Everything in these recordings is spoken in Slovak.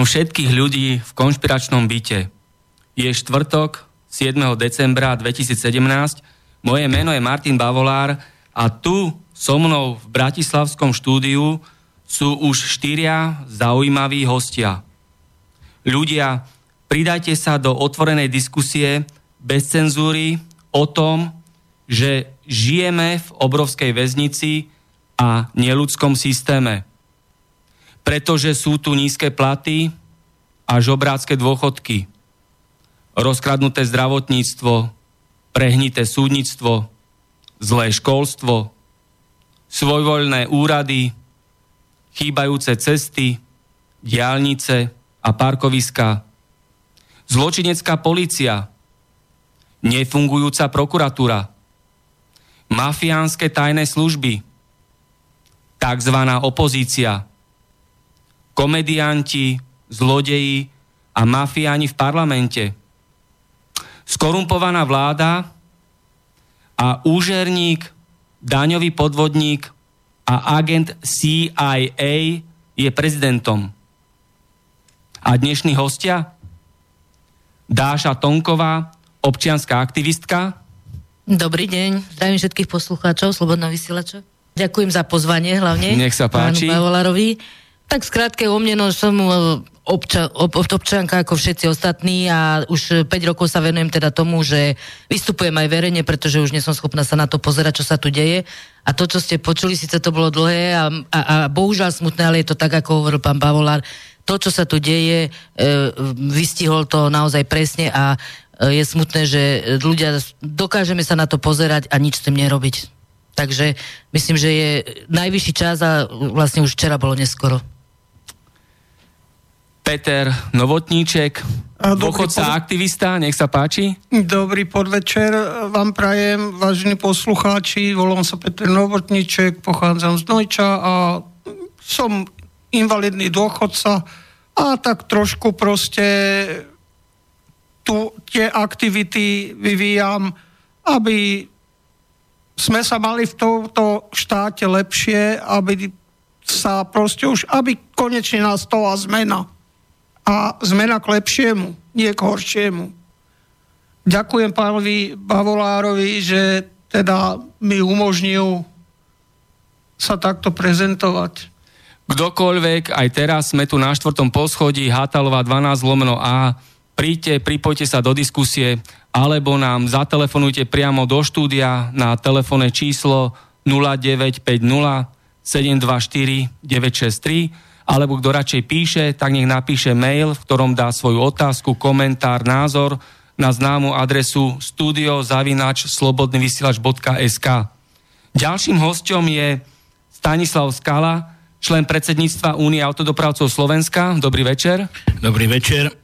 Vítam všetkých ľudí v konšpiračnom byte. Je štvrtok 7. decembra 2017, moje meno je Martin Bavolár a tu so mnou v Bratislavskom štúdiu sú už štyria zaujímaví hostia. Ľudia, pridajte sa do otvorenej diskusie bez cenzúry o tom, že žijeme v obrovskej väznici a neludskom systéme pretože sú tu nízke platy a žobrácké dôchodky, rozkradnuté zdravotníctvo, prehnité súdnictvo, zlé školstvo, svojvoľné úrady, chýbajúce cesty, diálnice a parkoviska, zločinecká policia, nefungujúca prokuratúra, mafiánske tajné služby, takzvaná opozícia – komedianti, zlodeji a mafiáni v parlamente. Skorumpovaná vláda a úžerník, daňový podvodník a agent CIA je prezidentom. A dnešní hostia? Dáša Tonková, občianská aktivistka. Dobrý deň, zdravím všetkých poslucháčov Slobodného vysielača. Ďakujem za pozvanie hlavne. Nech sa páči. Pánu tak skrátke o mne, no som e, obča, ob, občanka ako všetci ostatní a už 5 rokov sa venujem teda tomu, že vystupujem aj verejne, pretože už nie som schopná sa na to pozerať, čo sa tu deje. A to, čo ste počuli, síce to bolo dlhé a, a, a bohužiaľ smutné, ale je to tak, ako hovoril pán Bavolár, to, čo sa tu deje, e, vystihol to naozaj presne a e, je smutné, že ľudia dokážeme sa na to pozerať a nič s tým nerobiť. Takže myslím, že je najvyšší čas a vlastne už včera bolo neskoro. Peter Novotníček, dôchodca pod... aktivista, nech sa páči. Dobrý podvečer vám prajem, vážení poslucháči, volám sa Peter Novotníček, pochádzam z Nojča a som invalidný dôchodca a tak trošku proste tu tie aktivity vyvíjam, aby sme sa mali v tomto štáte lepšie, aby sa proste už, aby konečne nastala zmena a zmena k lepšiemu, nie k horšiemu. Ďakujem pánovi Bavolárovi, že teda mi umožnil sa takto prezentovať. Kdokoľvek, aj teraz sme tu na štvrtom poschodí Hatalova 12 lomeno A. Príďte, pripojte sa do diskusie, alebo nám zatelefonujte priamo do štúdia na telefónne číslo 0950 724 963 alebo kto radšej píše, tak nech napíše mail, v ktorom dá svoju otázku, komentár, názor na známu adresu studiozavinač.slobodnyvysielač.sk Ďalším hostom je Stanislav Skala, člen predsedníctva Únie autodopravcov Slovenska. Dobrý večer. Dobrý večer.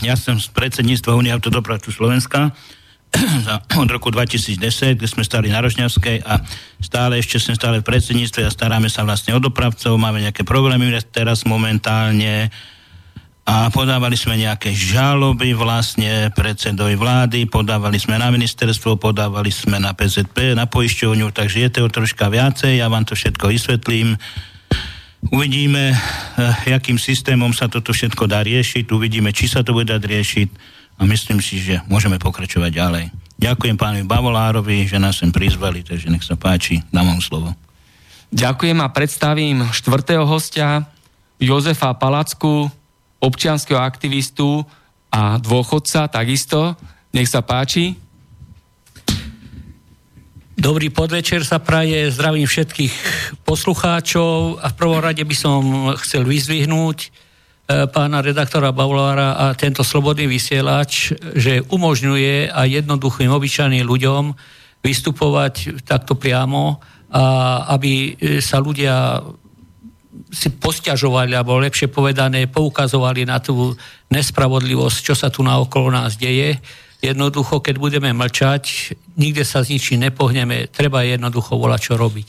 Ja som z predsedníctva Únie autodopravcov Slovenska od roku 2010, kde sme stali na Rožňavskej a stále ešte sme stále v predsedníctve a staráme sa vlastne o dopravcov, máme nejaké problémy teraz momentálne a podávali sme nejaké žaloby vlastne predsedovi vlády, podávali sme na ministerstvo, podávali sme na PZP, na poisťovňu, takže je to troška viacej, ja vám to všetko vysvetlím. Uvidíme, eh, jakým systémom sa toto všetko dá riešiť, uvidíme, či sa to bude dať riešiť a myslím si, že môžeme pokračovať ďalej. Ďakujem pánovi Bavolárovi, že nás sem prizvali, takže nech sa páči, dám vám slovo. Ďakujem a predstavím štvrtého hostia, Jozefa Palacku, občianského aktivistu a dôchodca takisto. Nech sa páči. Dobrý podvečer sa praje, zdravím všetkých poslucháčov a v prvom rade by som chcel vyzvihnúť pána redaktora Baulára a tento slobodný vysielač, že umožňuje aj jednoduchým obyčajným ľuďom vystupovať takto priamo a aby sa ľudia si posťažovali, alebo lepšie povedané, poukazovali na tú nespravodlivosť, čo sa tu naokolo nás deje. Jednoducho, keď budeme mlčať, nikde sa z ničím nepohneme, treba jednoducho volať, čo robiť.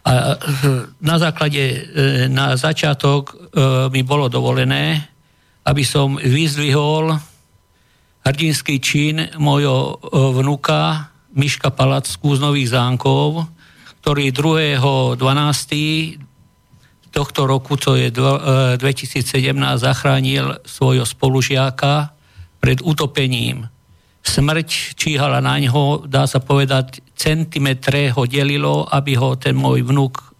A e, na základe, e, na začiatok e, mi bolo dovolené, aby som vyzdvihol hrdinský čin mojho vnuka Miška Palacku z Nových zánkov, ktorý 2.12 tohto roku, to je 2017, e, zachránil svojho spolužiaka pred utopením. Smrť číhala na ňo, dá sa povedať, centimetre ho delilo, aby ho ten môj vnúk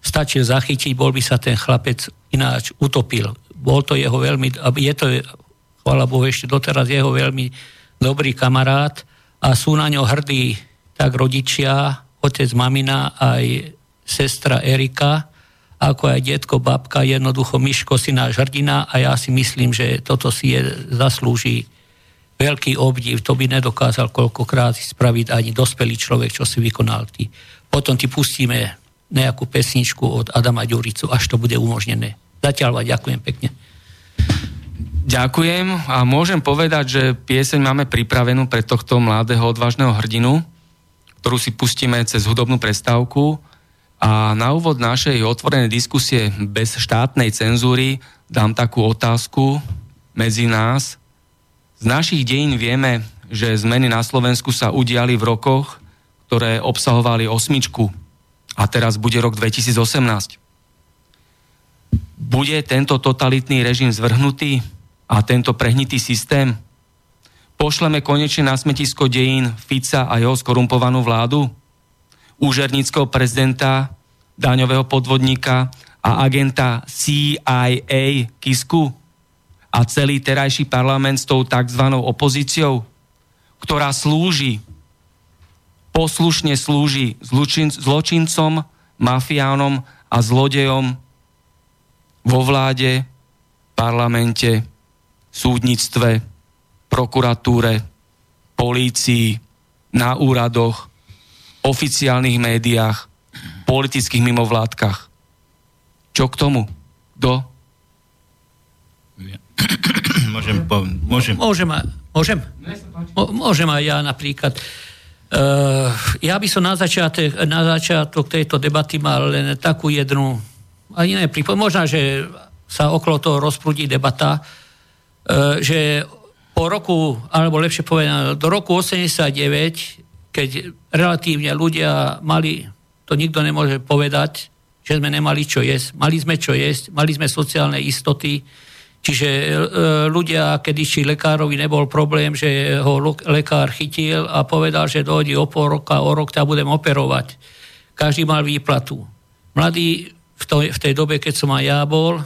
stačil zachytiť, bol by sa ten chlapec ináč utopil. Bol to jeho veľmi, je to, chvala Bohu, ešte doteraz jeho veľmi dobrý kamarát a sú na ňo hrdí tak rodičia, otec, mamina, aj sestra Erika, ako aj detko, babka, jednoducho Miško si náš hrdina a ja si myslím, že toto si je, zaslúži veľký obdiv, to by nedokázal koľkokrát spraviť ani dospelý človek, čo si vykonal ty. Potom ti pustíme nejakú pesničku od Adama Ďuricu, až to bude umožnené. Zatiaľ vám ďakujem pekne. Ďakujem a môžem povedať, že pieseň máme pripravenú pre tohto mladého odvážneho hrdinu, ktorú si pustíme cez hudobnú prestávku a na úvod našej otvorenej diskusie bez štátnej cenzúry dám takú otázku medzi nás. Z našich dejín vieme, že zmeny na Slovensku sa udiali v rokoch, ktoré obsahovali osmičku a teraz bude rok 2018. Bude tento totalitný režim zvrhnutý a tento prehnitý systém? Pošleme konečne na smetisko dejín Fica a jeho skorumpovanú vládu? úžernického prezidenta, daňového podvodníka a agenta CIA Kisku a celý terajší parlament s tou tzv. opozíciou, ktorá slúži, poslušne slúži zločin, zločincom, mafiánom a zlodejom vo vláde, parlamente, súdnictve, prokuratúre, polícii, na úradoch, oficiálnych médiách, politických mimovládkach. Čo k tomu? Kto? môžem, po, môžem. Môžem, môžem, môžem aj ja napríklad. Uh, ja by som na začiatok, na začiatok tejto debaty mal len takú jednu, a iné prípad, možno, že sa okolo toho rozprúdi debata, uh, že po roku, alebo lepšie povedané, do roku 89 keď relatívne ľudia mali, to nikto nemôže povedať, že sme nemali čo jesť. Mali sme čo jesť, mali sme sociálne istoty, čiže e, ľudia, išli lekárovi, nebol problém, že ho lekár chytil a povedal, že dojde o pol roka, o rok ťa budem operovať. Každý mal výplatu. Mladí v, to, v tej dobe, keď som aj ja bol,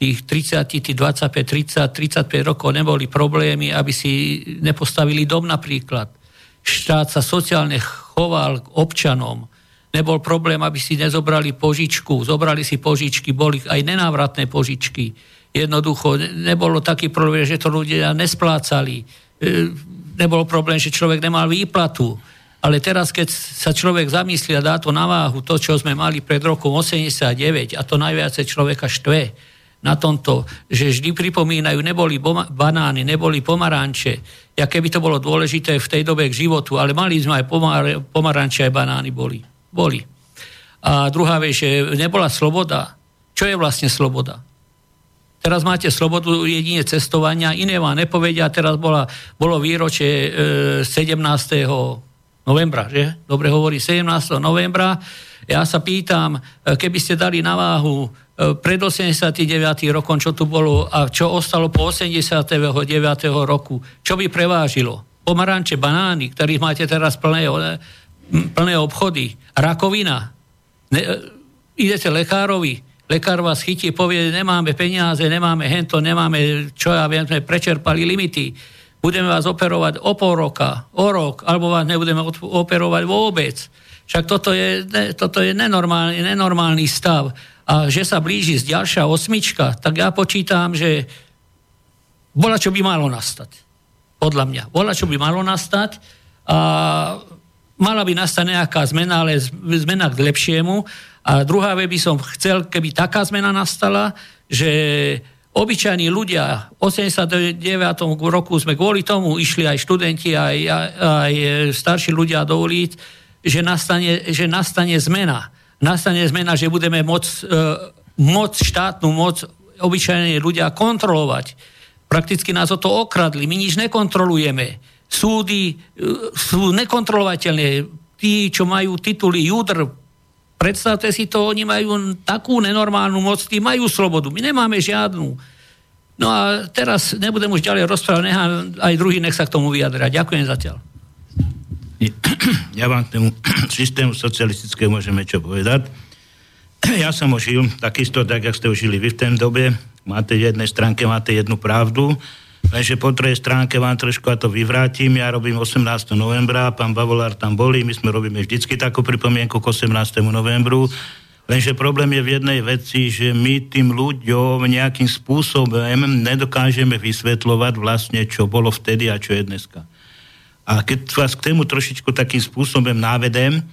tých 30, tých 25, 30, 35 rokov neboli problémy, aby si nepostavili dom napríklad štát sa sociálne choval k občanom. Nebol problém, aby si nezobrali požičku. Zobrali si požičky, boli aj nenávratné požičky. Jednoducho, nebolo taký problém, že to ľudia nesplácali. E, nebol problém, že človek nemal výplatu. Ale teraz, keď sa človek zamyslí a dá to na váhu, to, čo sme mali pred rokom 89, a to najviac človeka štve, na tomto, že vždy pripomínajú, neboli banány, neboli pomaranče, ja keby to bolo dôležité v tej dobe k životu, ale mali sme aj pomar, pomaranče, aj banány boli. Boli. A druhá vec, že nebola sloboda. Čo je vlastne sloboda? Teraz máte slobodu jedine cestovania, iné vám nepovedia. Teraz bola, bolo výročie e, 17. novembra, že? Dobre hovorí, 17. novembra. Ja sa pýtam, e, keby ste dali na váhu e, pred 89. rokom, čo tu bolo a čo ostalo po 89. roku, čo by prevážilo? Pomaranče, banány, ktorých máte teraz plné, plné obchody, rakovina. Ne, e, idete lekárovi, lekár vás chytí, povie, nemáme peniaze, nemáme hento, nemáme, čo ja viem, sme prečerpali limity, budeme vás operovať o pol roka, o rok, alebo vás nebudeme operovať vôbec. Však toto je, ne, toto je nenormálny, nenormálny stav. A že sa blíži z ďalšia osmička, tak ja počítam, že bola, čo by malo nastať. Podľa mňa. Bola, čo by malo nastať a mala by nastať nejaká zmena, ale zmena k lepšiemu a druhá vec by som chcel, keby taká zmena nastala, že obyčajní ľudia, v 89. roku sme kvôli tomu išli aj študenti, aj, aj starší ľudia do že nastane, že nastane zmena. Nastane zmena, že budeme môcť e, moc štátnu moc obyčajní ľudia kontrolovať. Prakticky nás o to okradli, my nič nekontrolujeme. Súdy e, sú nekontrolovateľné. Tí, čo majú tituly judr, Predstavte si to, oni majú takú nenormálnu moc, tí majú slobodu, my nemáme žiadnu. No a teraz nebudem už ďalej rozprávať, nechám aj druhý, nech sa k tomu vyjadra. Ďakujem zatiaľ. Ja vám k tomu systému socialistickému môžeme čo povedať. Ja som ho takisto, tak, jak ste ho vy v tej dobe. Máte jednej stránke, máte jednu pravdu Lenže po druhej stránke vám trošku a to vyvrátim. Ja robím 18. novembra, pán Bavolár tam boli, my sme robíme vždycky takú pripomienku k 18. novembru. Lenže problém je v jednej veci, že my tým ľuďom nejakým spôsobom nedokážeme vysvetľovať vlastne, čo bolo vtedy a čo je dneska. A keď vás k tému trošičku takým spôsobom návedem,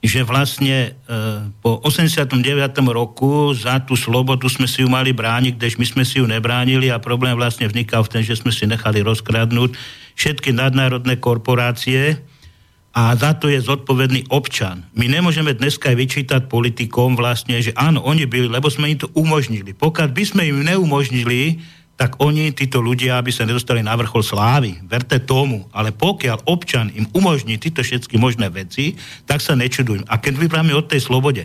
že vlastne e, po 89. roku za tú slobodu sme si ju mali brániť, kdež my sme si ju nebránili a problém vlastne vznikal v tom, že sme si nechali rozkradnúť všetky nadnárodné korporácie a za to je zodpovedný občan. My nemôžeme dneska vyčítať politikom vlastne, že áno, oni byli, lebo sme im to umožnili. Pokiaľ by sme im neumožnili, tak oni, títo ľudia, aby sa nedostali na vrchol slávy. Verte tomu. Ale pokiaľ občan im umožní tieto všetky možné veci, tak sa nečudujem. A keď vybrame o tej slobode,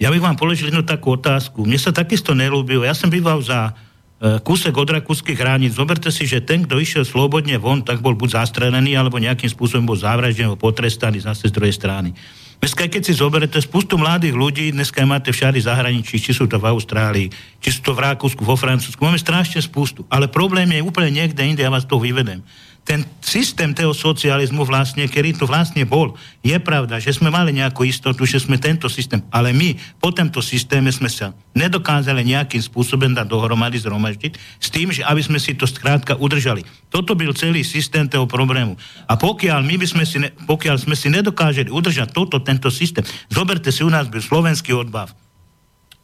ja bych vám položil jednu takú otázku. Mne sa takisto nelúbilo. Ja som býval za e, kúsek od rakúskych hraníc. Zoberte si, že ten, kto išiel slobodne von, tak bol buď zastrelený, alebo nejakým spôsobom bol zavraždený, potrestaný zase z druhej strany. Dneska, keď si zoberete spustu mladých ľudí, dneska máte všade zahraničí, či sú to v Austrálii, či sú to v Rakúsku, vo Francúzsku, máme strašne spustu. Ale problém je úplne niekde inde, ja vás to vyvedem ten systém toho socializmu vlastne, ktorý tu vlastne bol, je pravda, že sme mali nejakú istotu, že sme tento systém, ale my po tomto systéme sme sa nedokázali nejakým spôsobom dať dohromady zhromaždiť s tým, že aby sme si to skrátka udržali. Toto byl celý systém toho problému. A pokiaľ my by sme si, ne, pokiaľ sme si nedokáželi udržať toto, tento systém, zoberte si, u nás byl slovenský odbav,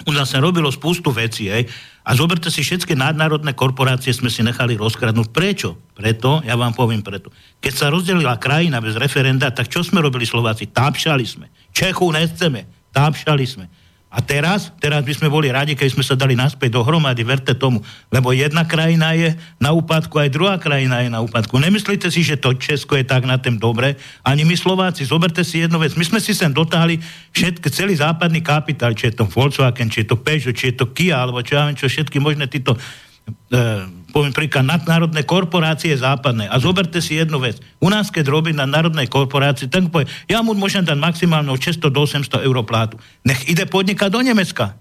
u nás sa robilo spústu vecí, hej, a zoberte si, všetky nadnárodné korporácie sme si nechali rozkradnúť. Prečo? Preto, ja vám poviem preto. Keď sa rozdelila krajina bez referenda, tak čo sme robili Slováci? Tápšali sme. Čechu nechceme. Tápšali sme. A teraz, teraz by sme boli radi, keď sme sa dali naspäť dohromady, verte tomu, lebo jedna krajina je na úpadku, aj druhá krajina je na úpadku. Nemyslíte si, že to Česko je tak na tém dobre, ani my Slováci, zoberte si jednu vec, my sme si sem dotáhli všetky, celý západný kapitál, či je to Volkswagen, či je to Peugeot, či je to Kia, alebo čo ja viem, čo všetky možné títo e, poviem príklad, nadnárodné korporácie západné. A zoberte si jednu vec. U nás, keď robí na národnej korporácii, tak povie, ja mu môžem dať maximálne 600 do 800 eur plátu. Nech ide podnikať do Nemecka.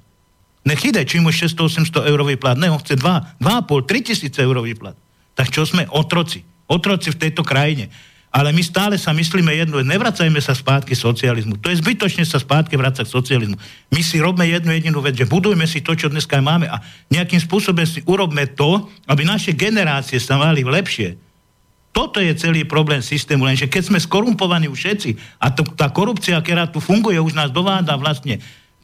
Nech ide, čím už 600-800 eurový plat. Ne, on chce 2, 2,5, 3 tisíce eurový plat. Tak čo sme? Otroci. Otroci v tejto krajine. Ale my stále sa myslíme jednu, nevracajme sa spátky socializmu. To je zbytočne sa spátky vrácať k socializmu. My si robíme jednu jedinú vec, že budujme si to, čo dneska máme a nejakým spôsobom si urobme to, aby naše generácie sa mali lepšie. Toto je celý problém systému, lenže keď sme skorumpovaní všetci a to, tá korupcia, ktorá tu funguje, už nás dováda vlastne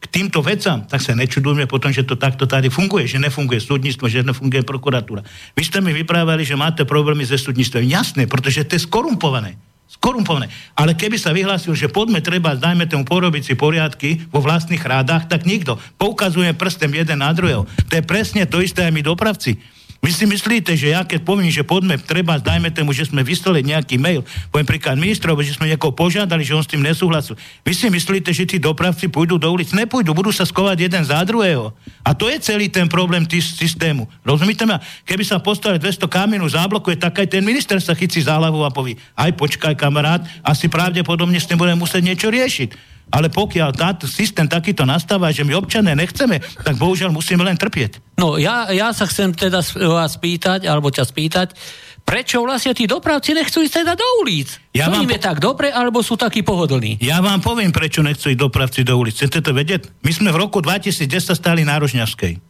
k týmto vecam, tak sa nečudujeme potom, že to takto tady funguje, že nefunguje súdnictvo, že nefunguje prokuratúra. Vy ste mi vyprávali, že máte problémy se súdnictvom. Jasné, pretože to je skorumpované. skorumpované. Ale keby sa vyhlásil, že poďme treba, dajme tomu porobiť si poriadky vo vlastných rádach, tak nikto. Poukazuje prstem jeden na druhého. To je presne to isté aj my dopravci. Vy si myslíte, že ja keď poviem, že poďme, treba, dajme tomu, že sme vyslali nejaký mail, poviem príklad ministrov, že sme niekoho požiadali, že on s tým nesúhlasil. Vy si myslíte, že tí dopravci pôjdu do ulic? Nepôjdu, budú sa skovať jeden za druhého. A to je celý ten problém tý, systému. Rozumíte ma? Keby sa postavili 200 kamienov záblokuje, tak aj ten minister sa chycí za hlavu a povie, aj počkaj kamarát, asi pravdepodobne s tým budeme musieť niečo riešiť. Ale pokiaľ táto systém takýto nastáva, že my občané nechceme, tak bohužiaľ musíme len trpieť. No ja, ja sa chcem teda vás spýtať, alebo ťa spýtať, prečo vlastne tí dopravci nechcú ísť teda do ulic? Ja vám po... je tak dobre, alebo sú takí pohodlní? Ja vám poviem, prečo nechcú ísť dopravci do ulic. Chcete to vedieť? My sme v roku 2010 stáli na Rožňavskej.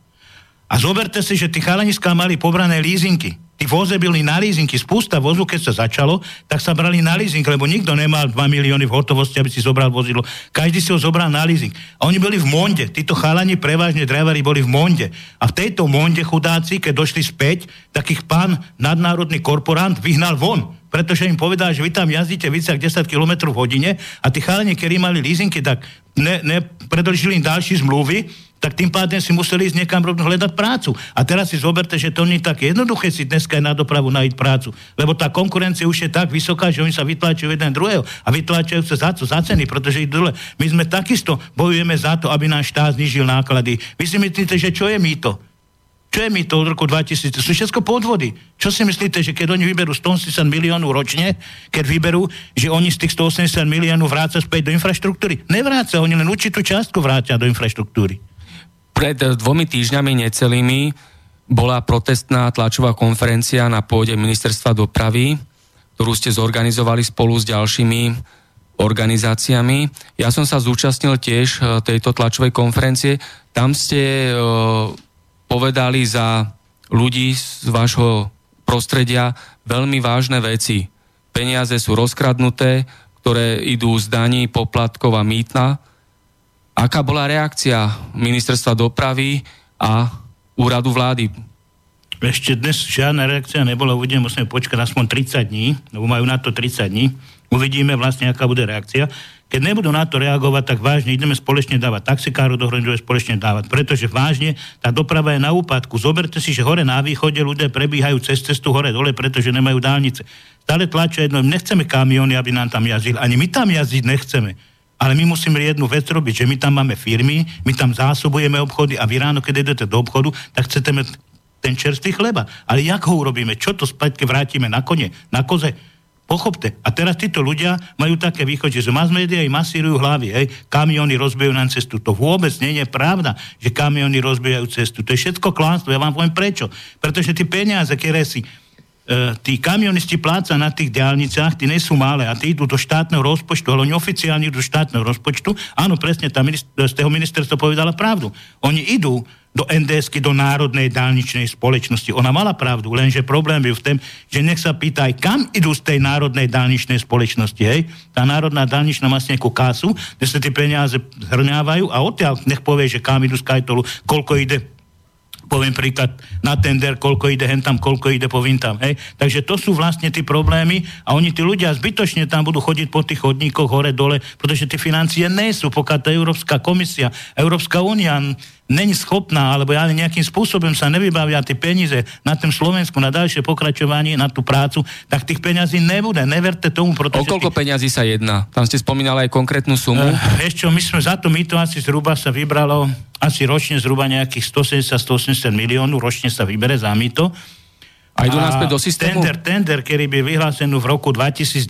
A zoberte si, že tí chalaniska mali pobrané lízinky tí voze byli na leasingy, spústa vozu, keď sa začalo, tak sa brali na leasing, lebo nikto nemal 2 milióny v hotovosti, aby si zobral vozidlo. Každý si ho zobral na leasing. A oni boli v Monde. Títo chalani, prevažne drivery, boli v Monde. A v tejto Monde chudáci, keď došli späť, tak ich pán nadnárodný korporant vyhnal von pretože im povedal, že vy tam jazdíte více ako 10 km v hodine a tí chalani, ktorí mali leasingy, tak ne, ne im ďalšie zmluvy tak tým pádem si museli ísť niekam hľadať prácu. A teraz si zoberte, že to nie je také jednoduché si dneska aj na dopravu nájsť prácu. Lebo tá konkurencia už je tak vysoká, že oni sa vytláčajú jeden druhého a vytláčajú sa za, za ceny, pretože ich dole. My sme takisto bojujeme za to, aby náš štát znižil náklady. Vy si myslíte, že čo je mýto? Čo je mi to od roku 2000? Sú všetko podvody. Čo si myslíte, že keď oni vyberú 180 miliónov ročne, keď vyberú, že oni z tých 180 miliónov vrácajú späť do infraštruktúry? Nevráca, oni len určitú částku vrátia do infraštruktúry. Pred dvomi týždňami necelými bola protestná tlačová konferencia na pôde ministerstva dopravy, ktorú ste zorganizovali spolu s ďalšími organizáciami. Ja som sa zúčastnil tiež e, tejto tlačovej konferencie. Tam ste e, povedali za ľudí z vášho prostredia veľmi vážne veci. Peniaze sú rozkradnuté, ktoré idú z daní, poplatkov a mýtna Aká bola reakcia ministerstva dopravy a úradu vlády? Ešte dnes žiadna reakcia nebola, uvidíme, musíme počkať aspoň 30 dní, lebo majú na to 30 dní. Uvidíme vlastne, aká bude reakcia. Keď nebudú na to reagovať, tak vážne ideme spoločne dávať taxikárov dohromady, spoločne dávať, pretože vážne tá doprava je na úpadku. Zoberte si, že hore na východe ľudia prebíhajú cez cestu hore dole, pretože nemajú dálnice. Stále tlačia jedno, nechceme kamiony, aby nám tam jazdili, ani my tam jazdiť nechceme. Ale my musíme jednu vec robiť, že my tam máme firmy, my tam zásobujeme obchody a vy ráno, keď idete do obchodu, tak chcete mať ten čerstvý chleba. Ale jak ho urobíme? Čo to späť, vrátime na kone, na koze? Pochopte. A teraz títo ľudia majú také východ, že mass media aj masírujú hlavy, hej, kamiony rozbijajú nám cestu. To vôbec nie je pravda, že kamiony rozbijajú cestu. To je všetko klánstvo. Ja vám poviem prečo. Pretože tie peniaze, ktoré si tí kamionisti pláca na tých diálnicách, tí nie sú malé a tí idú do štátneho rozpočtu, ale oni oficiálne idú do štátneho rozpočtu. Áno, presne, tá minister, z toho ministerstva povedala pravdu. Oni idú do nds do Národnej dálničnej spoločnosti. Ona mala pravdu, lenže problém je v tom, že nech sa pýta aj kam idú z tej Národnej dálničnej spoločnosti. Hej? Tá Národná dálničná má nejakú kasu, kde sa tie peniaze zhrňávajú a odtiaľ nech povie, že kam idú z Kajtolu, koľko ide poviem príklad, na tender, koľko ide hen tam, koľko ide poviem tam. Hej. Takže to sú vlastne tie problémy a oni tí ľudia zbytočne tam budú chodiť po tých chodníkoch hore dole, pretože tie financie nie sú, pokiaľ tá Európska komisia, Európska únia není schopná, alebo ja nejakým spôsobom sa nevybavia tie peniaze na tým Slovensku, na ďalšie pokračovanie, na tú prácu, tak tých peňazí nebude. Neverte tomu, pretože... O koľko tých... peňazí sa jedná? Tam ste spomínali aj konkrétnu sumu. Uh, ešte, my sme za to, my to asi zhruba sa vybralo asi ročne zhruba nejakých 170-180 miliónov, ročne sa vybere za mýto. A idú nás do systému? Tender, tender, ktorý by vyhlásený v roku 2010,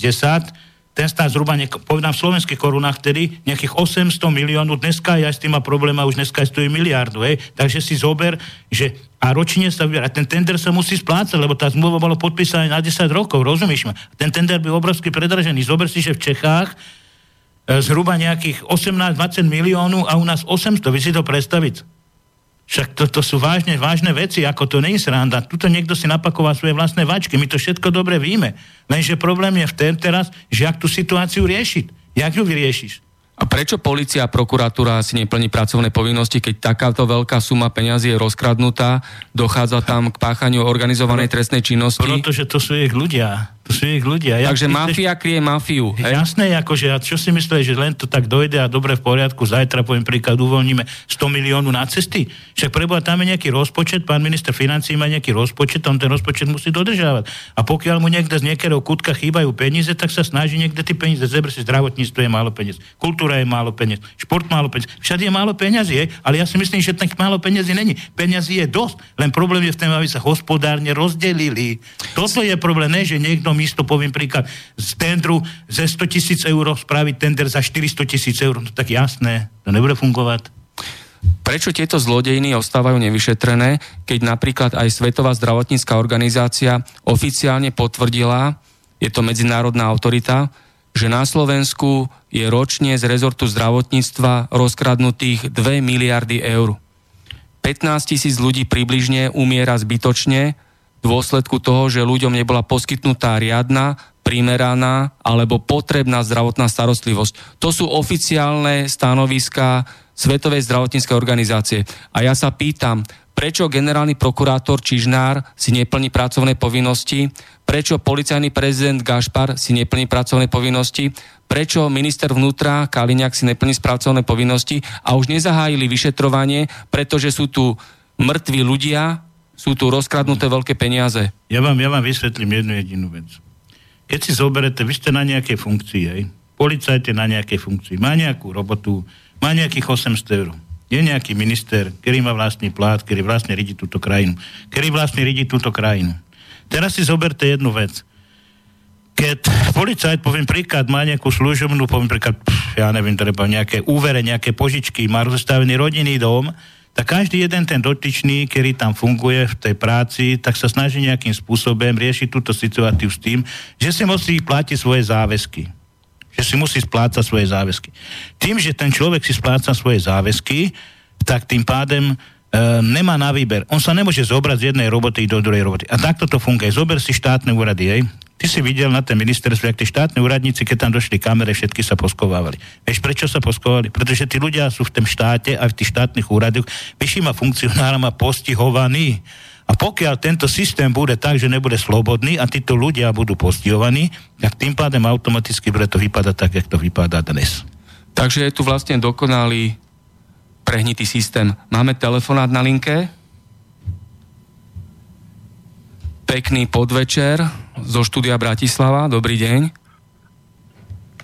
ten stá zhruba, niek- povedám v slovenských korunách, tedy nejakých 800 miliónov, dneska ja s tým má problém a už dneska stojí miliardu, hej. Takže si zober, že a ročne sa vyberá. Ten tender sa musí splácať, lebo tá zmluva bola podpísaná na 10 rokov, rozumieš ma? Ten tender by obrovsky predražený. Zober si, že v Čechách e, zhruba nejakých 18-20 miliónov a u nás 800. Vy si to predstaviť? Však to, to sú vážne, vážne veci, ako to nie je sranda. Tuto niekto si napakoval svoje vlastné vačky, my to všetko dobre víme. Lenže problém je v ten teraz, že ak tú situáciu riešiť. Jak ju vyriešiš? A prečo policia a prokuratúra si neplní pracovné povinnosti, keď takáto veľká suma peňazí je rozkradnutá, dochádza tam k páchaniu organizovanej trestnej činnosti? Protože to sú ich ľudia To sú ich ľudia. Ja, Takže mafia chceš... kryje mafiu. Hej? Jasné, akože, a čo si myslíš, že len to tak dojde a dobre v poriadku, zajtra poviem príklad, uvoľníme 100 miliónov na cesty? Však preboha, tam je nejaký rozpočet, pán minister financí má nejaký rozpočet, on ten rozpočet musí dodržávať. A pokiaľ mu niekde z niekého kutka chýbajú peniaze, tak sa snaží niekde tie peniaze zebre si zdravotníctvo je málo peniaz, kultúra je málo peniaz, šport málo peniaz, všade je málo peniazy, ale ja si myslím, že tak málo peniazy není. Peniazy je dosť, len problém je v tom, aby sa hospodárne rozdelili. Toto je problém, ne, že niekto místo, poviem príklad, z tendru ze 100 tisíc eur spraviť tender za 400 tisíc eur, no tak jasné, to nebude fungovať. Prečo tieto zlodejiny ostávajú nevyšetrené, keď napríklad aj Svetová zdravotnícká organizácia oficiálne potvrdila, je to medzinárodná autorita, že na Slovensku je ročne z rezortu zdravotníctva rozkradnutých 2 miliardy eur. 15 tisíc ľudí približne umiera zbytočne dôsledku toho, že ľuďom nebola poskytnutá riadna, primeraná alebo potrebná zdravotná starostlivosť. To sú oficiálne stanoviska Svetovej zdravotníckej organizácie. A ja sa pýtam, prečo generálny prokurátor Čižnár si neplní pracovné povinnosti, prečo policajný prezident Gašpar si neplní pracovné povinnosti, prečo minister vnútra Kaliňák si neplní pracovné povinnosti a už nezahájili vyšetrovanie, pretože sú tu mŕtvi ľudia, sú tu rozkradnuté veľké peniaze. Ja vám, ja vám vysvetlím jednu jedinú vec. Keď si zoberete, vy ste na nejakej funkcii, hej? policajte na nejakej funkcii, má nejakú robotu, má nejakých 800 eur. Je nejaký minister, ktorý má vlastný plát, ktorý vlastne ridí túto krajinu. Ktorý vlastne ridí túto krajinu. Teraz si zoberte jednu vec. Keď policajt, poviem príklad, má nejakú služobnú, poviem príklad, ja neviem, treba nejaké úvere, nejaké požičky, má rozstavený rodinný dom, tak každý jeden ten dotyčný, ktorý tam funguje v tej práci, tak sa snaží nejakým spôsobom riešiť túto situáciu s tým, že si musí platiť svoje záväzky. Že si musí splácať svoje záväzky. Tým, že ten človek si spláca svoje záväzky, tak tým pádem nemá na výber. On sa nemôže zobrať z jednej roboty do druhej roboty. A takto to funguje. Zober si štátne úrady, hej. Ty si videl na ten ministerstve, ak tí štátni úradníci, keď tam došli kamere, všetky sa poskovávali. Vieš, prečo sa poskovali? Pretože tí ľudia sú v tom štáte a v tých štátnych úradoch vyššíma funkcionárama postihovaní. A pokiaľ tento systém bude tak, že nebude slobodný a títo ľudia budú postihovaní, tak tým pádem automaticky bude to vypadať tak, jak to vypadá dnes. Takže je tu vlastne dokonalý prehnitý systém. Máme telefonát na linke? Pekný podvečer zo štúdia Bratislava. Dobrý deň.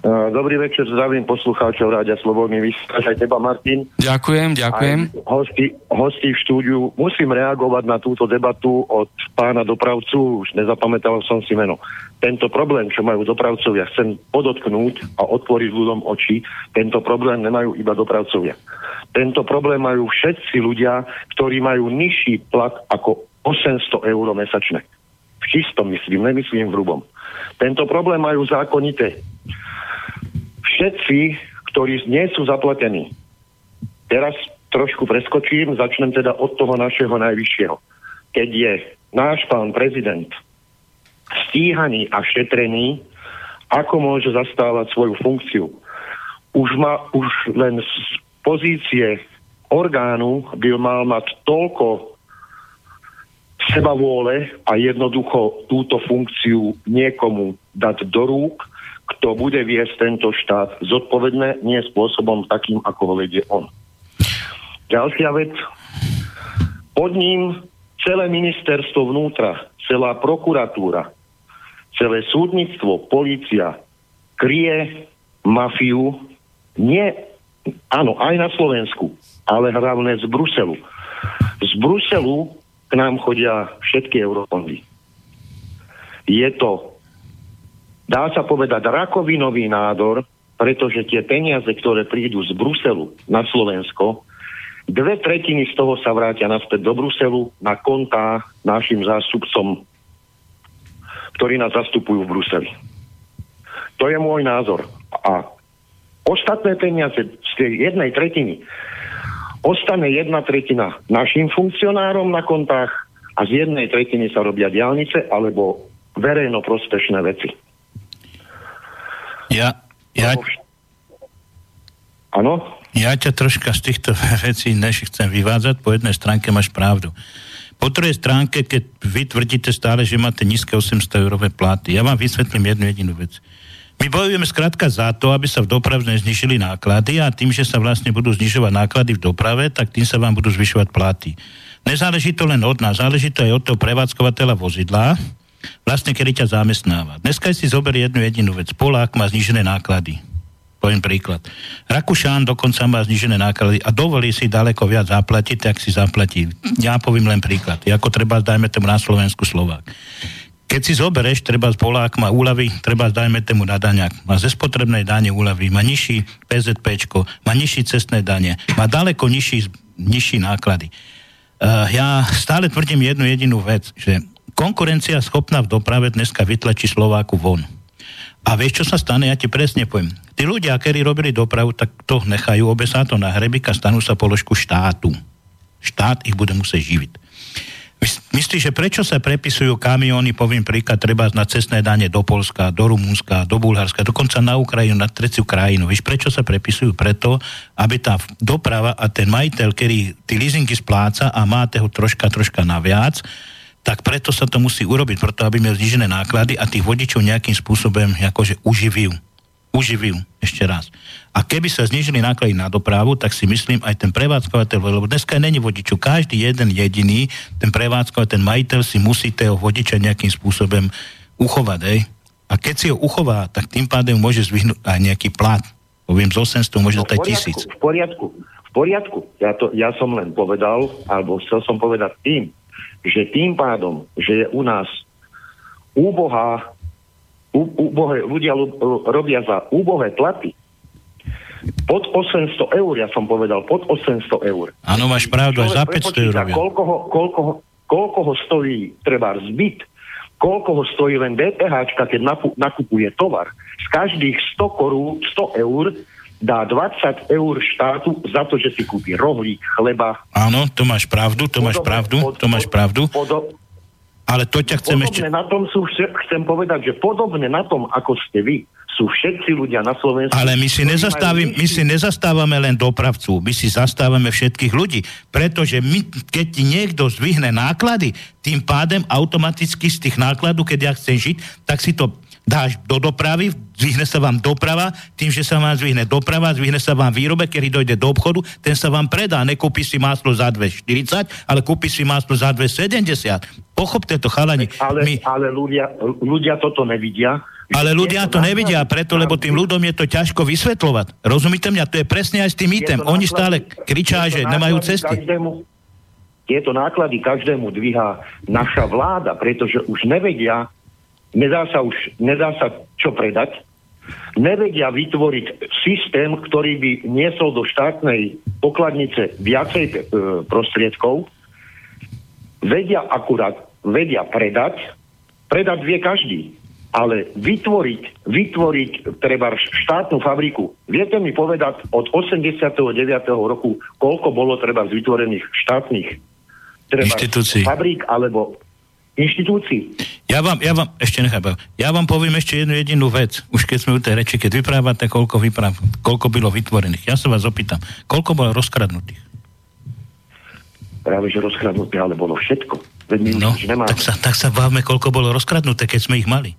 Dobrý večer, zdravím poslucháčov Rádia Slobodný vysielač, aj teba Martin. Ďakujem, ďakujem. Aj hosti, hosti v štúdiu. Musím reagovať na túto debatu od pána dopravcu, už nezapamätal som si meno. Tento problém, čo majú dopravcovia, chcem podotknúť a otvoriť ľuďom oči, tento problém nemajú iba dopravcovia. Tento problém majú všetci ľudia, ktorí majú nižší plat ako 800 eur mesačne. V čistom myslím, nemyslím v hrubom. Tento problém majú zákonite všetci, ktorí nie sú zaplatení. Teraz trošku preskočím, začnem teda od toho našeho najvyššieho. Keď je náš pán prezident stíhaný a šetrený, ako môže zastávať svoju funkciu. Už, ma, už len z pozície orgánu by mal mať toľko seba vôle a jednoducho túto funkciu niekomu dať do rúk, kto bude viesť tento štát zodpovedne, nie spôsobom takým, ako ho vedie on. Ďalšia vec. Pod ním celé ministerstvo vnútra, celá prokuratúra, celé súdnictvo, policia kryje mafiu nie, áno, aj na Slovensku, ale hlavne z Bruselu. Z Bruselu k nám chodia všetky eurofondy. Je to, dá sa povedať, rakovinový nádor, pretože tie peniaze, ktoré prídu z Bruselu na Slovensko, dve tretiny z toho sa vrátia naspäť do Bruselu na kontá našim zástupcom, ktorí nás zastupujú v Bruseli. To je môj názor. A ostatné peniaze z tej jednej tretiny ostane jedna tretina našim funkcionárom na kontách a z jednej tretiny sa robia diálnice alebo verejno prospešné veci. Ja, ja... Áno? Ja ťa troška z týchto vecí než chcem vyvádzať. Po jednej stránke máš pravdu. Po druhej stránke, keď vy tvrdíte stále, že máte nízke 800 eurové platy, ja vám vysvetlím jednu jedinú vec. My bojujeme skrátka za to, aby sa v doprave znižili náklady a tým, že sa vlastne budú znižovať náklady v doprave, tak tým sa vám budú zvyšovať platy. Nezáleží to len od nás, záleží to aj od toho prevádzkovateľa vozidla, vlastne kedy ťa zamestnáva. Dneska si zoberie jednu jedinú vec. Polák má znižené náklady Poviem príklad. Rakúšan dokonca má znižené náklady a dovolí si daleko viac zaplatiť, tak si zaplatí. Ja poviem len príklad. Ako treba, dajme tomu na Slovensku Slovák. Keď si zoberieš, treba z Polák má úlavy, treba dajme tomu na daňak. Má ze spotrebnej dane úlavy, má nižší PZP, má nižší cestné dane, má daleko nižší, nižší náklady. Uh, ja stále tvrdím jednu jedinú vec, že konkurencia schopná v doprave dneska vytlačí Slováku von. A vieš, čo sa stane? Ja ti presne poviem. Tí ľudia, ktorí robili dopravu, tak to nechajú, obesá to na hrebika, stanú sa položku štátu. Štát ich bude musieť živiť. Myslíš, že prečo sa prepisujú kamióny, poviem príklad, treba na cestné dane do Polska, do Rumunska, do Bulharska, dokonca na Ukrajinu, na treciu krajinu. Víš, prečo sa prepisujú? Preto, aby tá doprava a ten majiteľ, ktorý tí leasingy spláca a má ho troška, troška naviac, tak preto sa to musí urobiť, preto aby miel znižené náklady a tých vodičov nejakým spôsobom akože uživujú. Uživujú, ešte raz. A keby sa znižili náklady na dopravu, tak si myslím aj ten prevádzkovateľ, lebo dneska není vodičov, každý jeden jediný, ten prevádzkovateľ, ten majiteľ si musí toho vodiča nejakým spôsobom uchovať, ej. A keď si ho uchová, tak tým pádem môže zvyhnúť aj nejaký plat. Poviem z 800, možno no, aj tisíc. V poriadku, v poriadku. Ja, to, ja som len povedal, alebo chcel som povedať tým, že tým pádom, že je u nás úbohá, úbohé, ľudia robia za úbohé platy, pod 800 eur, ja som povedal, pod 800 eur. Áno, máš pravdu, aj za 500 eur. Koľko ho, koľko, ho, koľko ho stojí treba zbyt, koľko ho stojí len DPH, keď nakupuje tovar. Z každých 100 korú, 100 eur dá 20 eur štátu za to, že si kúpi rohlík, chleba. Áno, to máš pravdu, to máš pravdu, to máš pravdu. ale to ťa chcem ešte... na tom sú, chcem povedať, že podobne na tom, ako ste vy, sú všetci ľudia na Slovensku. Ale my si, my si nezastávame len dopravcu, my si zastávame všetkých ľudí, pretože my, keď ti niekto zvihne náklady, tým pádem automaticky z tých nákladov, keď ja chcem žiť, tak si to dáš do dopravy, zvihne sa vám doprava, tým, že sa vám zvihne doprava, zvihne sa vám výrobek, ktorý dojde do obchodu, ten sa vám predá. Nekúpi si maslo za 2,40, ale kúpi si maslo za 2,70. Pochopte to, chalani. Ale, My... ale ľudia, ľudia toto nevidia. Ale ľudia to nevidia preto, lebo tým ľuďom je to ťažko vysvetľovať. Rozumíte mňa? To je presne aj s tým item. Oni stále kričia, že nemajú cesty. Každému, tieto náklady každému dvíha naša vláda, pretože už nevedia, nedá sa už, nedá sa čo predať, nevedia vytvoriť systém, ktorý by niesol do štátnej pokladnice viacej e, prostriedkov, vedia akurát, vedia predať, predať vie každý, ale vytvoriť, vytvoriť treba štátnu fabriku. Viete mi povedať od 89. roku, koľko bolo treba vytvorených štátnych treba fabrík alebo inštitúcií. Ja vám, ja vám, ešte nechápam, ja vám poviem ešte jednu jedinú vec, už keď sme u tej reči, keď vyprávate, koľko, vypráv, koľko bylo vytvorených. Ja sa vás opýtam, koľko bolo rozkradnutých? Práve, že rozkradnuté, ale bolo všetko. Veď my no, tak sa, tak sa bavme, koľko bolo rozkradnuté, keď sme ich mali.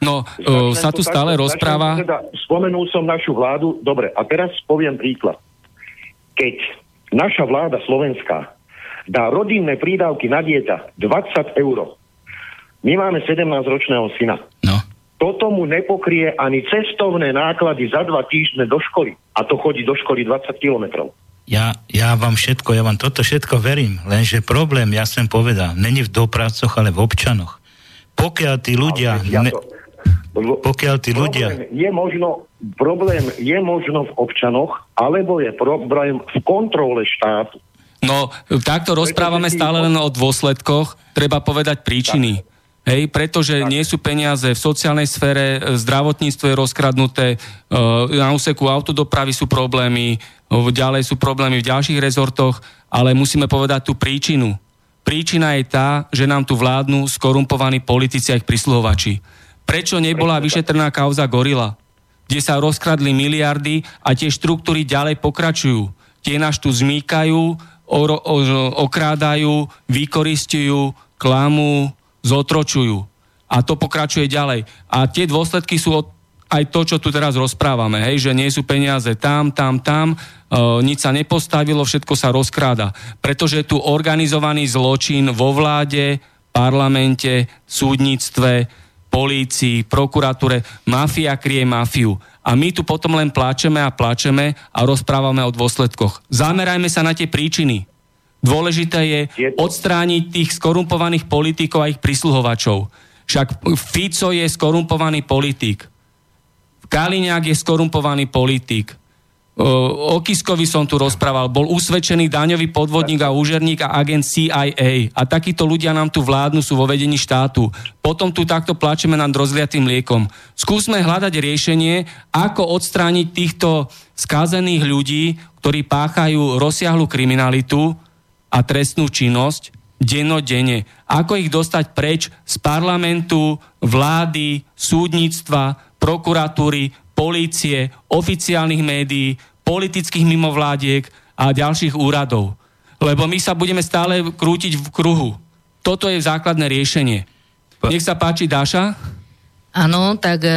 No, uh, sa tu stále rozpráva... Teda, spomenul som našu vládu, dobre, a teraz poviem príklad. Keď naša vláda slovenská dá rodinné prídavky na dieťa 20 eur. My máme 17-ročného syna. No. Toto mu nepokrie ani cestovné náklady za dva týždne do školy. A to chodí do školy 20 kilometrov. Ja, ja vám všetko, ja vám toto všetko verím, lenže problém, ja som povedal, není v dopravcoch, ale v občanoch. Pokiaľ tí ľudia... Ja ne, pokiaľ tí ľudia... Je možno, problém je možno v občanoch, alebo je problém v kontrole štátu. No, takto rozprávame stále len o dôsledkoch, treba povedať príčiny. Hej, pretože nie sú peniaze v sociálnej sfére, zdravotníctvo je rozkradnuté, e, na úseku autodopravy sú problémy, ďalej sú problémy v ďalších rezortoch, ale musíme povedať tú príčinu. Príčina je tá, že nám tu vládnu skorumpovaní politici a ich prisluhovači. Prečo nebola vyšetrená kauza Gorila, kde sa rozkradli miliardy a tie štruktúry ďalej pokračujú? Tie nás tu zmýkajú, oro, o, okrádajú, vykoristujú, klamú, zotročujú. A to pokračuje ďalej. A tie dôsledky sú od, aj to, čo tu teraz rozprávame, hej, že nie sú peniaze tam, tam, tam, e, nič sa nepostavilo, všetko sa rozkráda. Pretože tu organizovaný zločin vo vláde, parlamente, súdnictve, polícii, prokuratúre. Mafia krie mafiu. A my tu potom len plačeme a plačeme a rozprávame o dôsledkoch. Zamerajme sa na tie príčiny. Dôležité je odstrániť tých skorumpovaných politikov a ich prisluhovačov. Však Fico je skorumpovaný politik. Kaliňák je skorumpovaný politik. O Kiskovi som tu rozprával, bol usvedčený daňový podvodník a úžerník a agent CIA. A takíto ľudia nám tu vládnu, sú vo vedení štátu. Potom tu takto plačeme nad rozliatým liekom. Skúsme hľadať riešenie, ako odstrániť týchto skazených ľudí, ktorí páchajú rozsiahlu kriminalitu a trestnú činnosť dennodenne. Ako ich dostať preč z parlamentu, vlády, súdnictva, prokuratúry, polície, oficiálnych médií, politických mimovládiek a ďalších úradov. Lebo my sa budeme stále krútiť v kruhu. Toto je základné riešenie. Nech sa páči, Dáša. Áno, tak e, e,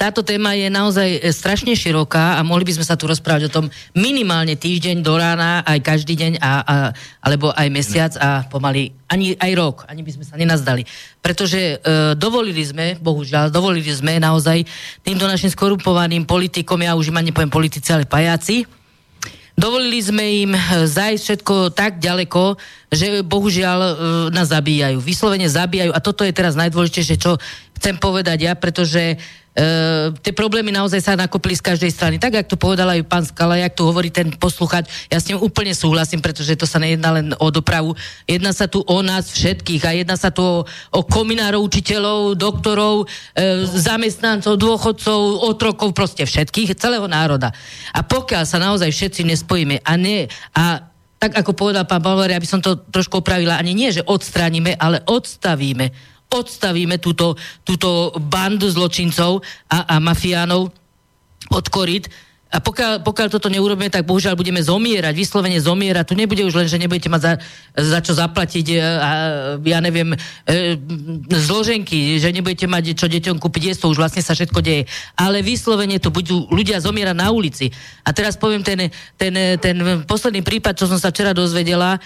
táto téma je naozaj e, strašne široká a mohli by sme sa tu rozprávať o tom minimálne týždeň do rána, aj každý deň, a, a, alebo aj mesiac a pomaly ani aj rok, ani by sme sa nenazdali. Pretože e, dovolili sme, bohužiaľ, dovolili sme naozaj týmto našim skorumpovaným politikom, ja už im ani nepoviem politici, ale pajáci, Dovolili sme im eh, zajsť všetko tak ďaleko, že bohužiaľ eh, nás zabíjajú. Vyslovene zabíjajú. A toto je teraz najdôležitejšie, čo chcem povedať ja, pretože Uh, tie problémy naozaj sa nakopli z každej strany. Tak, jak to povedal aj pán Skala, jak tu hovorí ten posluchač, ja s ním úplne súhlasím, pretože to sa nejedná len o dopravu. Jedná sa tu o nás všetkých a jedná sa tu o, o kominárov, učiteľov, doktorov, uh, zamestnancov, dôchodcov, otrokov, proste všetkých, celého národa. A pokiaľ sa naozaj všetci nespojíme a ne... A tak ako povedal pán Balvar, aby som to trošku opravila, ani nie, že odstránime, ale odstavíme odstavíme túto, túto bandu zločincov a, a mafiánov od korit. A pokiaľ, pokiaľ toto neurobíme, tak bohužiaľ budeme zomierať, vyslovene zomierať. Tu nebude už len, že nebudete mať za, za čo zaplatiť, e, a, ja neviem, e, zloženky, že nebudete mať čo deťom kúpiť jesť, to už vlastne sa všetko deje. Ale vyslovene tu budú ľudia zomierať na ulici. A teraz poviem ten, ten, ten posledný prípad, čo som sa včera dozvedela,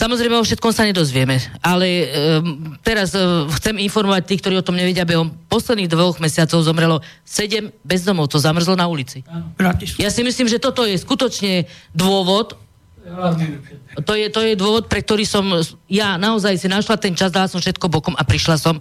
Samozrejme, o všetkom sa nedozvieme, ale um, teraz uh, chcem informovať tých, ktorí o tom nevedia, behom posledných dvoch mesiacov zomrelo sedem bezdomovcov, zamrzlo na ulici. Ja si myslím, že toto je skutočne dôvod, to je, to je dôvod, pre ktorý som ja naozaj si našla ten čas, dala som všetko bokom a prišla som,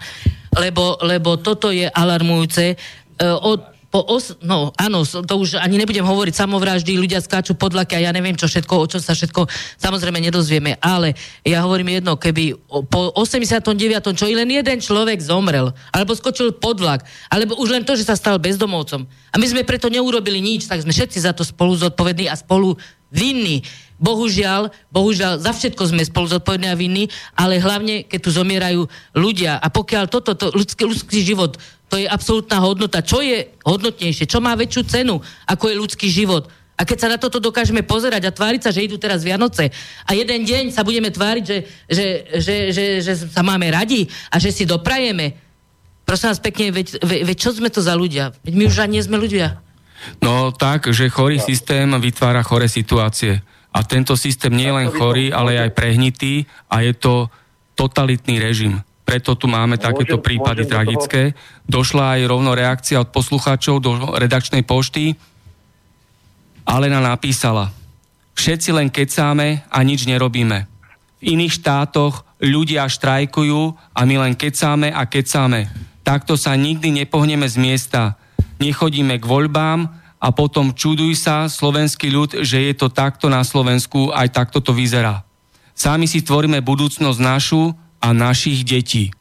lebo, lebo toto je alarmujúce. Uh, od, po os, no áno, to už ani nebudem hovoriť samovraždy, ľudia skáču podlaky a ja neviem čo všetko, o čom sa všetko samozrejme nedozvieme, ale ja hovorím jedno, keby po 89. čo i len jeden človek zomrel, alebo skočil podlak, alebo už len to, že sa stal bezdomovcom. A my sme preto neurobili nič, tak sme všetci za to spolu zodpovední a spolu vinní. Bohužiaľ, bohužiaľ, za všetko sme spolu zodpovední a vinní, ale hlavne, keď tu zomierajú ľudia. A pokiaľ toto, to, ľudský, ľudský život to je absolútna hodnota. Čo je hodnotnejšie? Čo má väčšiu cenu, ako je ľudský život? A keď sa na toto dokážeme pozerať a tváriť sa, že idú teraz Vianoce a jeden deň sa budeme tváriť, že, že, že, že, že sa máme radi a že si doprajeme, prosím vás pekne, veď, ve, veď čo sme to za ľudia? Veď my už ani nie sme ľudia. No tak, že chorý systém vytvára chore situácie. A tento systém nie je len chorý, ale aj prehnitý a je to totalitný režim preto tu máme takéto prípady tragické. Došla aj rovno reakcia od poslucháčov do redakčnej pošty. Alena napísala, všetci len kecáme a nič nerobíme. V iných štátoch ľudia štrajkujú a my len kecáme a kecáme. Takto sa nikdy nepohneme z miesta. Nechodíme k voľbám a potom čuduj sa slovenský ľud, že je to takto na Slovensku, aj takto to vyzerá. Sami si tvoríme budúcnosť našu a našich detí.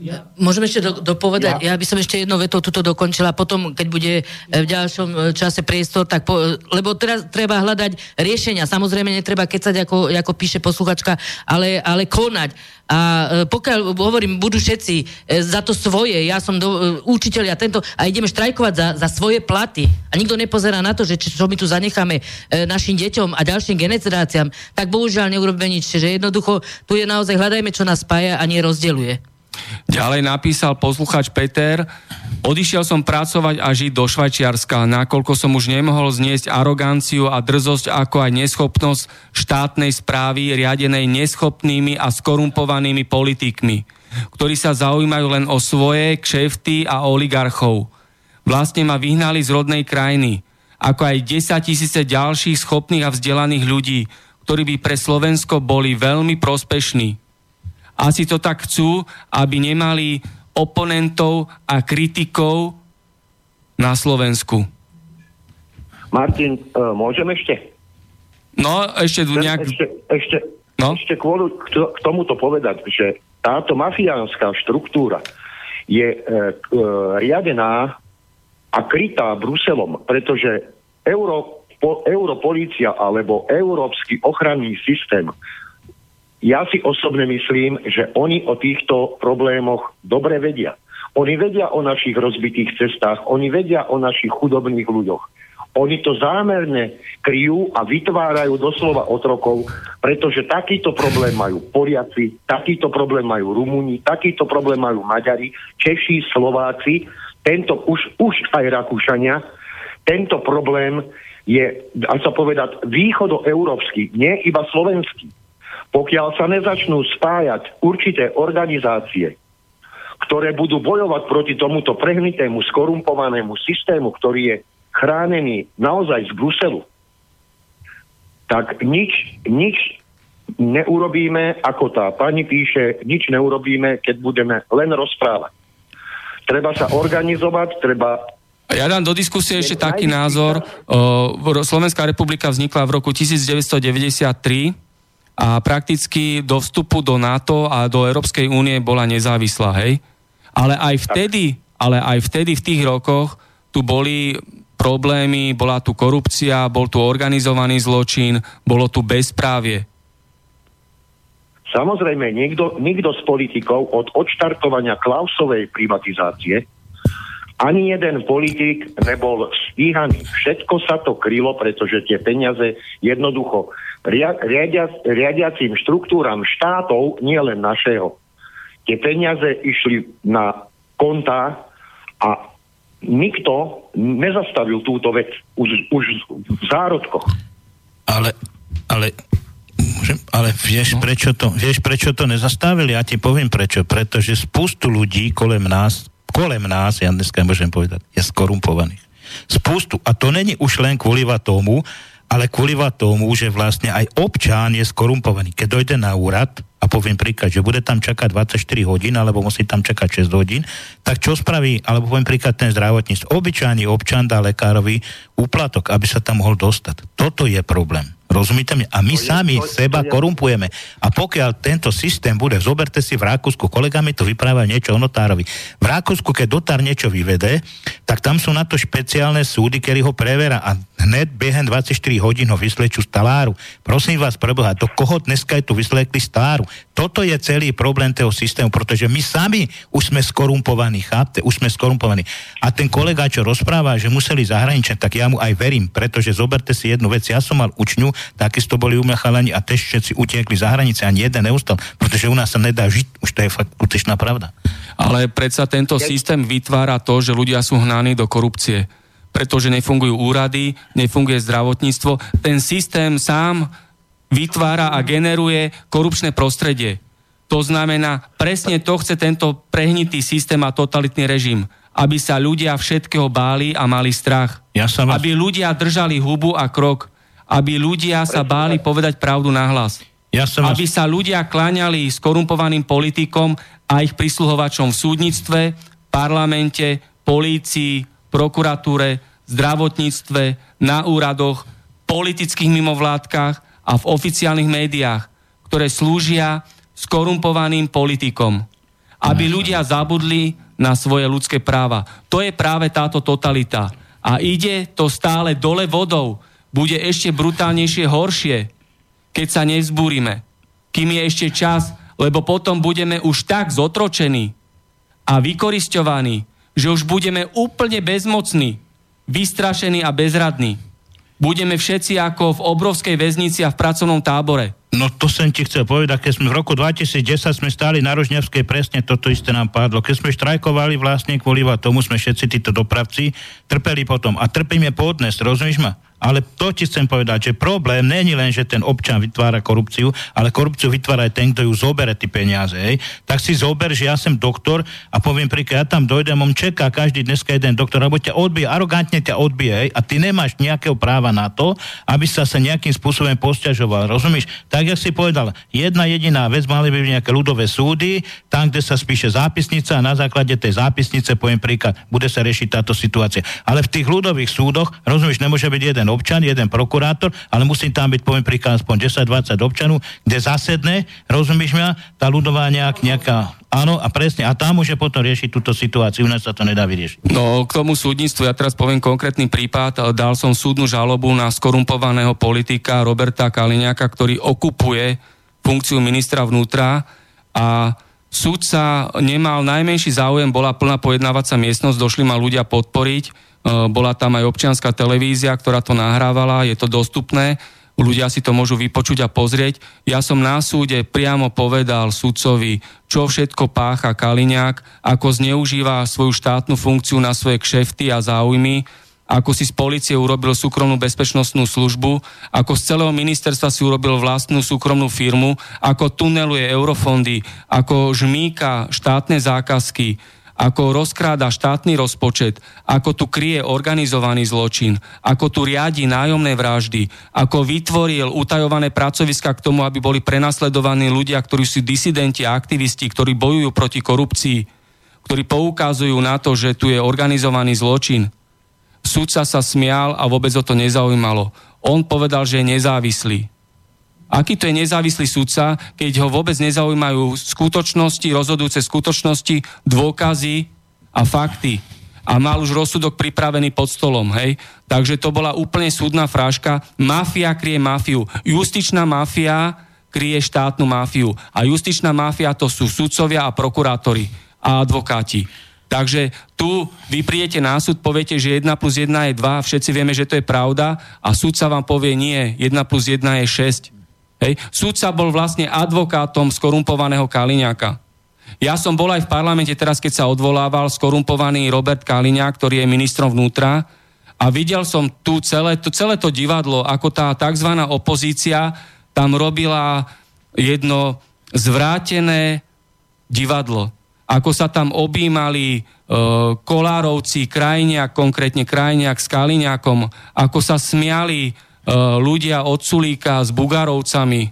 Ja. Môžem ešte do, dopovedať, ja. ja by som ešte jednou vetou tuto dokončila, potom, keď bude v ďalšom e, čase priestor, tak po, lebo teraz treba hľadať riešenia. Samozrejme, netreba kecať, ako, ako píše posluchačka, ale, ale konať. A e, pokiaľ, hovorím, budú všetci e, za to svoje, ja som do, učiteľ a tento, a ideme štrajkovať za, za svoje platy a nikto nepozerá na to, že čo my tu zanecháme našim deťom a ďalším generáciám, tak bohužiaľ neurobíme nič. Čiže jednoducho, tu je naozaj hľadajme, čo nás spája a nie rozdeluje. Ďalej napísal posluchač Peter, odišiel som pracovať a žiť do Švajčiarska, nakoľko som už nemohol zniesť aroganciu a drzosť, ako aj neschopnosť štátnej správy riadenej neschopnými a skorumpovanými politikmi, ktorí sa zaujímajú len o svoje kšefty a oligarchov. Vlastne ma vyhnali z rodnej krajiny, ako aj 10 tisíce ďalších schopných a vzdelaných ľudí, ktorí by pre Slovensko boli veľmi prospešní asi to tak chcú, aby nemali oponentov a kritikov na Slovensku. Martin, uh, môžem ešte? No, ešte nejak... Ešte, ešte, no? ešte kvôli k tomuto povedať, že táto mafiánska štruktúra je uh, uh, riadená a krytá Bruselom, pretože Euro, po, Europolícia alebo Európsky ochranný systém ja si osobne myslím, že oni o týchto problémoch dobre vedia. Oni vedia o našich rozbitých cestách, oni vedia o našich chudobných ľuďoch. Oni to zámerne kryjú a vytvárajú doslova otrokov, pretože takýto problém majú Poliaci, takýto problém majú Rumúni, takýto problém majú Maďari, Češi, Slováci, tento už, už aj Rakúšania. Tento problém je, dá sa povedať, východoeurópsky, nie iba slovenský. Pokiaľ sa nezačnú spájať určité organizácie, ktoré budú bojovať proti tomuto prehnitému, skorumpovanému systému, ktorý je chránený naozaj z Bruselu, tak nič, nič neurobíme, ako tá pani píše, nič neurobíme, keď budeme len rozprávať. Treba sa organizovať, treba ja dám do diskusie ešte taký názor. Slovenská republika vznikla v roku 1993 a prakticky do vstupu do NATO a do Európskej únie bola nezávislá, hej? Ale aj vtedy, ale aj vtedy v tých rokoch tu boli problémy, bola tu korupcia, bol tu organizovaný zločin, bolo tu bezprávie. Samozrejme, nikto, nikto z politikov od odštartovania Klausovej privatizácie ani jeden politik nebol stíhaný. Všetko sa to krylo, pretože tie peniaze jednoducho riadia, riadiacím štruktúram štátov, nielen našeho. Tie peniaze išli na kontá a nikto nezastavil túto vec už, už v zárodkoch. Ale, ale ale vieš, no. prečo to, vieš, prečo to nezastavili? Ja ti poviem prečo. Pretože spustu ľudí kolem nás, kolem nás, ja dneska môžem povedať, je skorumpovaných. Spustu. A to není už len kvôli tomu, ale kvôli tomu, že vlastne aj občan je skorumpovaný. Keď dojde na úrad, a poviem príklad, že bude tam čakať 24 hodín, alebo musí tam čakať 6 hodín, tak čo spraví, alebo poviem príklad ten zdravotníctvo. Obyčajný občan dá lekárovi úplatok, aby sa tam mohol dostať. Toto je problém. Rozumíte mi? A my to sami je, to, seba to je. korumpujeme. A pokiaľ tento systém bude, zoberte si v Rakúsku, kolega mi tu vypráva niečo o notárovi. V Rakúsku, keď dotár niečo vyvede, tak tam sú na to špeciálne súdy, ktorí ho prevera a hned behom 24 hodín ho vyslečú z taláru. Prosím vás, preboha, do koho dneska je tu vyslekli z taláru? Toto je celý problém toho systému, pretože my sami už sme skorumpovaní, chápte? Už sme skorumpovaní. A ten kolega, čo rozpráva, že museli zahraničať, tak ja mu aj verím, pretože zoberte si jednu vec. Ja som mal učňu, takisto boli umechalani a tež všetci utiekli za hranice, ani jeden neustal, pretože u nás sa nedá žiť. Už to je fakt utešná pravda. Ale predsa tento systém vytvára to, že ľudia sú hnaní do korupcie pretože nefungujú úrady, nefunguje zdravotníctvo. Ten systém sám vytvára a generuje korupčné prostredie. To znamená, presne to chce tento prehnitý systém a totalitný režim. Aby sa ľudia všetkého báli a mali strach. Ja sa vás... Aby ľudia držali hubu a krok. Aby ľudia sa báli povedať pravdu nahlas. Ja som aby sa ľudia kláňali korumpovaným politikom a ich prisluhovačom v súdnictve, parlamente, polícii, prokuratúre, zdravotníctve, na úradoch, politických mimovládkach a v oficiálnych médiách, ktoré slúžia skorumpovaným politikom. aby ľudia zabudli na svoje ľudské práva. To je práve táto totalita. A ide to stále dole vodou. Bude ešte brutálnejšie, horšie, keď sa nevzbúrime. Kým je ešte čas, lebo potom budeme už tak zotročení a vykoristovaní, že už budeme úplne bezmocní, vystrašení a bezradní. Budeme všetci ako v obrovskej väznici a v pracovnom tábore. No to som ti chcel povedať, keď sme v roku 2010 sme stáli na Rožňavskej, presne toto isté nám padlo. Keď sme štrajkovali vlastne kvôli tomu sme všetci títo dopravci trpeli potom. A trpíme podnes, rozumieš ma? Ale to ti chcem povedať, že problém není len, že ten občan vytvára korupciu, ale korupciu vytvára aj ten, kto ju zobere tie peniaze. Hej. Tak si zober, že ja som doktor a poviem príklad, ja tam dojdem, on čeká každý dneska jeden doktor, alebo ťa odbije, arogantne ťa odbije hej, a ty nemáš nejakého práva na to, aby sa sa nejakým spôsobom posťažoval. Rozumíš? Tak, jak si povedal, jedna jediná vec, mali by byť nejaké ľudové súdy, tam, kde sa spíše zápisnica a na základe tej zápisnice, poviem príklad, bude sa riešiť táto situácia. Ale v tých ľudových súdoch, rozumíš, nemôže byť jeden občan, jeden prokurátor, ale musí tam byť, poviem príklad, aspoň 10-20 občanov, kde zasedne, rozumíš ma, tá ľudová nejak, nejaká Áno, a presne. A tam môže potom riešiť túto situáciu, u nás sa to nedá vyriešiť. No, k tomu súdnictvu, ja teraz poviem konkrétny prípad. Dal som súdnu žalobu na skorumpovaného politika Roberta Kaliňáka, ktorý okupuje funkciu ministra vnútra a súdca nemal najmenší záujem, bola plná pojednávacia miestnosť, došli ma ľudia podporiť E, bola tam aj občianská televízia, ktorá to nahrávala, je to dostupné, ľudia si to môžu vypočuť a pozrieť. Ja som na súde priamo povedal sudcovi, čo všetko pácha Kaliňák, ako zneužíva svoju štátnu funkciu na svoje kšefty a záujmy, ako si z policie urobil súkromnú bezpečnostnú službu, ako z celého ministerstva si urobil vlastnú súkromnú firmu, ako tuneluje eurofondy, ako žmýka štátne zákazky, ako rozkráda štátny rozpočet, ako tu kryje organizovaný zločin, ako tu riadi nájomné vraždy, ako vytvoril utajované pracoviska k tomu, aby boli prenasledovaní ľudia, ktorí sú disidenti a aktivisti, ktorí bojujú proti korupcii, ktorí poukazujú na to, že tu je organizovaný zločin. Súdca sa smial a vôbec o to nezaujímalo. On povedal, že je nezávislý. Aký to je nezávislý sudca, keď ho vôbec nezaujímajú skutočnosti, rozhodujúce skutočnosti, dôkazy a fakty. A mal už rozsudok pripravený pod stolom, hej? Takže to bola úplne súdna fráška. Mafia kryje mafiu. Justičná mafia kryje štátnu mafiu. A justičná mafia to sú sudcovia a prokurátori a advokáti. Takže tu vy prídete na súd, poviete, že 1 plus 1 je 2, všetci vieme, že to je pravda a súdca vám povie nie, 1 plus 1 je 6. Hej. Súdca bol vlastne advokátom skorumpovaného Kaliňáka. Ja som bol aj v parlamente teraz, keď sa odvolával skorumpovaný Robert Kaliňák, ktorý je ministrom vnútra a videl som tu celé to, celé to divadlo, ako tá tzv. opozícia tam robila jedno zvrátené divadlo. Ako sa tam objímali e, Kolárovci, Krajniak, konkrétne Krajniak s Kaliňákom, ako sa smiali ľudia od Sulíka s Bugarovcami,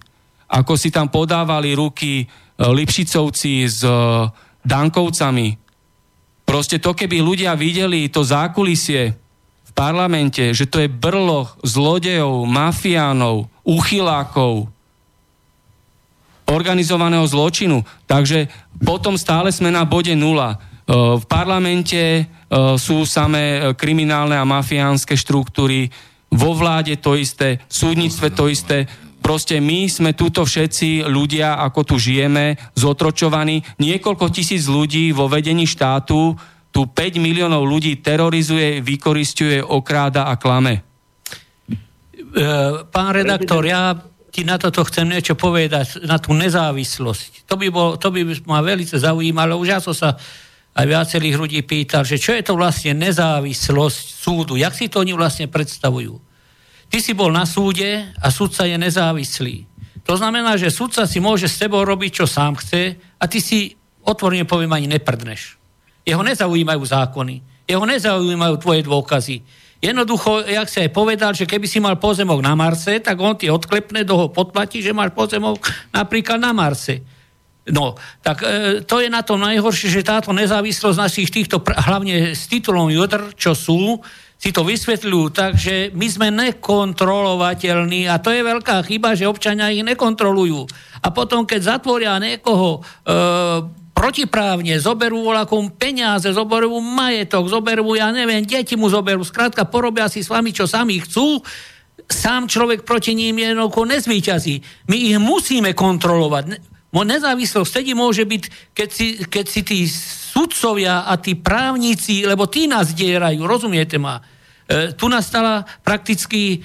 ako si tam podávali ruky e, Lipšicovci s e, Dankovcami. Proste to, keby ľudia videli to zákulisie v parlamente, že to je brlo zlodejov, mafiánov, uchylákov, organizovaného zločinu. Takže potom stále sme na bode nula. V parlamente sú samé kriminálne a mafiánske štruktúry, vo vláde to isté, v súdnictve to isté. Proste my sme túto všetci ľudia, ako tu žijeme, zotročovaní. Niekoľko tisíc ľudí vo vedení štátu, tu 5 miliónov ľudí terorizuje, vykoristuje, okráda a klame. E, pán redaktor, ja ti na toto chcem niečo povedať, na tú nezávislosť. To by, bol, to by ma veľmi zaujímalo. Už ja som sa aj viacerých ľudí pýtal, že čo je to vlastne nezávislosť súdu, jak si to oni vlastne predstavujú. Ty si bol na súde a súdca je nezávislý. To znamená, že súdca si môže s tebou robiť, čo sám chce a ty si, otvorene poviem, ani neprdneš. Jeho nezaujímajú zákony, jeho nezaujímajú tvoje dôkazy. Jednoducho, jak si aj povedal, že keby si mal pozemok na Marse, tak on ti odklepne, do ho podplatí, že máš pozemok napríklad na Marse. No, tak e, to je na to najhoršie, že táto nezávislosť našich týchto, pr- hlavne s titulom Jodr, čo sú, si to vysvetľujú tak, že my sme nekontrolovateľní a to je veľká chyba, že občania ich nekontrolujú. A potom, keď zatvoria niekoho e, protiprávne, zoberú voľakom peniaze, zoberú majetok, zoberú, ja neviem, deti mu zoberú, skrátka porobia si s vami, čo sami chcú, sám človek proti ním jednoducho nezvýťazí. My ich musíme kontrolovať. Nezávislosť vtedy môže byť, keď si, keď si tí sudcovia a tí právnici, lebo tí nás dierajú, rozumiete ma? E, tu nastala prakticky e,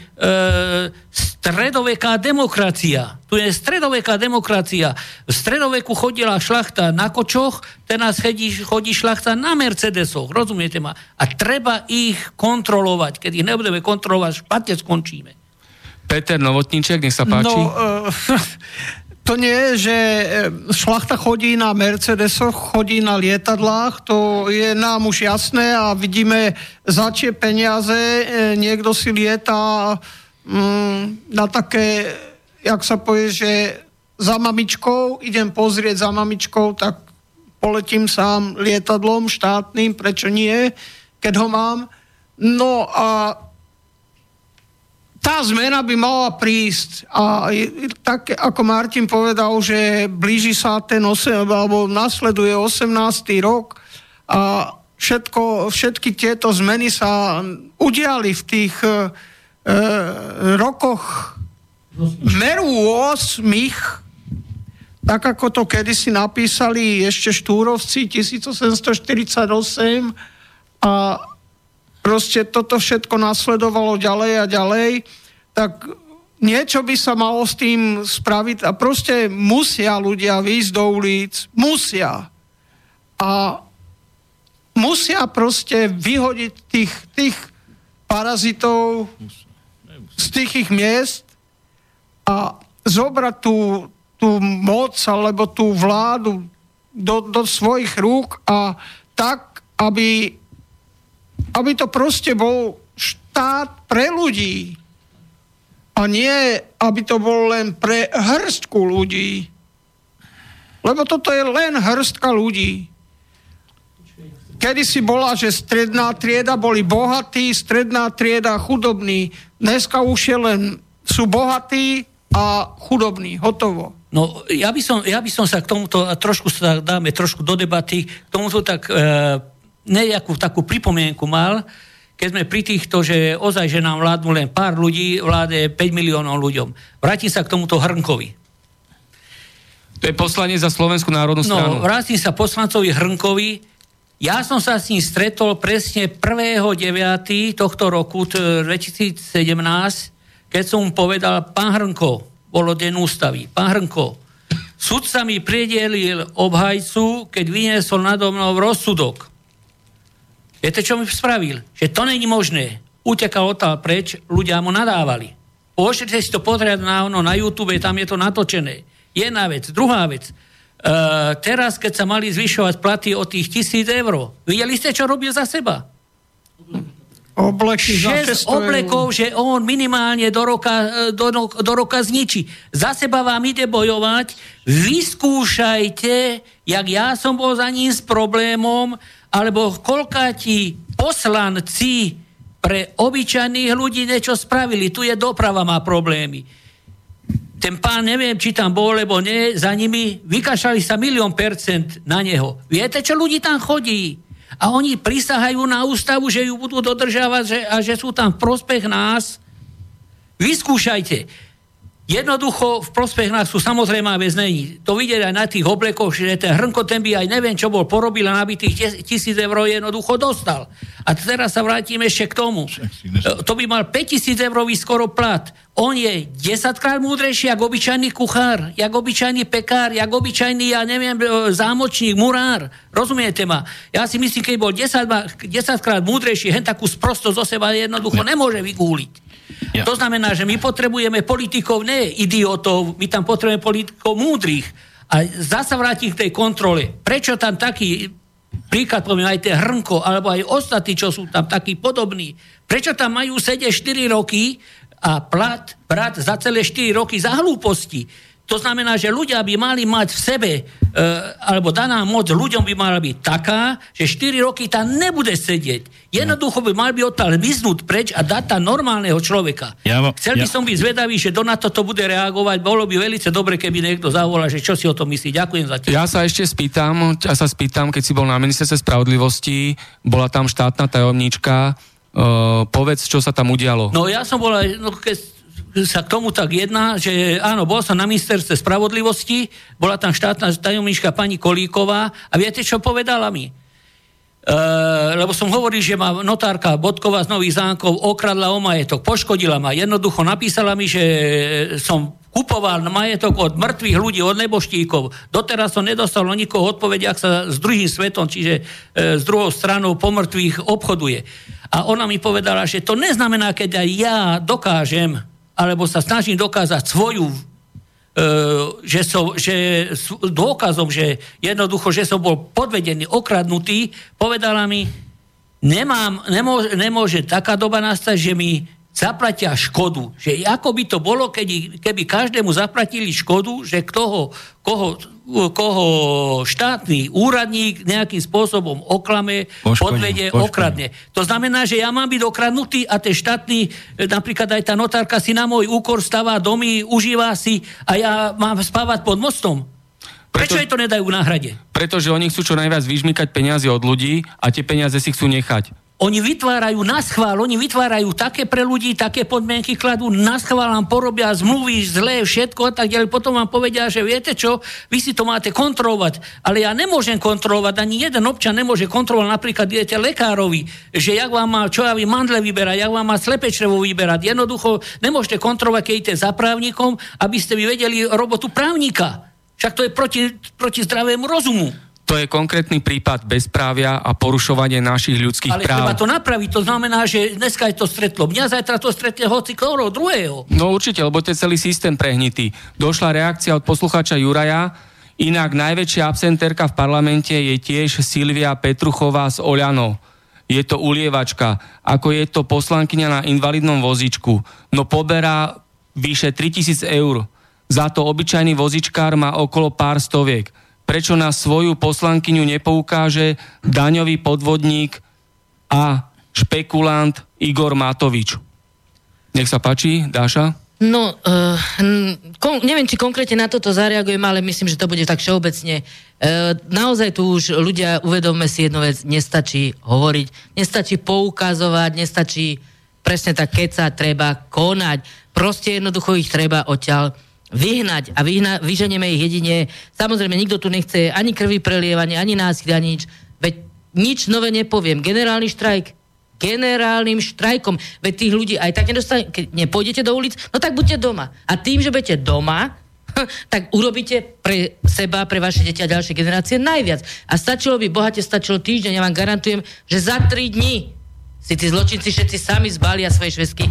stredoveká demokracia. Tu je stredoveká demokracia. V stredoveku chodila šlachta na kočoch, teraz chodí, chodí šlachta na Mercedesoch. Rozumiete ma? A treba ich kontrolovať. Keď ich nebudeme kontrolovať, špatne skončíme. Peter Novotníček, nech sa páči. No, uh, to nie je, že e, šlachta chodí na Mercedesoch, chodí na lietadlách, to je nám už jasné a vidíme za čie peniaze e, niekto si lieta mm, na také, jak sa povie, že za mamičkou, idem pozrieť za mamičkou, tak poletím sám lietadlom štátnym, prečo nie, keď ho mám. No a tá zmena by mala prísť a tak ako Martin povedal, že blíži sa ten 8, alebo nasleduje 18. rok a všetko, všetky tieto zmeny sa udiali v tých e, e rokoch meru 8 tak ako to kedysi napísali ešte štúrovci 1848 a proste toto všetko nasledovalo ďalej a ďalej, tak niečo by sa malo s tým spraviť a proste musia ľudia výjsť do ulic, musia. A musia proste vyhodiť tých, tých parazitov z tých ich miest a zobrať tú, tú moc alebo tú vládu do, do svojich rúk a tak, aby aby to proste bol štát pre ľudí. A nie, aby to bol len pre hrstku ľudí. Lebo toto je len hrstka ľudí. Kedy si bola, že stredná trieda boli bohatí, stredná trieda chudobní. Dneska už je len, sú bohatí a chudobní. Hotovo. No, ja by, som, ja by som sa k tomuto, a trošku sa dáme trošku do debaty, k tomuto tak e, nejakú takú pripomienku mal, keď sme pri týchto, že ozaj, že nám vládnu len pár ľudí, vláde 5 miliónov ľuďom. Vrátim sa k tomuto Hrnkovi. To je poslanie za Slovenskú národnú no, stranu. No, vrátim sa poslancovi Hrnkovi. Ja som sa s ním stretol presne 1.9. tohto roku, 2017, keď som mu povedal, pán Hrnko, bolo den ústavy, pán Hrnko, sudca mi priedielil obhajcu, keď vyniesol nado mnou rozsudok. Viete, čo mi spravil? Že to není možné. Utekal odtiaľ preč, ľudia mu nadávali. Môžete si to pozrieť na, no, na YouTube, tam je to natočené. Jedna vec. Druhá vec. Uh, teraz, keď sa mali zvyšovať platy o tých tisíc eur, videli ste, čo robil za seba? Obleky Šesť oblekov, že on minimálne do roka, e, do, do roka zničí. Za seba vám ide bojovať, vyskúšajte, jak ja som bol za ním s problémom, alebo koľkáti poslanci pre obyčajných ľudí niečo spravili. Tu je doprava, má problémy. Ten pán, neviem, či tam bol, lebo nie, za nimi vykašali sa milión percent na neho. Viete, čo ľudí tam chodí? A oni prisahajú na ústavu, že ju budú dodržávať že, a že sú tam v prospech nás. Vyskúšajte. Jednoducho v prospech nás sú samozrejme vec není. To vidieť aj na tých oblekoch, že ten hrnko ten by aj neviem, čo bol porobil a nabitých tisíc eur jednoducho dostal. A teraz sa vrátim ešte k tomu. To by mal 5000 eurový skoro plat. On je 10 krát múdrejší, jak obyčajný kuchár, jak obyčajný pekár, jak obyčajný, ja neviem, e, zámočník, murár. Rozumiete ma? Ja si myslím, keď bol 10, 10 krát múdrejší, hen takú sprostosť zo seba jednoducho nemôže vygúliť. Ja. To znamená, že my potrebujeme politikov, ne idiotov, my tam potrebujeme politikov múdrych. A zasa vrátim k tej kontrole. Prečo tam taký, príklad poviem aj tie Hrnko, alebo aj ostatní, čo sú tam takí podobní, prečo tam majú sedieť 4 roky a plat brat za celé 4 roky za hlúposti. To znamená, že ľudia by mali mať v sebe alebo daná moc ľuďom by mala byť taká, že 4 roky tam nebude sedieť. Jednoducho by mal by odtiaľ vyznúť preč a dať tam normálneho človeka. Ja Chcel by ja- som byť zvedavý, že do na to bude reagovať. Bolo by veľmi dobre, keby niekto zavolal, že čo si o tom myslí. Ďakujem za tým. Ja sa ešte spýtam, ja sa spýtam, keď si bol na ministerstve spravodlivosti, bola tam štátna tajomníčka, uh, povedz, čo sa tam udialo. No ja som bol aj, no keď sa k tomu tak jedná, že áno, bol som na ministerstve spravodlivosti, bola tam štátna tajomníčka pani Kolíková a viete, čo povedala mi? Uh, lebo som hovoril, že ma notárka Bodková z Nových zámkov okradla o majetok, poškodila ma. Jednoducho napísala mi, že som kupoval majetok od mŕtvych ľudí, od neboštíkov. Doteraz som nedostal nikoho odpoveď, ak sa s druhým svetom, čiže e, s druhou stranou po mŕtvych obchoduje. A ona mi povedala, že to neznamená, keď aj ja dokážem, alebo sa snažím dokázať svoju e, že som, že dôkazom, že jednoducho, že som bol podvedený, okradnutý, povedala mi, nemám, nemôže, nemôže taká doba nastať, že mi zaplatia škodu. Že ako by to bolo, keby, keby každému zaplatili škodu, že koho, koho, koho štátny úradník nejakým spôsobom oklame, Poškodí, podvedie, poškodí. okradne. To znamená, že ja mám byť okradnutý a ten štátny, e, napríklad aj tá notárka si na môj úkor stavá domy, užíva si a ja mám spávať pod mostom. Prečo Preto- jej to nedajú v náhrade? Pretože oni chcú čo najviac vyžmykať peniaze od ľudí a tie peniaze si chcú nechať. Oni vytvárajú na schvál, oni vytvárajú také pre ľudí, také podmienky kladú na schvál, vám porobia zmluvy, zlé, všetko a tak ďalej. Potom vám povedia, že viete čo, vy si to máte kontrolovať, ale ja nemôžem kontrolovať, ani jeden občan nemôže kontrolovať, napríklad idete lekárovi, že jak vám má, čo ja vím, mandle vyberať, jak vám má slepe črevo vyberať. Jednoducho nemôžete kontrolovať, keď idete za právnikom, aby ste vy vedeli robotu právnika. Však to je proti, proti zdravému rozumu. To je konkrétny prípad bezprávia a porušovanie našich ľudských Ale práv. treba to napraviť. To znamená, že dneska je to stretlo mňa, zajtra to stretne hoci koho druhého. No určite, lebo to je celý systém prehnitý. Došla reakcia od poslucháča Juraja, inak najväčšia absentérka v parlamente je tiež Silvia Petruchová z Oľano. Je to ulievačka, ako je to poslankyňa na invalidnom vozičku. No poberá vyše 3000 eur. Za to obyčajný vozičkár má okolo pár stoviek. Prečo na svoju poslankyňu nepoukáže daňový podvodník a špekulant Igor Matovič? Nech sa páči, Dáša. No, uh, kon, neviem, či konkrétne na toto zareagujem, ale myslím, že to bude tak všeobecne. Uh, naozaj tu už ľudia, uvedomme si jednu vec, nestačí hovoriť, nestačí poukazovať, nestačí presne tak kecať, treba konať. Proste jednoducho ich treba odtiaľ vyhnať a vyhna, vyženieme ich jedine. Samozrejme, nikto tu nechce ani krvi prelievanie, ani násilia, ani nič. Veď nič nové nepoviem. Generálny štrajk, generálnym štrajkom. Veď tých ľudí aj tak nedostane, keď nepôjdete do ulic, no tak buďte doma. A tým, že budete doma, tak urobíte pre seba, pre vaše deti a ďalšie generácie najviac. A stačilo by, bohate stačilo týždeň, ja vám garantujem, že za tri dní si tí zločinci všetci sami zbalia svoje švesky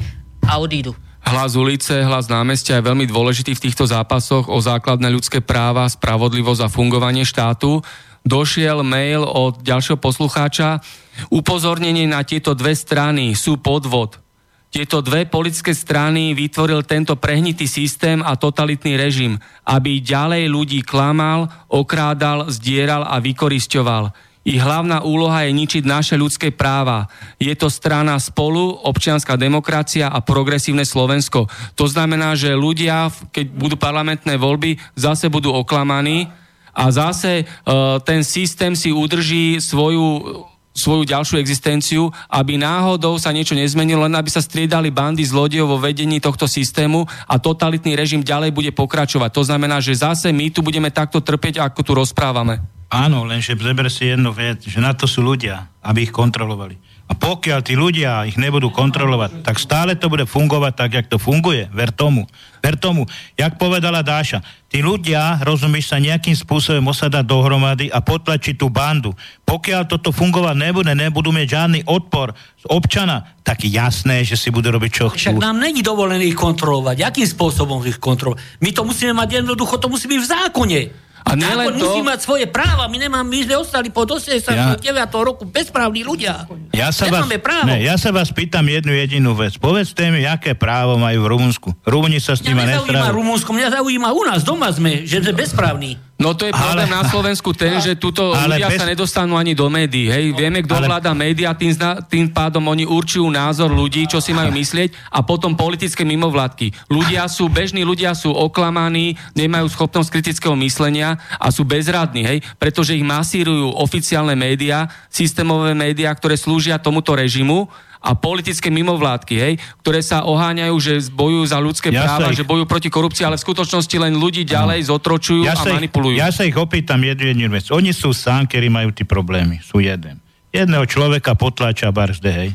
a odídu. Hlas ulice, hlas námestia je veľmi dôležitý v týchto zápasoch o základné ľudské práva, spravodlivosť a fungovanie štátu. Došiel mail od ďalšieho poslucháča. Upozornenie na tieto dve strany sú podvod. Tieto dve politické strany vytvoril tento prehnitý systém a totalitný režim, aby ďalej ľudí klamal, okrádal, zdieral a vykorisťoval. Ich hlavná úloha je ničiť naše ľudské práva. Je to strana spolu, občianská demokracia a progresívne Slovensko. To znamená, že ľudia, keď budú parlamentné voľby, zase budú oklamaní a zase uh, ten systém si udrží svoju svoju ďalšiu existenciu, aby náhodou sa niečo nezmenilo, len aby sa striedali bandy zlodejov vo vedení tohto systému a totalitný režim ďalej bude pokračovať. To znamená, že zase my tu budeme takto trpieť, ako tu rozprávame. Áno, lenže zeber si jednu vec, že na to sú ľudia, aby ich kontrolovali. A pokiaľ tí ľudia ich nebudú kontrolovať, tak stále to bude fungovať tak, jak to funguje. Ver tomu. Ver tomu. Jak povedala Dáša, tí ľudia, rozumieš sa, nejakým spôsobom osadať dohromady a potlačiť tú bandu. Pokiaľ toto fungovať nebude, nebudú mať žiadny odpor z občana, tak jasné, že si budú robiť, čo Však chcú. nám není dovolené ich kontrolovať. Akým spôsobom ich kontrolovať? My to musíme mať jednoducho, to musí byť v zákone. A nielen to- musí mať svoje práva. My nemáme, my sme ostali po 89. roku bezprávni ľudia. Ja sa, vás, Nemáme právo. ne, ja sa vás pýtam jednu jedinú vec. Povedzte mi, aké právo majú v Rumunsku. Rumúni sa s Mňa tým nezaujíma nestrávajú. Rumunsko, mňa zaujíma u nás, doma sme, že sme bezprávni. No to je problém ale, na Slovensku ten, že túto ľudia bez... sa nedostanú ani do médií. Hej? Vieme, kto ale... vláda médiá, tým, zna, tým pádom oni určujú názor ľudí, čo si majú myslieť a potom politické mimovládky. Ľudia sú, bežní ľudia sú oklamaní, nemajú schopnosť kritického myslenia a sú bezradní, hej? pretože ich masírujú oficiálne médiá, systémové médiá, ktoré slúžia tomuto režimu a politické mimovládky, hej, ktoré sa oháňajú, že bojujú za ľudské ja práva, ich... že bojujú proti korupcii, ale v skutočnosti len ľudí ďalej zotročujú ja a manipulujú. Ich, ja sa ich opýtam jednu jednu vec. Oni sú sám, ktorí majú tie problémy. Sú jeden. Jedného človeka potláča barzde, hej.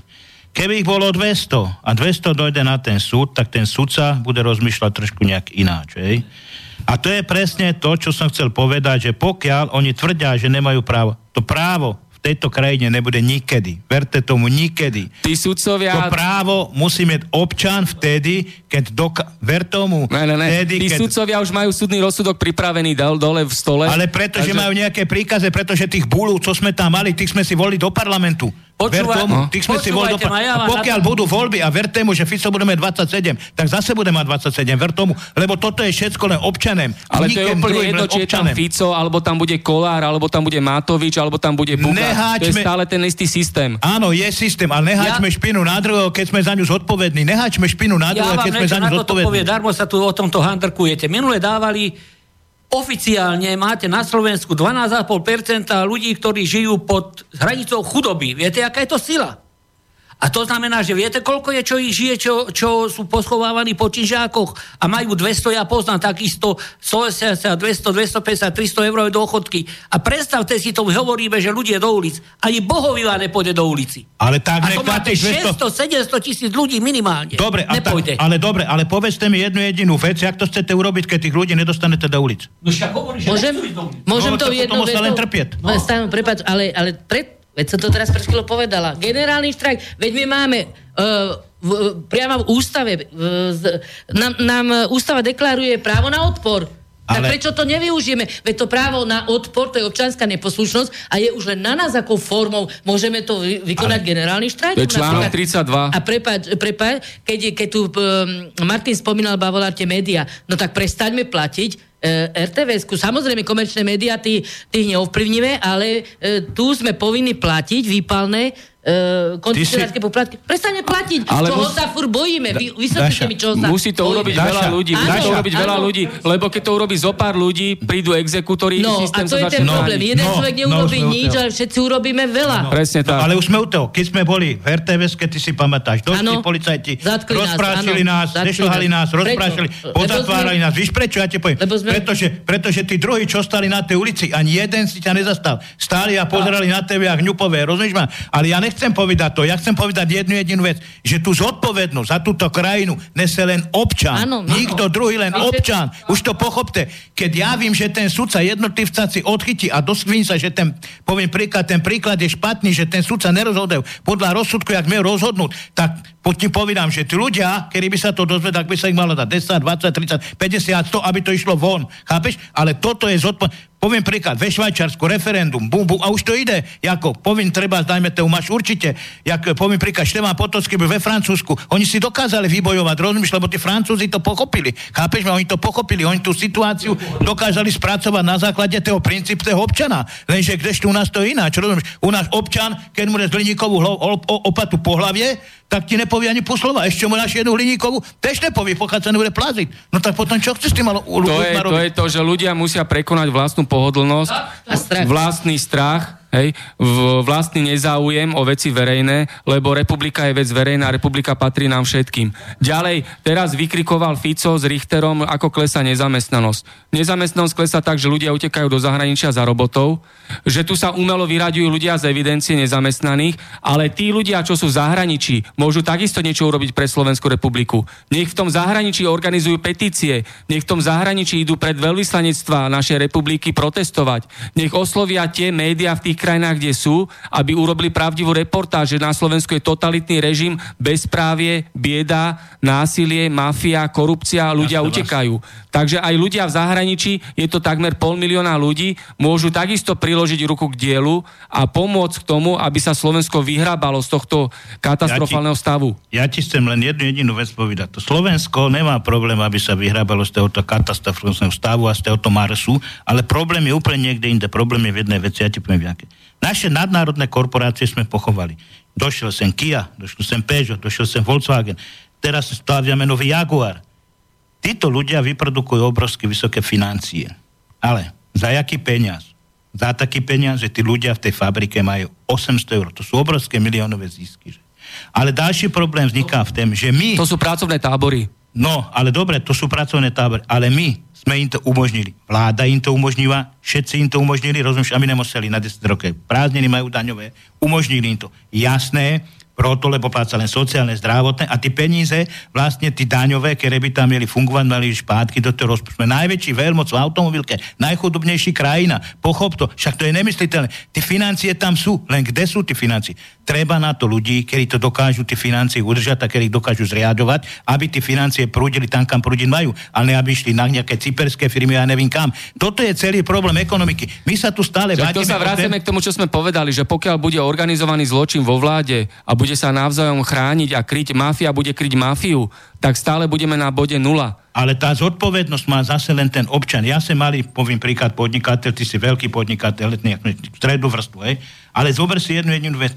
Keby ich bolo 200 a 200 dojde na ten súd, tak ten súdca bude rozmýšľať trošku nejak ináč, hej. A to je presne to, čo som chcel povedať, že pokiaľ oni tvrdia, že nemajú právo, to právo tejto krajine nebude nikedy. Verte tomu, nikedy. Tí sudcovia... To právo musí mať občan vtedy, keď doka... Ver tomu. Ne, ne, ne. Vtedy, Tí keď... sudcovia už majú súdny rozsudok pripravený dole, dole v stole. Ale pretože takže... majú nejaké príkaze, pretože tých búlov, čo sme tam mali, tých sme si volili do parlamentu. Ver tomu, tých sme si do. A pokiaľ na... budú voľby a ver tomu, že Fico bude mať 27, tak zase bude mať 27. Ver tomu, lebo toto je všetko len občanem. Ale to je úplne jedno, či je tam Fico, alebo tam bude Kolár, alebo tam bude Matovič, alebo tam bude Buka. Neháčme... To je stále ten istý systém. Áno, je systém, ale neháčme ja... špinu na druhého, keď sme za ňu zodpovední. Neháčme špinu na druhého, ja keď sme za ňu zodpovední. Povie, darmo sa tu o tomto handrkujete. Minule dávali oficiálne máte na Slovensku 12,5% ľudí, ktorí žijú pod hranicou chudoby. Viete, aká je to sila? A to znamená, že viete, koľko je, čo ich žije, čo, čo sú poschovávaní po čižákoch a majú 200, ja poznám takisto 180, 200, 250, 300 eur dôchodky. A predstavte si to, hovoríme, že ľudia do ulic. Ani bohovila nepôjde do ulici. Ale tak a to máte 600, 700 tisíc ľudí minimálne. Dobre, a tak, ale dobre, ale povedzte mi jednu jedinú vec, jak to chcete urobiť, keď tých ľudí nedostanete do ulic. No však hovorí, že môžem, môžem no, to jednu vec. len trpieť. No. Prepáč, ale, ale pred, Veď som to teraz pred chvíľou povedala. Generálny štrajk, veď my máme uh, v, priamo v ústave, uh, z, nám, nám ústava deklaruje právo na odpor. Ale... Tak prečo to nevyužijeme? Veď to právo na odpor, to je občanská neposlušnosť a je už len na nás, akou formou môžeme to vykonať Ale... generálny štrajk. To je článok 32. A prepáč, prepáč keď, keď tu um, Martin spomínal Bavolár tie médiá, no tak prestaňme platiť E, RTVS-ku. Samozrejme, komerčné médiá tých, tých neovplyvníme, ale e, tu sme povinni platiť výpalné uh, koncesionárske si... poplatky. Prestane platiť, ale čoho mus... sa fur bojíme. Vy, vysvetlite mi, čo sa Musí to urobiť Daša. veľa ľudí. Musí to urobiť veľa ľudí, lebo keď to urobí zo pár ľudí, prídu exekútori, no, systém a to je ten no, problém. Jeden no, človek neurobí no, nič, ale všetci urobíme veľa. No, Presne tak. No, ale už sme u toho. Keď sme boli v RTVS, keď ty si pamätáš, došli policajti, rozprášili nás, nešľahali nás, rozprášili, pozatvárali nás. Víš prečo? Ja ti poviem. Pretože, pretože tí druhí, čo stali na tej ulici, ani jeden si ťa nezastal. Stáli a pozerali na tebe a hňupové, rozumieš ma? Ale ja nechcem povedať to. Ja chcem povedať jednu jedinú vec, že tú zodpovednosť za túto krajinu nese len občan. Ano, Nikto ano. druhý, len občan. Už to pochopte. Keď ja vím, že ten sudca jednotlivca si odchytí a doskvín sa, že ten, poviem príklad, ten príklad je špatný, že ten sudca nerozhoduje podľa rozsudku, jak majú rozhodnúť, tak poď ti povedám, že tí ľudia, ktorí by sa to dozvedali, tak by sa ich malo dať 10, 20, 30, 50, 100, aby to išlo von. Chápeš? Ale toto je zodpovednosť Poviem príklad, ve Švajčarsku referendum, bum, bum, a už to ide, ako poviem, treba, dajme to, máš určite, jak poviem príklad, Štefán Potocký byl ve Francúzsku, oni si dokázali vybojovať, rozumíš, lebo tí Francúzi to pochopili, chápeš ma, oni to pochopili, oni tú situáciu dokázali spracovať na základe toho princíp toho občana, lenže kdežto u nás to je ináč, rozumíš, u nás občan, keď mu z hliníkovú opatu po hlavie, tak ti nepovie ani po slova. Ešte mu dáš jednu hliníkovú, tež nepovie, pokiaľ sa nebude plaziť. No tak potom čo chceš tým malo to je, to je to, že ľudia musia prekonať vlastnú pohodlnosť, vlastný strach hej, v vlastný nezáujem o veci verejné, lebo republika je vec verejná, republika patrí nám všetkým. Ďalej, teraz vykrikoval Fico s Richterom, ako klesa nezamestnanosť. Nezamestnanosť klesa tak, že ľudia utekajú do zahraničia za robotou, že tu sa umelo vyraďujú ľudia z evidencie nezamestnaných, ale tí ľudia, čo sú v zahraničí, môžu takisto niečo urobiť pre Slovenskú republiku. Nech v tom zahraničí organizujú petície, nech v tom zahraničí idú pred veľvyslanectva našej republiky protestovať, nech oslovia tie médiá v tých krajinách, kde sú, aby urobili pravdivú reportáž, že na Slovensku je totalitný režim, bezprávie, bieda, násilie, mafia, korupcia, ľudia Jasne, utekajú. Takže aj ľudia v zahraničí, je to takmer pol milióna ľudí, môžu takisto priložiť ruku k dielu a pomôcť k tomu, aby sa Slovensko vyhrábalo z tohto katastrofálneho stavu. Ja ti chcem len jednu jedinú vec povedať. To Slovensko nemá problém, aby sa vyhrábalo z tohoto katastrofálneho stavu a z tohoto Marsu, ale problém je úplne niekde inde. Problém je v jednej veci, ja ti poviem aké. Naše nadnárodné korporácie sme pochovali. Došiel sem Kia, došiel sem Peugeot, došiel sem Volkswagen. Teraz staviame nový Jaguar. Títo ľudia vyprodukujú obrovské vysoké financie. Ale za jaký peniaz? Za taký peniaz, že tí ľudia v tej fabrike majú 800 eur. To sú obrovské miliónové zisky. Ale ďalší problém vzniká v tom, že my... To sú pracovné tábory. No, ale dobre, to sú pracovné tábory. Ale my sme im to umožnili. Vláda im to umožnila, všetci im to umožnili, rozumieš, a my nemuseli na 10 rokov. Prázdniny majú daňové, umožnili im to. Jasné, proto, lebo pláca len sociálne, zdravotné a tie peníze, vlastne tí daňové, ktoré by tam mieli fungovať, mali špátky do toho rozpočtu. Najväčší veľmoc v automobilke, najchudobnejší krajina. Pochop to, však to je nemysliteľné. Tie financie tam sú, len kde sú tie financie? Treba na to ľudí, ktorí to dokážu tie financie udržať a ktorí dokážu zriadovať, aby tie financie prúdili tam, kam prúdiť majú, ale ne aby išli na nejaké cyperské firmy a ja neviem kam. Toto je celý problém ekonomiky. My sa tu stále Že to sa vraceme k tomu, čo sme povedali, že pokiaľ bude organizovaný zločin vo vláde a bude sa navzájom chrániť a kryť, mafia bude kryť mafiu, tak stále budeme na bode nula. Ale tá zodpovednosť má zase len ten občan. Ja som mali, poviem príklad, podnikateľ, ty si veľký podnikateľ, stredu vrstvu, hej. Ale zober si jednu jedinú vec.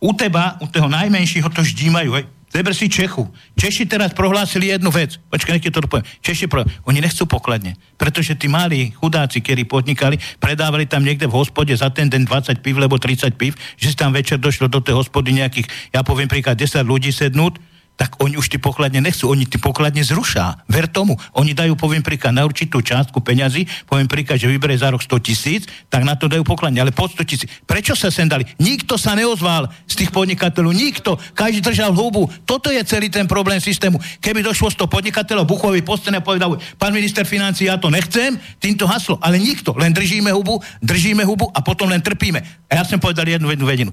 U teba, u toho najmenšieho to ždímajú, hej. Zeber si Čechu. Češi teraz prohlásili jednu vec. Počkaj, nech to poviem. Češi pro... Oni nechcú pokladne. Pretože tí mali chudáci, ktorí podnikali, predávali tam niekde v hospode za ten deň 20 piv, lebo 30 piv, že si tam večer došlo do tej hospody nejakých, ja poviem príklad, 10 ľudí sednúť, tak oni už tie pokladne nechcú, oni tie pokladne zrušá. Ver tomu. Oni dajú, poviem príklad, na určitú částku peňazí, poviem príklad, že vyberie za rok 100 tisíc, tak na to dajú pokladne, ale pod 100 tisíc. Prečo sa sem dali? Nikto sa neozval z tých podnikateľov, nikto. Každý držal hubu. Toto je celý ten problém systému. Keby došlo 100 podnikateľov, Buchovi postene povedal, pán minister financí, ja to nechcem, týmto haslo, ale nikto. Len držíme hubu, držíme hubu a potom len trpíme. A ja som povedal jednu, jednu vedinu.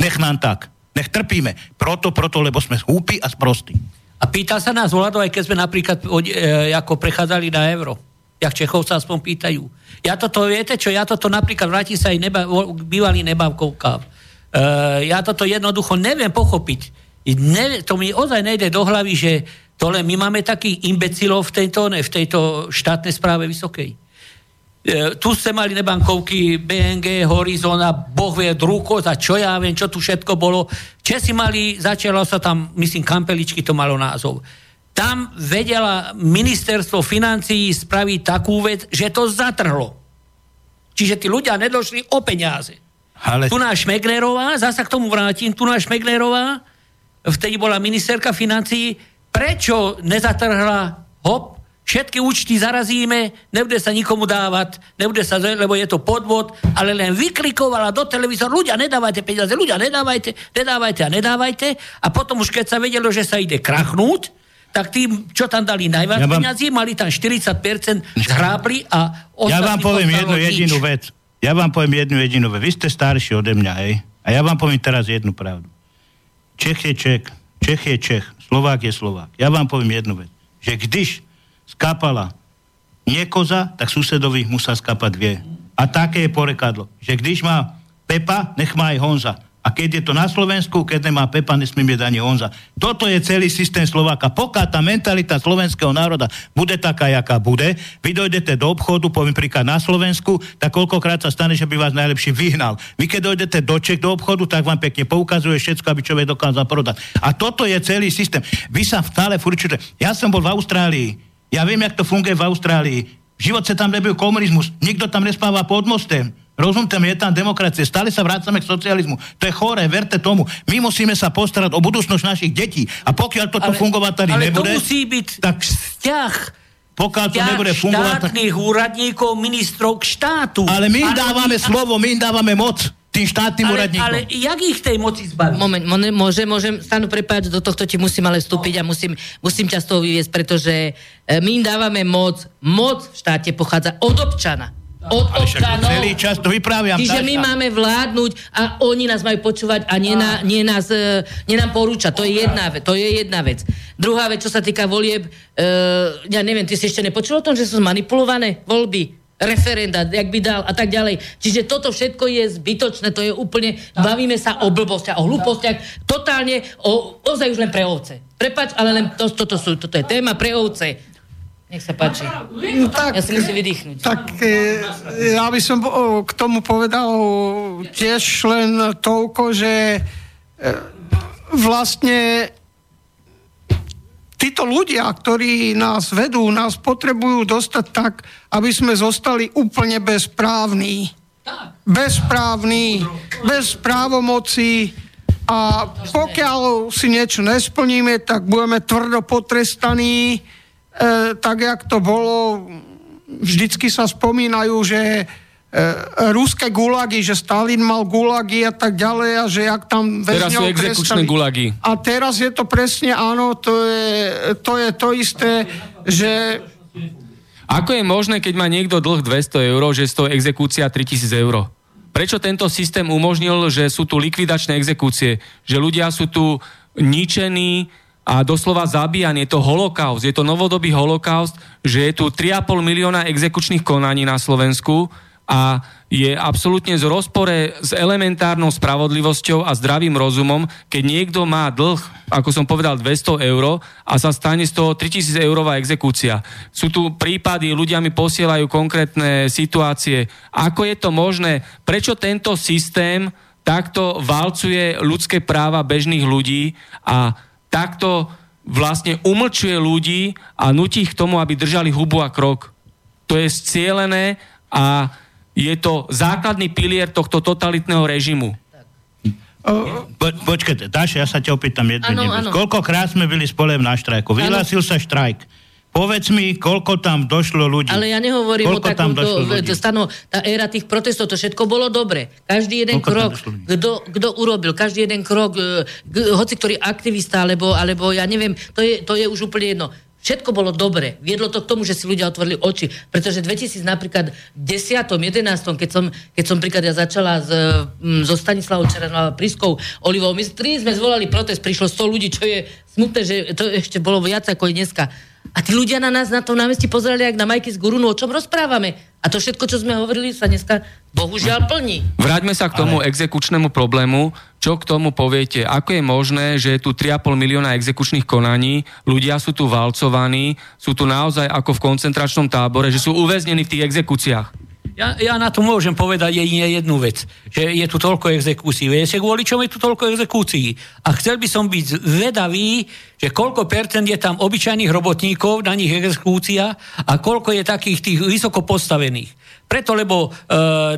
Nech nám tak. Nech trpíme. Proto, proto, lebo sme húpi a sprostí. A pýta sa nás Vlado, aj keď sme napríklad e, ako prechádzali na euro. Jak Čechov sa aspoň pýtajú. Ja toto, viete čo, ja toto napríklad vrátim sa aj neba, bývalý nebavkovka. E, ja toto jednoducho neviem pochopiť. Ne, to mi ozaj nejde do hlavy, že to len my máme takých imbecilov v tejto, ne, v tejto štátnej správe vysokej. E, tu ste mali nebankovky BNG, Horizon a Boh vie, Drukos a čo ja viem, čo tu všetko bolo. Česi mali, začalo sa tam, myslím, Kampeličky to malo názov. Tam vedela ministerstvo financií spraviť takú vec, že to zatrhlo. Čiže tí ľudia nedošli o peniaze. Ale... Tu náš Šmegnerová, zasa k tomu vrátim, tu náš Šmegnerová, vtedy bola ministerka financií, prečo nezatrhla hop, všetky účty zarazíme, nebude sa nikomu dávať, nebude sa, lebo je to podvod, ale len vyklikovala do televízoru, ľudia, nedávajte peniaze, ľudia, nedávajte, nedávajte a nedávajte. A potom už keď sa vedelo, že sa ide krachnúť, tak tým, čo tam dali najviac ja vám... peniazí, mali tam 40% zhrábli a Ja vám poviem jednu nič. jedinú vec. Ja vám poviem jednu jedinú vec. Vy ste starší ode mňa, hej? A ja vám poviem teraz jednu pravdu. Čech je Čech, Čech je Čech, Slovák je Slovák. Ja vám poviem jednu vec. Že když skápala nie koza, tak susedovi musá skápať dvie. A také je porekadlo, že když má Pepa, nech má aj Honza. A keď je to na Slovensku, keď nemá Pepa, nesmie mieť ani Honza. Toto je celý systém Slováka. Pokiaľ tá mentalita slovenského národa bude taká, jaká bude, vy dojdete do obchodu, poviem príklad na Slovensku, tak koľkokrát sa stane, že by vás najlepšie vyhnal. Vy keď dojdete do Čech do obchodu, tak vám pekne poukazuje všetko, aby človek dokázal prodať. A toto je celý systém. Vy sa stále furčujete. Ja som bol v Austrálii, ja viem, jak to funguje v Austrálii. V živote tam nebyl komunizmus. Nikto tam nespáva pod mostem. Rozumte mi, je tam demokracie. Stále sa vrácame k socializmu. To je chore, verte tomu. My musíme sa postarať o budúcnosť našich detí. A pokiaľ toto ale, fungovať tady ale nebude... Ale to musí byť tak, vzťah pokiaľ to nebude fungovať... štátnych úradníkov, ministrov k štátu. Ale my im dávame ale... slovo, my im dávame moc tým štátnym ale, úradníkom. Ale jak ich tej moci zbaviť? Moment, môžem, môžem, stanu prepáč, do tohto ti musím ale vstúpiť a musím, musím ťa z toho vyviesť, pretože e, my im dávame moc. Moc v štáte pochádza od občana. od Ale však občanov. celý čas to vypráviam. Čiže my máme vládnuť a oni nás majú počúvať a nie, na, nie, nás, e, nie nám porúčať. To je, jedna, ve- to je jedna vec. Druhá vec, čo sa týka volieb, e, ja neviem, ty si ešte nepočul o tom, že sú zmanipulované voľby? Referenda, jak by dal a tak ďalej. Čiže toto všetko je zbytočné, to je úplne, bavíme sa o blbostiach, o hlúpostiach, totálne, o, ozaj už len pre ovce. Prepač, ale len to, toto, sú, toto je téma pre ovce. Nech sa páči. No, tak, Ja si musím vydýchnuť. tak e, ja by som o, k tomu povedal tiež len toľko, že e, vlastne títo ľudia, ktorí nás vedú, nás potrebujú dostať tak, aby sme zostali úplne bezprávni. Bezprávni, bez právomoci a pokiaľ si niečo nesplníme, tak budeme tvrdo potrestaní, e, tak jak to bolo, vždycky sa spomínajú, že ruské gulagy, že Stalin mal gulagy a tak ďalej a že jak tam Teraz sú väzňov exekučné gulagy. A teraz je to presne, áno, to je to, je to isté, že Ako je možné, keď má niekto dlh 200 eur, že stojí exekúcia 3000 eur? Prečo tento systém umožnil, že sú tu likvidačné exekúcie? Že ľudia sú tu ničení a doslova zabíjani. Je to holokaust, je to novodobý holokaust, že je tu 3,5 milióna exekučných konaní na Slovensku a je absolútne z rozpore s elementárnou spravodlivosťou a zdravým rozumom, keď niekto má dlh, ako som povedal, 200 eur a sa stane z toho 3000 eurová exekúcia. Sú tu prípady, ľudia mi posielajú konkrétne situácie. Ako je to možné? Prečo tento systém takto valcuje ľudské práva bežných ľudí a takto vlastne umlčuje ľudí a nutí ich k tomu, aby držali hubu a krok? To je scielené a je to základný pilier tohto totalitného režimu. Po, počkajte, Dáša, ja sa ťa opýtam jednu vec. áno. Koľkokrát sme byli spolem na štrajku? Vyhlásil sa štrajk. Povedz mi, koľko tam došlo ľudí. Ale ja nehovorím koľko o tam takomto, došlo ľudí? to stano, tá éra tých protestov, to všetko bolo dobre. Každý jeden Koľko krok, kto, kto urobil, každý jeden krok, e, g- hoci ktorý aktivista, alebo, alebo ja neviem, to je, to je už úplne jedno. Všetko bolo dobre. Viedlo to k tomu, že si ľudia otvorili oči. Pretože 2000 napríklad v 10. 11. keď som, keď som príklad ja začala s, mm, so Stanislavou Čeranovou Priskou Olivou, my tri sme zvolali protest, prišlo 100 ľudí, čo je smutné, že to ešte bolo viac ako je dneska. A tí ľudia na nás na tom námestí pozerali, jak na Majky z Gurunu, o čom rozprávame. A to všetko, čo sme hovorili, sa dneska bohužiaľ plní. Vráťme sa k tomu Ale... exekučnému problému. Čo k tomu poviete? Ako je možné, že je tu 3,5 milióna exekučných konaní, ľudia sú tu valcovaní, sú tu naozaj ako v koncentračnom tábore, že sú uväznení v tých exekúciách? Ja, ja na to môžem povedať jedine jednu vec, že je tu toľko exekúcií. Viete, kvôli čomu je tu toľko exekúcií? A chcel by som byť vedavý, že koľko percent je tam obyčajných robotníkov na nich exekúcia a koľko je takých tých vysoko postavených. Preto, lebo e,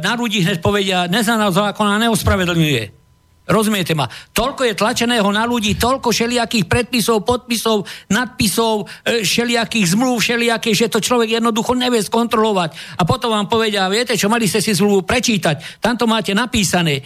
na ľudí hneď povedia, neznaná zákona neospravedlňuje. Rozumiete ma? Toľko je tlačeného na ľudí, toľko všelijakých predpisov, podpisov, nadpisov, e, všelijakých zmluv, všelijaké, že to človek jednoducho nevie skontrolovať. A potom vám povedia, viete čo, mali ste si zmluvu prečítať, tam to máte napísané.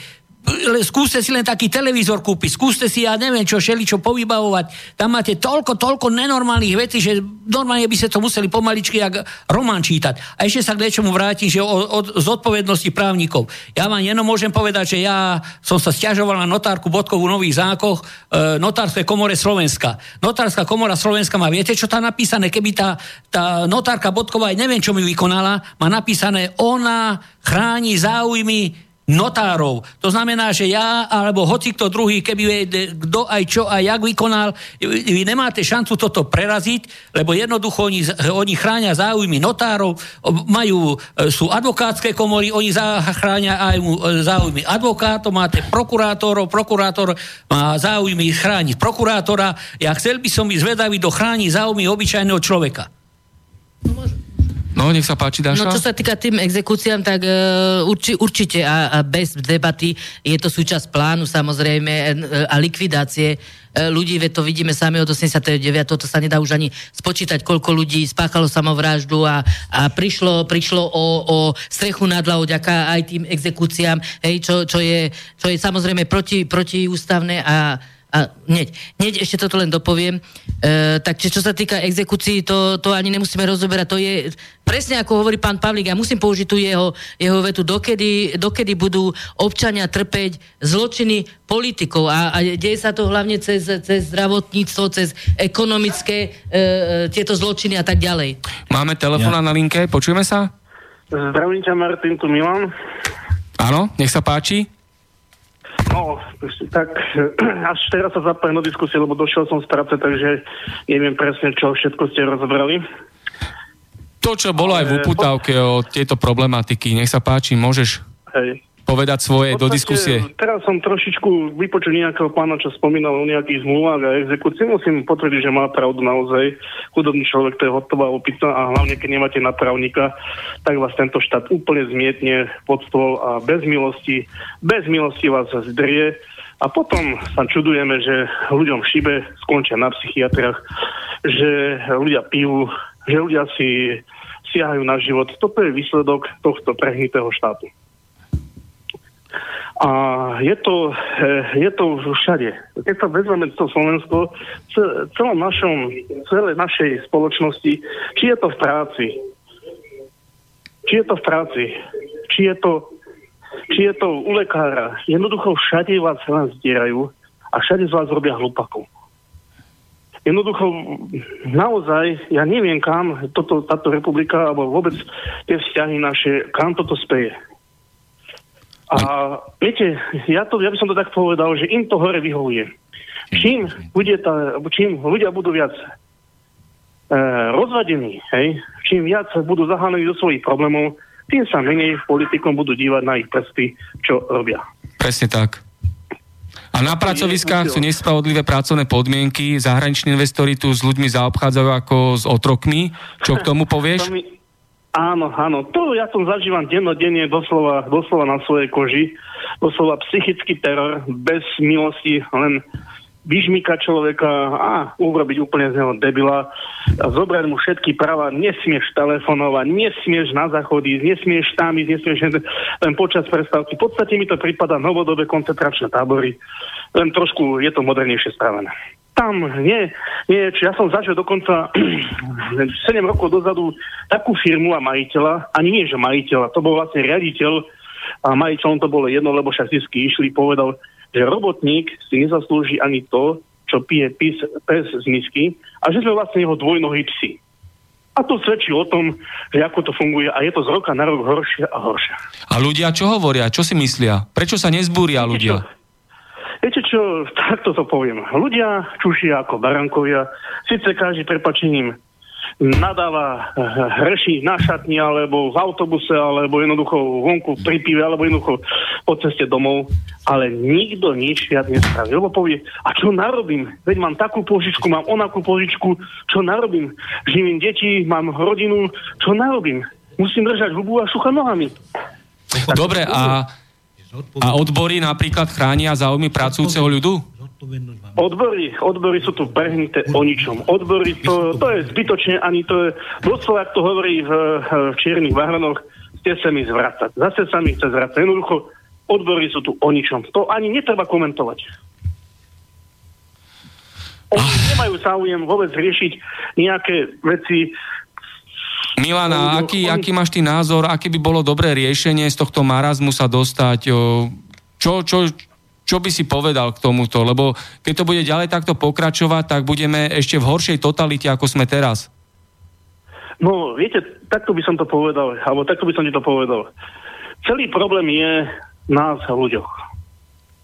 Skúste si len taký televízor kúpiť, skúste si, ja neviem čo, šeli čo povybavovať. Tam máte toľko, toľko nenormálnych vecí, že normálne by ste to museli pomaličky jak román čítať. A ešte sa k niečomu vrátim, že od, od zodpovednosti právnikov. Ja vám jenom môžem povedať, že ja som sa stiažoval na notárku Bodkovú Nových zákoch, e, notárskej komore Slovenska. Notárska komora Slovenska má, viete, čo tam napísané? Keby tá, tá notárka Bodková, aj neviem, čo mi vykonala, má napísané, ona chráni záujmy notárov. To znamená, že ja, alebo hoci kto druhý, keby kto aj čo a jak vykonal, vy nemáte šancu toto preraziť, lebo jednoducho oni, oni chránia záujmy notárov, majú, e, sú advokátske komory, oni zachránia aj e, záujmy advokátov, máte prokurátorov, prokurátor má záujmy chrániť prokurátora. Ja chcel by som byť zvedavý, kto chráni záujmy obyčajného človeka. No, nech sa páči, Dáša. No čo sa týka tým exekúciám, tak uh, urči, určite a, a bez debaty je to súčasť plánu samozrejme e, a likvidácie e, ľudí, veď to vidíme sami od 89. To sa nedá už ani spočítať, koľko ľudí spáchalo samovraždu a, a prišlo, prišlo o, o strechu nad hlavou aj tým exekúciám, hej, čo, čo, je, čo je samozrejme proti, protiústavné a, a hneď, hneď ešte toto len dopoviem. E, tak čo sa týka exekúcií, to, to ani nemusíme rozoberať. To je presne ako hovorí pán Pavlík. Ja musím použiť tu jeho, jeho vetu, dokedy, dokedy budú občania trpeť zločiny politikov. A, a deje sa to hlavne cez, cez zdravotníctvo, cez ekonomické e, e tieto zločiny a tak ďalej. Máme telefón ja. na linke, počujeme sa? Zdravím ťa, Martin, tu Milan. Áno, nech sa páči. No, tak až teraz sa zapájem do diskusie, lebo došiel som z práce, takže neviem presne, čo všetko ste rozobrali. To, čo bolo aj v uputávke o tieto problematiky, nech sa páči, môžeš Hej povedať svoje do diskusie? Teraz som trošičku vypočul nejakého pána, čo spomínal o nejakých zmluvách a exekúcii. Musím potvrdiť, že má pravdu naozaj. Chudobný človek to je hotová opita a hlavne keď nemáte napravníka, tak vás tento štát úplne zmietne pod stôl a bez milosti, bez milosti vás zdrie. A potom sa čudujeme, že ľuďom v šibe skončia na psychiatriach, že ľudia pijú, že ľudia si siahajú na život. Toto je výsledok tohto prehnitého štátu. A je to, eh, je to všade. Keď sa vezmeme to Slovensko, celom našom, celej našej spoločnosti, či je to v práci, či je to v práci, či je to, či je to u lekára, jednoducho všade vás len zdierajú a všade z vás robia hlupakov. Jednoducho, naozaj, ja neviem kam toto, táto republika, alebo vôbec tie vzťahy naše, kam toto speje. A viete, ja, to, ja by som to tak povedal, že im to hore vyhovuje. Čím, bude tá, čím ľudia budú viac e, rozvadení, hej, čím viac budú zahanení do svojich problémov, tým sa menej politikom budú dívať na ich prsty, čo robia. Presne tak. A na pracoviskách sú nespravodlivé pracovné podmienky, zahraniční investori tu s ľuďmi zaobchádzajú ako s otrokmi. Čo k tomu povieš? To mi, Áno, áno. To ja som zažívam dennodenne doslova, doslova na svojej koži. Doslova psychický teror, bez milosti, len vyžmýka človeka a urobiť úplne z neho debila a zobrať mu všetky práva, nesmieš telefonovať, nesmieš na záchody, nesmieš tam ísť, nesmieš len počas prestávky. V podstate mi to prípada novodobé koncentračné tábory, len trošku je to modernejšie spravené tam nie, nie, či ja som zažil dokonca 7 rokov dozadu takú firmu a majiteľa, ani nie, že majiteľa, to bol vlastne riaditeľ a majiteľom to bolo jedno, lebo však zisky išli, povedal, že robotník si nezaslúži ani to, čo pije pis, pes z misky a že sme vlastne jeho dvojnohý psi. A to svedčí o tom, že ako to funguje a je to z roka na rok horšie a horšie. A ľudia čo hovoria? Čo si myslia? Prečo sa nezbúria ľudia? Čo? Viete čo, takto to poviem. Ľudia čušia ako barankovia, síce každý prepačením nadáva, eh, hreší na šatni, alebo v autobuse, alebo jednoducho vonku pri pive, alebo jednoducho po ceste domov, ale nikto nič viac nespraví. Lebo povie, a čo narobím? Veď mám takú požičku, mám onakú požičku, čo narobím? Živím deti, mám rodinu, čo narobím? Musím držať hubu a šucha nohami. Dobre, a a odbory napríklad chránia záujmy pracujúceho ľudu? Odbory, odbory sú tu prehnité o ničom. Odbory, to, to je zbytočne, ani to je, doslova, to hovorí v, v čiernych váhronoch, ste sa mi zvracať. Zase sa mi chce zvracať. Jednoducho, odbory sú tu o ničom. To ani netreba komentovať. Oni nemajú záujem vôbec riešiť nejaké veci, Milana, aký, aký máš ty názor, aké by bolo dobré riešenie z tohto marazmu sa dostať? Čo, čo, čo by si povedal k tomuto? Lebo keď to bude ďalej takto pokračovať, tak budeme ešte v horšej totalite, ako sme teraz. No, viete, takto by som to povedal, alebo takto by som ti to povedal. Celý problém je nás a ľuďoch.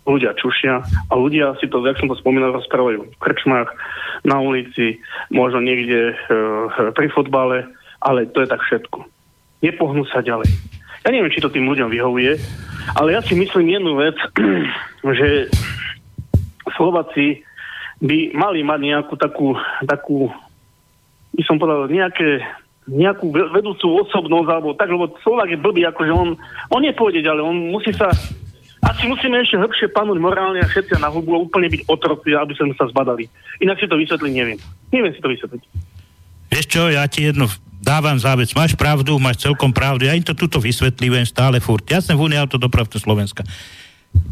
Ľudia čušia a ľudia si to, jak som to spomínal, rozprávajú v krčmách, na ulici, možno niekde e, pri fotbale ale to je tak všetko. Nepohnú sa ďalej. Ja neviem, či to tým ľuďom vyhovuje, ale ja si myslím jednu vec, že Slováci by mali mať nejakú takú, takú by som povedal, nejaké, nejakú vedúcu osobnosť, alebo tak, lebo Slovák je blbý, akože on, on nepôjde ďalej, on musí sa asi musíme ešte hĺbšie panúť morálne a všetci na hubu a úplne byť otroci, aby sme sa zbadali. Inak si to vysvetliť neviem. Neviem si to vysvetliť. Vieš čo, ja ti jednu dávam závec, máš pravdu, máš celkom pravdu, ja im to tuto vysvetľujem stále furt. Ja som v Unii autodopravce Slovenska.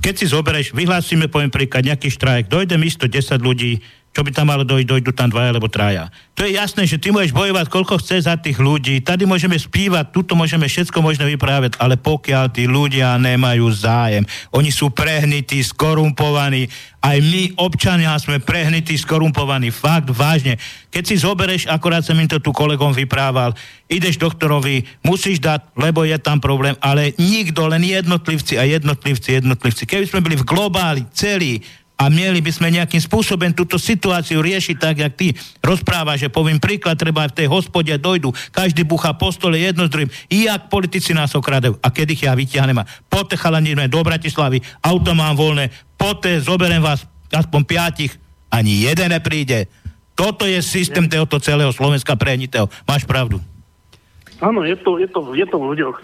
keď si zoberieš, vyhlásime, poviem príklad, nejaký štrajk, dojde místo 10 ľudí, čo by tam malo dojť, dojdu tam dvaja alebo traja. To je jasné, že ty môžeš bojovať koľko chce za tých ľudí, tady môžeme spívať, tuto môžeme všetko možné vyprávať, ale pokiaľ tí ľudia nemajú zájem, oni sú prehnití, skorumpovaní, aj my, občania, sme prehnití, skorumpovaní, fakt, vážne. Keď si zobereš, akorát som im to tu kolegom vyprával, ideš doktorovi, musíš dať, lebo je tam problém, ale nikto, len jednotlivci a jednotlivci, jednotlivci. Keby sme byli v globáli, celí, a mieli by sme nejakým spôsobom túto situáciu riešiť tak, jak ty rozprávaš, že poviem príklad, treba v tej hospode dojdu, každý bucha po stole jedno z druhým, i jak politici nás okradajú. A keď ich ja vyťahnem a poďte chalani do Bratislavy, auto mám voľné, poďte, zoberiem vás aspoň piatich, ani jeden nepríde. Toto je systém tohoto celého Slovenska prehnitého. Máš pravdu. Áno, je to, je to, je to v ľuďoch.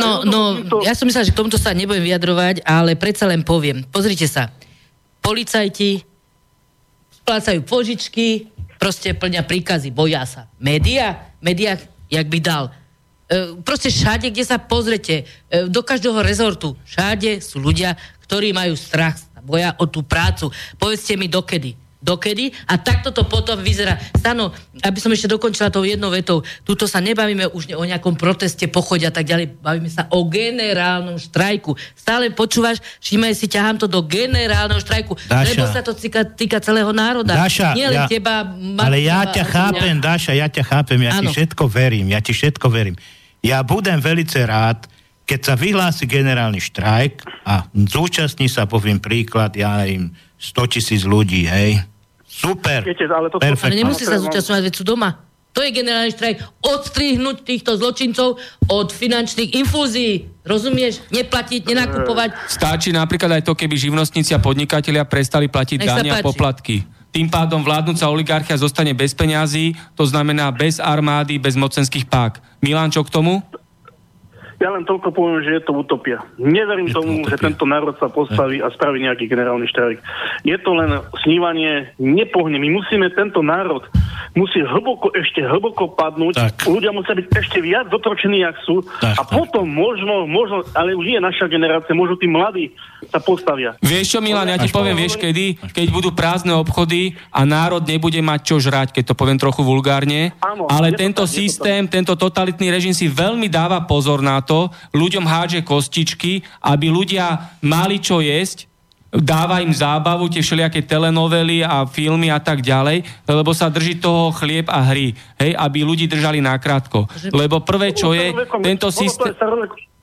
No, no, ja som myslela, že k tomuto sa nebudem vyjadrovať, ale predsa len poviem. Pozrite sa policajti splácajú požičky, proste plňa príkazy, boja sa. Média? Média, jak by dal. E, proste všade, kde sa pozrete, e, do každého rezortu, všade sú ľudia, ktorí majú strach, boja o tú prácu. Povedzte mi dokedy dokedy a takto to potom vyzerá. Stano, aby som ešte dokončila tou jednou vetou, tuto sa nebavíme už o nejakom proteste, pochode a tak ďalej, bavíme sa o generálnom štrajku. Stále počúvaš, všimaj si, ťahám to do generálneho štrajku, Dáša. lebo sa to týka, týka celého národa. Dáša, Nie len ja, teba, matka, ale ja ťa chápem, Dáša, ja ťa chápem, ja ano. ti všetko verím, ja ti všetko verím. Ja budem velice rád, keď sa vyhlási generálny štrajk a zúčastní sa, poviem príklad, ja im 100 tisíc ľudí, hej, Super. Viete, ale to Ale nemusí sa zúčastňovať, veď sú doma. To je generálny štrajk. Odstrihnúť týchto zločincov od finančných infúzií. Rozumieš? Neplatiť, nenakupovať. Stačí napríklad aj to, keby živnostníci a podnikatelia prestali platiť dáne a poplatky. Tým pádom vládnúca oligarchia zostane bez peňazí, to znamená bez armády, bez mocenských pák. Milan, čo k tomu? Ja len toľko poviem, že je to utopia. Neverím je tomu, to že tento národ sa postaví a spraví nejaký generálny štrajk. Je to len snívanie, nepohne. My musíme tento národ, musí hlboko, ešte hlboko padnúť. Tak. Ľudia musia byť ešte viac dotročení, jak sú. Tak, a tak. potom možno, možno, ale už nie naša generácia, možno tí mladí sa postavia. Vieš čo, Milan, ja ti poviem, vieš kedy? Keď budú prázdne obchody a národ nebude mať čo žrať, keď to poviem trochu vulgárne. Áno, ale tento tak, systém, tento totalitný režim si veľmi dáva pozor na to, ľuďom hádže kostičky, aby ľudia mali čo jesť, dáva im zábavu, tie všelijaké telenovely a filmy a tak ďalej, lebo sa drží toho chlieb a hry, hej, aby ľudí držali nakrátko. Lebo prvé, čo je, tento systém...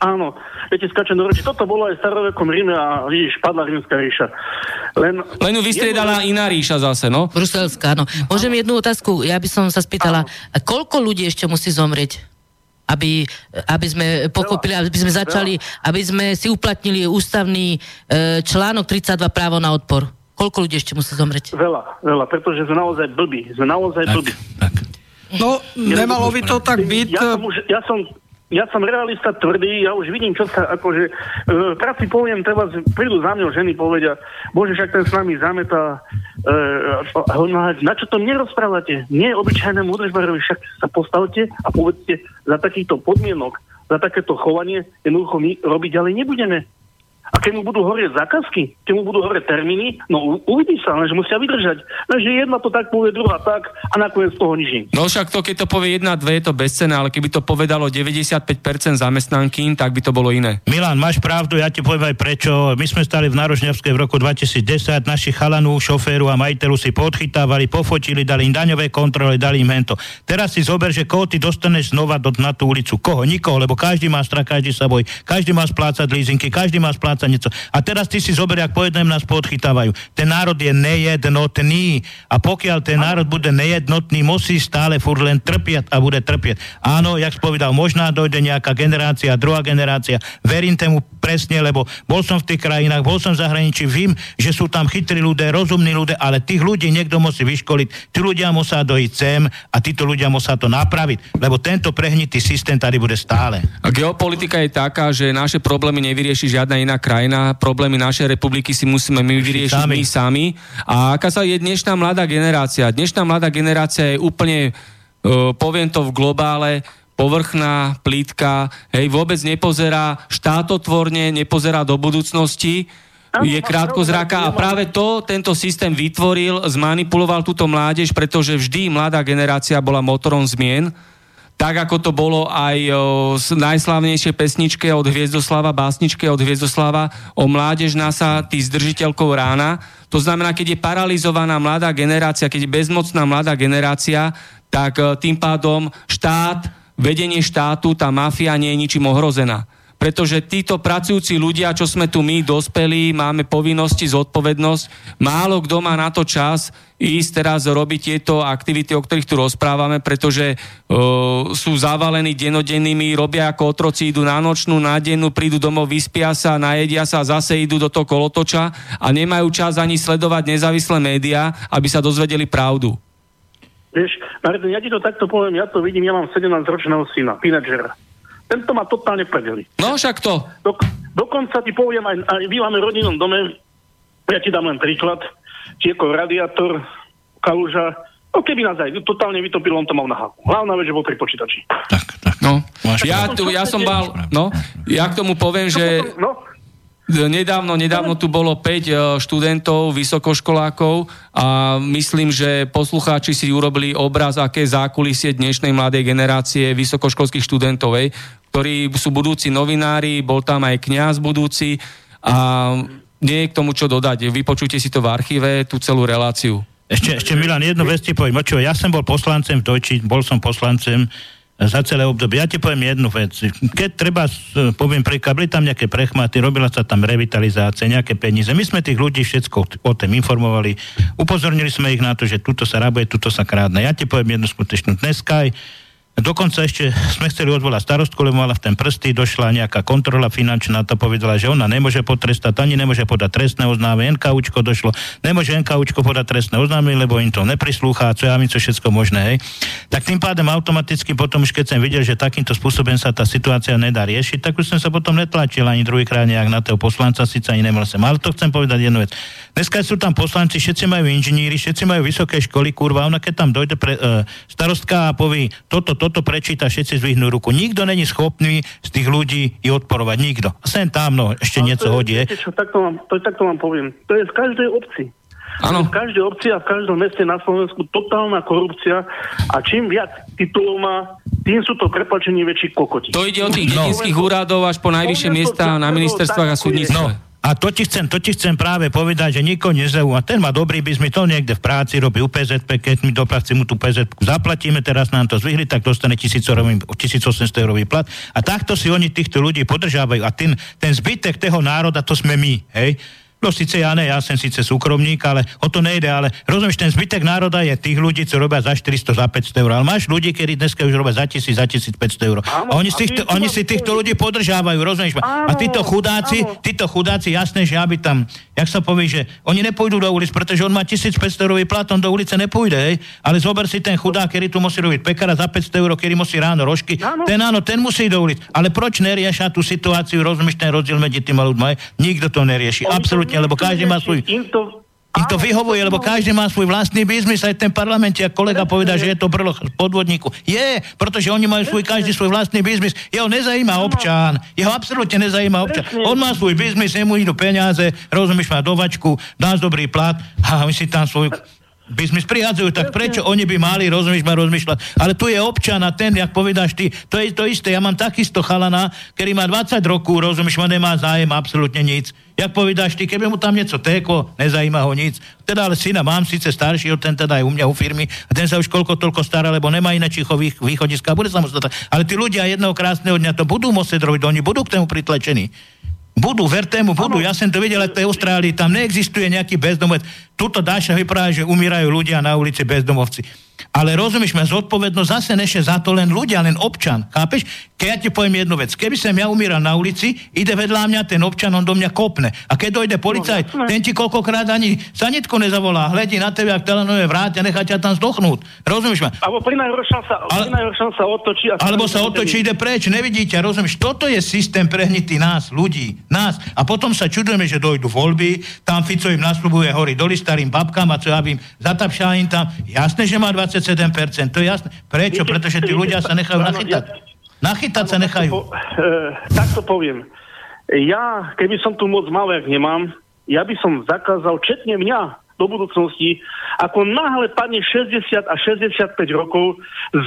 Áno, viete, skáčem do reči. Toto bolo aj starovekom Ríme a vidíš, padla rímska ríša. Len, Len ju vystriedala jedno... iná ríša zase, no? Bruselská, áno. Môžem jednu otázku? Ja by som sa spýtala, áno. koľko ľudí ešte musí zomrieť? Aby, aby sme pochopili, aby sme začali, aby sme si uplatnili ústavný e, článok 32 právo na odpor. Koľko ľudí ešte musí zomrieť? Veľa, veľa, pretože sme naozaj blbí. Sme naozaj tak, blbí. Tak. No, nemalo by to tak byť. Ja som, už, ja som ja som realista tvrdý, ja už vidím, čo sa akože v práci poviem, treba prídu za mňou ženy povedia, bože, však ten s nami zametá, e, na čo to nerozprávate? Nie obyčajnému údržbarovi, však sa postavte a povedzte, za takýchto podmienok, za takéto chovanie jednoducho my robiť ďalej nebudeme. A keď mu budú horieť zákazky, keď mu budú horieť termíny, no uvidí sa, že musia vydržať. Takže jedna to tak povie, druhá tak a nakoniec z toho nič No však to, keď to povie jedna, dve, je to bezcené, ale keby to povedalo 95% zamestnanky, tak by to bolo iné. Milan, máš pravdu, ja ti poviem aj prečo. My sme stali v Nárožňovskej v roku 2010, naši chalanú, šoféru a majiteľu si podchytávali, pofotili, dali im daňové kontroly, dali im hento. Teraz si zober, že koho ty dostaneš znova do, na tú ulicu. Koho? Nikoho, lebo každý má strach, každý sa bojí, každý má splácať leasingy, každý má splácať niečo. A teraz ty si zober, ak po jednom nás podchytávajú. Ten národ je nejednotný a pokiaľ ten národ bude nejednotný, musí stále furt len trpieť a bude trpieť. Áno, jak spovedal, možná dojde nejaká generácia, druhá generácia. Verím tomu presne, lebo bol som v tých krajinách, bol som v zahraničí, vím, že sú tam chytrí ľudia, rozumní ľudia, ale tých ľudí niekto musí vyškoliť, tí ľudia musia dojít sem a títo ľudia musia to napraviť, lebo tento prehnitý systém tady bude stále. A geopolitika je taká, že naše problémy nevyrieši žiadna iná krajina, problémy našej republiky si musíme my vyriešiť sami. my sami. A aká sa je dnešná mladá generácia? Dnešná mladá generácia je úplne, uh, poviem to v globále, povrchná, plítka, hej, vôbec nepozerá štátotvorne, nepozerá do budúcnosti, je má krátkozráka a pravdu, práve to tento systém vytvoril, zmanipuloval túto mládež, pretože vždy mladá generácia bola motorom zmien, tak ako to bolo aj z najslavnejšej pesničke od Hviezdoslava, básničke od Hviezdoslava o mládež NASA, ty zdržiteľkou rána. To znamená, keď je paralizovaná mladá generácia, keď je bezmocná mladá generácia, tak e, tým pádom štát, vedenie štátu, tá mafia nie je ničím ohrozená pretože títo pracujúci ľudia, čo sme tu my, dospelí, máme povinnosti, zodpovednosť, málo kto má na to čas ísť teraz robiť tieto aktivity, o ktorých tu rozprávame, pretože uh, sú zavalení denodennými, robia ako otroci, idú na nočnú, na dennú, prídu domov, vyspia sa, najedia sa, zase idú do toho kolotoča a nemajú čas ani sledovať nezávislé médiá, aby sa dozvedeli pravdu. Vieš, Martin, ja ti to takto poviem, ja to vidím, ja mám 17-ročného syna, tínedžera. Tento ma totálne predeli. No však to. Do, dokonca ti poviem, aj, aj my máme v rodinnom dome, ja ti dám len príklad, či ako radiátor, kaluža, no keby nás aj totálne vytopil, on to mal na háku. Hlavná vec, že bol pri počítači. Tak, tak. No, Máš ja, tu, ja som mal, no, ja k tomu poviem, že No, Nedávno, nedávno tu bolo 5 e, študentov, vysokoškolákov a myslím, že poslucháči si urobili obraz, aké zákulisie dnešnej mladej generácie vysokoškolských študentov, ej, ktorí sú budúci novinári, bol tam aj kňaz budúci a nie je k tomu čo dodať. Vypočujte si to v archíve, tú celú reláciu. Ešte, ešte Milan, jednu vec ti poviem. Čo, ja som bol poslancem v Dojči, bol som poslancem za celé obdobie. Ja ti poviem jednu vec. Keď treba, poviem pre boli tam nejaké prechmaty, robila sa tam revitalizácia, nejaké peniaze. My sme tých ľudí všetko o tom informovali. Upozornili sme ich na to, že tuto sa rabuje, tuto sa krádne. Ja ti poviem jednu skutečnú. Dneska aj Dokonca ešte sme chceli odvolať starostku, lebo mala v ten prsty, došla nejaká kontrola finančná, to povedala, že ona nemôže potrestať, ani nemôže podať trestné oznámenie, NKUčko došlo, nemôže NKUčko podať trestné oznámenie, lebo im to neprislúcha, čo ja viem, čo všetko možné, hej. Tak tým pádem automaticky potom, už keď som videl, že takýmto spôsobom sa tá situácia nedá riešiť, tak už som sa potom netlačil ani druhýkrát nejak na toho poslanca, síce ani nemal som. Ale to chcem povedať jednu vec. Dneska sú tam poslanci, všetci majú inžinieri, všetci majú vysoké školy, kurva, ona keď tam dojde pre, uh, starostka a povie, toto, toto prečíta, všetci zvihnú ruku. Nikto není schopný z tých ľudí i odporovať. Nikto. A sem tam, no, ešte niečo hodí. Čo, takto, vám, to, takto vám poviem. To je v každej obci. Áno. V každej obci a v každom meste na Slovensku totálna korupcia a čím viac titulov má, tým sú to preplačení väčší kokoti. To ide od tých No. úradov až po najvyššie miesta na ministerstvách a súdnictve. No, a to ti, chcem, to ti chcem práve povedať, že nikoho nezaujíma. Ten má dobrý biznis, to niekde v práci robí u PZP, keď my dopravci mu tú PZP zaplatíme, teraz nám to zvihli, tak dostane 1800 eurový plat. A takto si oni týchto ľudí podržávajú. A ten, ten zbytek toho národa, to sme my, hej? No síce ja ne, ja som síce súkromník, ale o to nejde, ale rozumieš, ten zbytek národa je tých ľudí, čo robia za 400, za 500 eur. Ale máš ľudí, ktorí dneska už robia za 1000, za 1500 eur. Áno, A oni, a si, týchto, oni si týchto ľudí podržávajú, rozumieš ma? A títo chudáci, áno. títo chudáci, jasné, že aby tam, jak sa povie, že oni nepôjdu do ulic, pretože on má 1500 eurový plat, on do ulice nepôjde, hej? ale zober si ten chudák, ktorý tu musí robiť pekara za 500 eur, ktorý musí ráno rožky, Áno. ten áno, ten musí do ulic. Ale proč nerieša tú situáciu, rozumieš ten rozdiel medzi tými ľuďmi? Nikto to nerieši, Oni absolútne, lebo každý má svoj... Im to, vyhovuje, lebo to- každý má svoj vlastný biznis, aj ten parlament, ako kolega povedal, že je to brlo podvodníku. Je, pretože oni majú svoj, každý svoj vlastný biznis. Jeho nezajíma občan, jeho absolútne nezajíma občan. On má svoj biznis, jemu idú peniaze, rozumieš, má dovačku, dáš dobrý plat a my si tam svoj biznis prihádzajú, tak prečo oni by mali, rozumieš, ma rozmýšľať. Ale tu je občan a ten, jak povedáš ty, to je to isté. Ja mám takisto chalana, ktorý má 20 rokov, rozumieš, ma nemá zájem absolútne nic. Jak povedáš ty, keby mu tam niečo teklo, nezajíma ho nic. Teda ale syna mám síce staršieho, ten teda aj u mňa u firmy, a ten sa už koľko toľko stará, lebo nemá iné čicho vých- východiska, bude samostatná. Ale tí ľudia jedného krásneho dňa to budú musieť robiť, oni budú k tomu pritlačení. Budú, verte mu, budú. Ja som to videl aj v tej Austrálii, tam neexistuje nejaký bezdomovec. Tuto Dáša vypráva, že umierajú ľudia na ulici bezdomovci. Ale rozumieš ma, zodpovednosť zase neše za to len ľudia, len občan. Chápeš? Keď ja ti poviem jednu vec. Keby som ja umíral na ulici, ide vedľa mňa ten občan, on do mňa kopne. A keď dojde policajt, No, ten ti koľkokrát ani sanitku nezavolá, hledí na teba, ak telenuje vráť a nechá ťa tam zdochnúť. Rozumieš ma? Alebo pri najhoršom sa, Ale- sa otočí a... Alebo sa otočí, ide preč, nevidíte, rozumieš? Toto je systém prehnitý nás, ľudí, nás. A potom sa čudujeme, že dojdu voľby, tam Fico im nasľubuje hory doli starým babkám a čo ja vím, zatapšá im tam. Jasné, že má 27%, to je jasné. Prečo? Pretože tí ľudia sa nechajú nachytať. Nachytať sa nechajú. Po, e, tak to poviem. Ja, keby som tu moc mal, jak nemám, ja by som zakázal, četne mňa, do budúcnosti, ako náhle padne 60 a 65 rokov,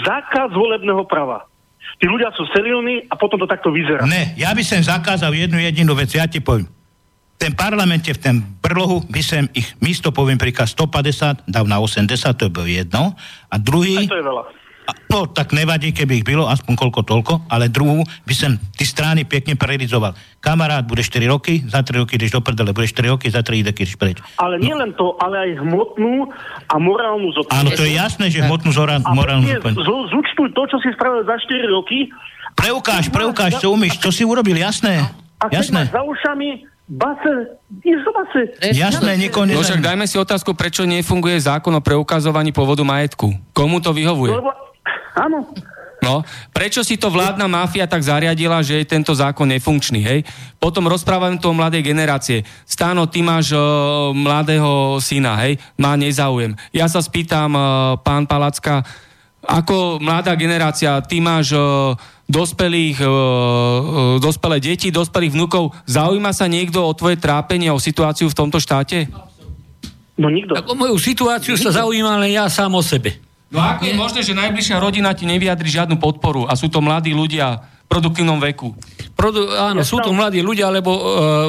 zákaz volebného práva. Tí ľudia sú sterilní a potom to takto vyzerá. Ne, ja by som zakázal jednu jedinú vec, ja ti poviem. V ten parlamente, v ten brlohu by som ich místo, poviem príklad, 150 dal na 80, to by jedno. A druhý... Aj to je veľa. A, no, tak nevadí, keby ich bylo, aspoň koľko toľko, ale druhú by som ty strany pekne prerizoval. Kamarát, bude 4 roky, za 3 roky ideš do prdele, bude 4 roky, za 3 ideš preč. Ale nie len to, ale aj hmotnú a morálnu zodpovednosť. Áno, to je jasné, že hmotnú zora, A morálnu zodpovednosť. zúčtuj to, čo si spravil za 4 roky. Preukáž, preukáž, čo umíš, čo si urobil, jasné. A keď Jasné. máš za ušami base, base. Jasné, niekoho No však dajme si otázku, prečo nefunguje zákon o preukazovaní pôvodu majetku. Komu to vyhovuje? Lebo, áno, No, prečo si to vládna mafia tak zariadila, že je tento zákon nefunkčný, hej? Potom rozprávam tu o mladej generácie. Stáno, ty máš uh, mladého syna, hej? Má nezáujem. Ja sa spýtam, uh, pán Palacka, ako mladá generácia, ty máš uh, dospelých, uh, uh, dospelé deti, dospelých vnúkov, zaujíma sa niekto o tvoje trápenie, o situáciu v tomto štáte? no nikto. Tak o moju situáciu sa zaujímam len ja sám o sebe. No ako je možné, že najbližšia rodina ti nevyjadri žiadnu podporu a sú to mladí ľudia produktívnom veku? Produ- áno, sú to mladí ľudia, lebo uh,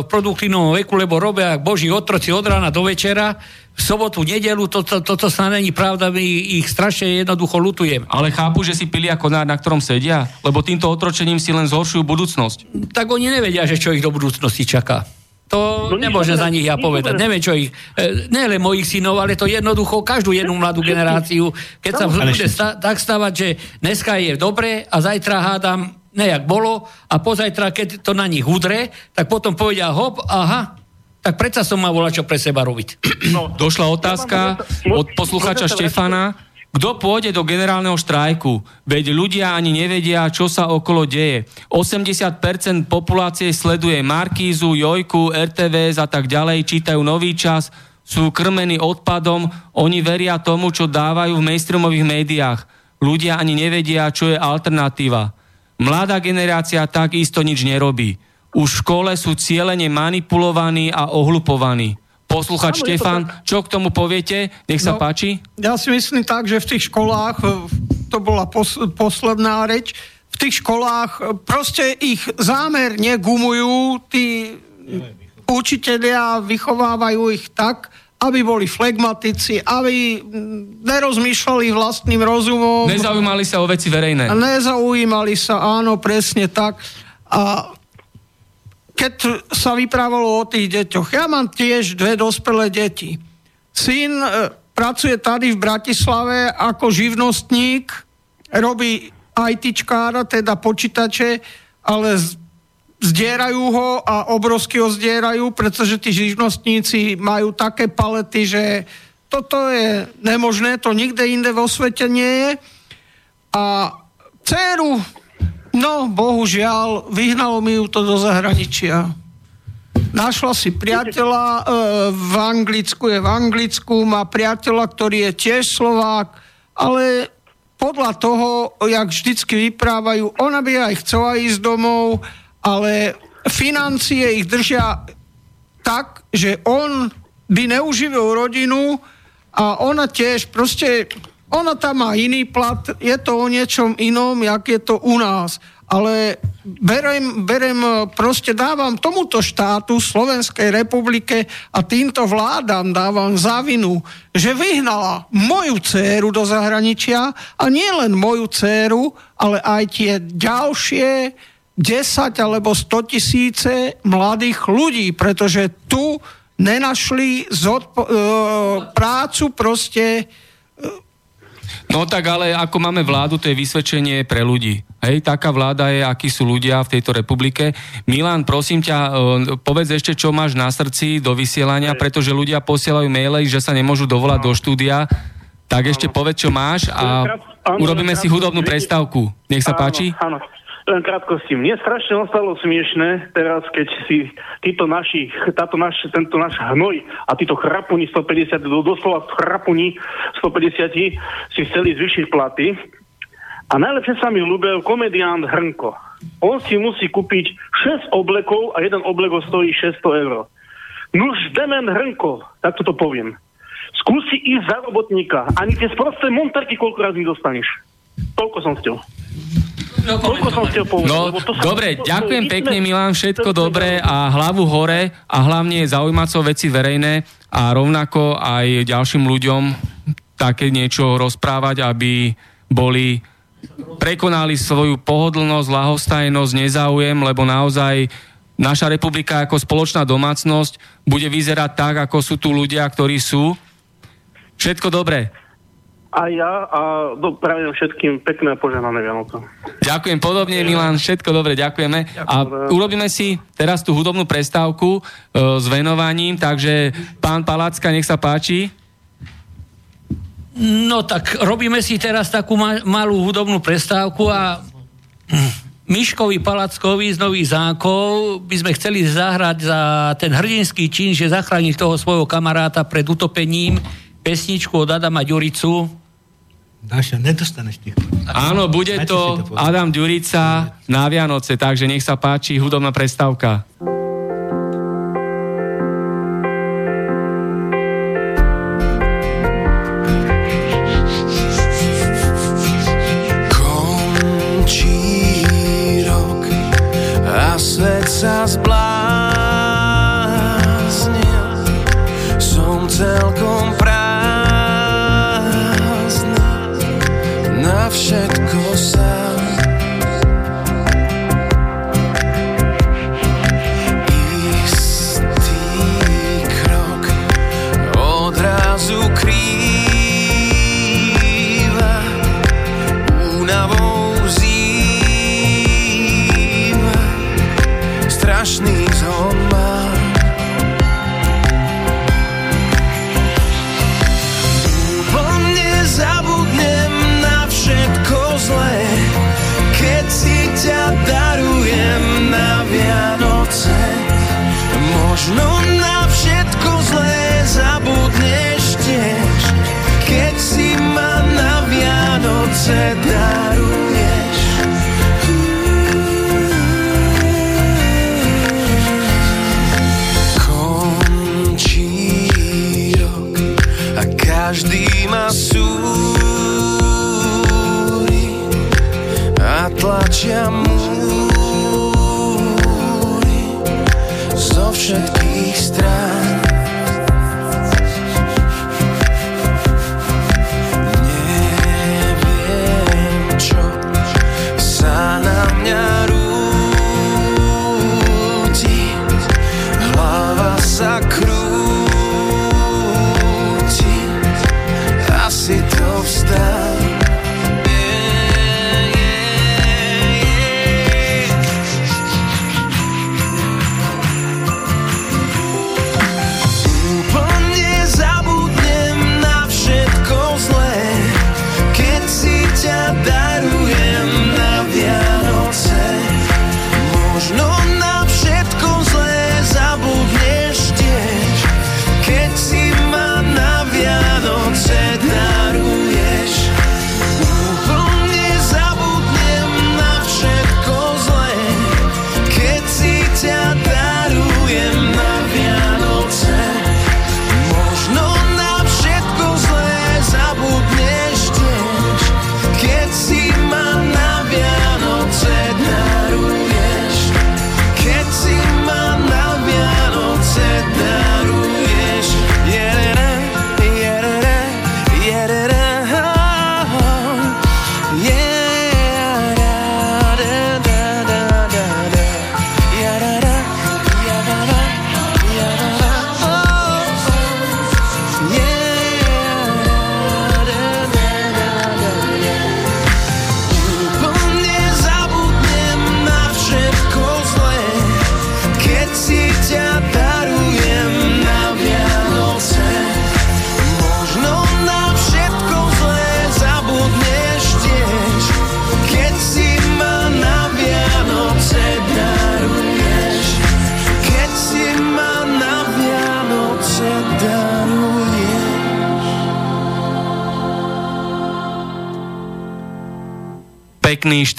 v produktívnom veku, lebo robia boží otroci od rána do večera, v sobotu, nedelu, toto to, to, to sa není pravda, my ich strašne jednoducho lutujem. Ale chápu, že si pilia konár, na ktorom sedia? Lebo týmto otročením si len zhoršujú budúcnosť. Tak oni nevedia, že čo ich do budúcnosti čaká. To No nemôžem za nich ja povedať. Neviem, čo ich... E, ne len mojich synov, ale to jednoducho každú jednu mladú generáciu. Keď sa bude sta- tak stávať, že dneska je dobre a zajtra hádam nejak bolo a pozajtra, keď to na nich udre, tak potom povedia hop, aha, tak predsa som mal volať čo pre seba robiť. No, Došla otázka od posluchača Štefana. Kto pôjde do generálneho štrajku? Veď ľudia ani nevedia, čo sa okolo deje. 80% populácie sleduje Markízu, Jojku, RTVS a tak ďalej, čítajú Nový čas, sú krmení odpadom, oni veria tomu, čo dávajú v mainstreamových médiách. Ľudia ani nevedia, čo je alternatíva. Mladá generácia takisto nič nerobí. Už v škole sú cieľene manipulovaní a ohlupovaní. Posluchač Štefan, čo k tomu poviete? Nech sa No. páči. Ja si myslím tak, že v tých školách, e, to bola pos, posledná reč, v tých školách e, proste ich zámer negumujú, tí učitelia vychovávajú ich tak, aby boli flegmatici, aby mm, nerozmýšľali vlastným rozumom. Nezaujímali sa o veci verejné. Nezaujímali sa, áno, presne tak. A keď sa vyprávalo o tých deťoch, ja mám tiež dve dospelé deti. Syn e, pracuje tady v Bratislave ako živnostník, robí ITčkára, teda počítače, ale zdierajú ho a obrovsky ho zdierajú, pretože tí živnostníci majú také palety, že toto je nemožné, to nikde inde vo svete nie je. A dceru, no bohužiaľ, vyhnalo mi ju to do zahraničia. Našla si priateľa e, v Anglicku, je v Anglicku, má priateľa, ktorý je tiež Slovák, ale podľa toho, jak vždycky vyprávajú, ona by aj chcela ísť domov, ale financie ich držia tak, že on by neuživil rodinu a ona tiež proste, ona tam má iný plat, je to o niečom inom, jak je to u nás. Ale berem, berem, proste dávam tomuto štátu, Slovenskej republike a týmto vládam dávam zavinu, že vyhnala moju dceru do zahraničia a nie len moju dceru, ale aj tie ďalšie 10 alebo 100 tisíce mladých ľudí, pretože tu nenašli zodpo- e, prácu proste No tak ale ako máme vládu, to je vysvedčenie pre ľudí. Hej, taká vláda je, akí sú ľudia v tejto republike. Milan, prosím ťa, e, povedz ešte, čo máš na srdci do vysielania, pretože ľudia posielajú maily, že sa nemôžu dovolať do štúdia. Tak ešte povedz, čo máš a áno, urobíme si hudobnú prestávku. Nech sa Áno, páči. Áno, len krátkosti. Mne strašne ostalo smiešne teraz, keď si títo naši, táto naš, tento náš hnoj a títo chrapuni 150, do- doslova chrapuni 150 si chceli zvyšiť platy. A najlepšie sa mi ľúbil komedián Hrnko. On si musí kúpiť 6 oblekov a jeden oblek stojí 600 eur. Nuž Demen Hrnko, tak to poviem. Skúsi ísť za robotníka. Ani tie sprosté monterky koľko razy dostaneš. Toľko som chcel. No, Toľko som chcel povedať. No, sa- dobre, ďakujem pekne, Milan, všetko dobré a hlavu hore a hlavne zaujímať sa o veci verejné a rovnako aj ďalším ľuďom také niečo rozprávať, aby boli prekonali svoju pohodlnosť, lahostajnosť, nezáujem, lebo naozaj naša republika ako spoločná domácnosť bude vyzerať tak, ako sú tu ľudia, ktorí sú. Všetko dobré. A ja a do, prajem všetkým pekné a požehnané Vianoce. Ďakujem podobne, Milan, všetko dobre, ďakujeme. A urobíme si teraz tú hudobnú prestávku e, s venovaním, takže pán Palacka, nech sa páči. No tak robíme si teraz takú ma- malú hudobnú prestávku a Miškovi Palackovi z Nových zákov by sme chceli zahrať za ten hrdinský čin, že zachráni toho svojho kamaráta pred utopením pesničku od Adama Ďuricu. Dáša, nedostaneš tých. Áno, bude si to to. Adam Ďurica na Vianoce, takže nech sa páči hudobná prestávka. Tlačia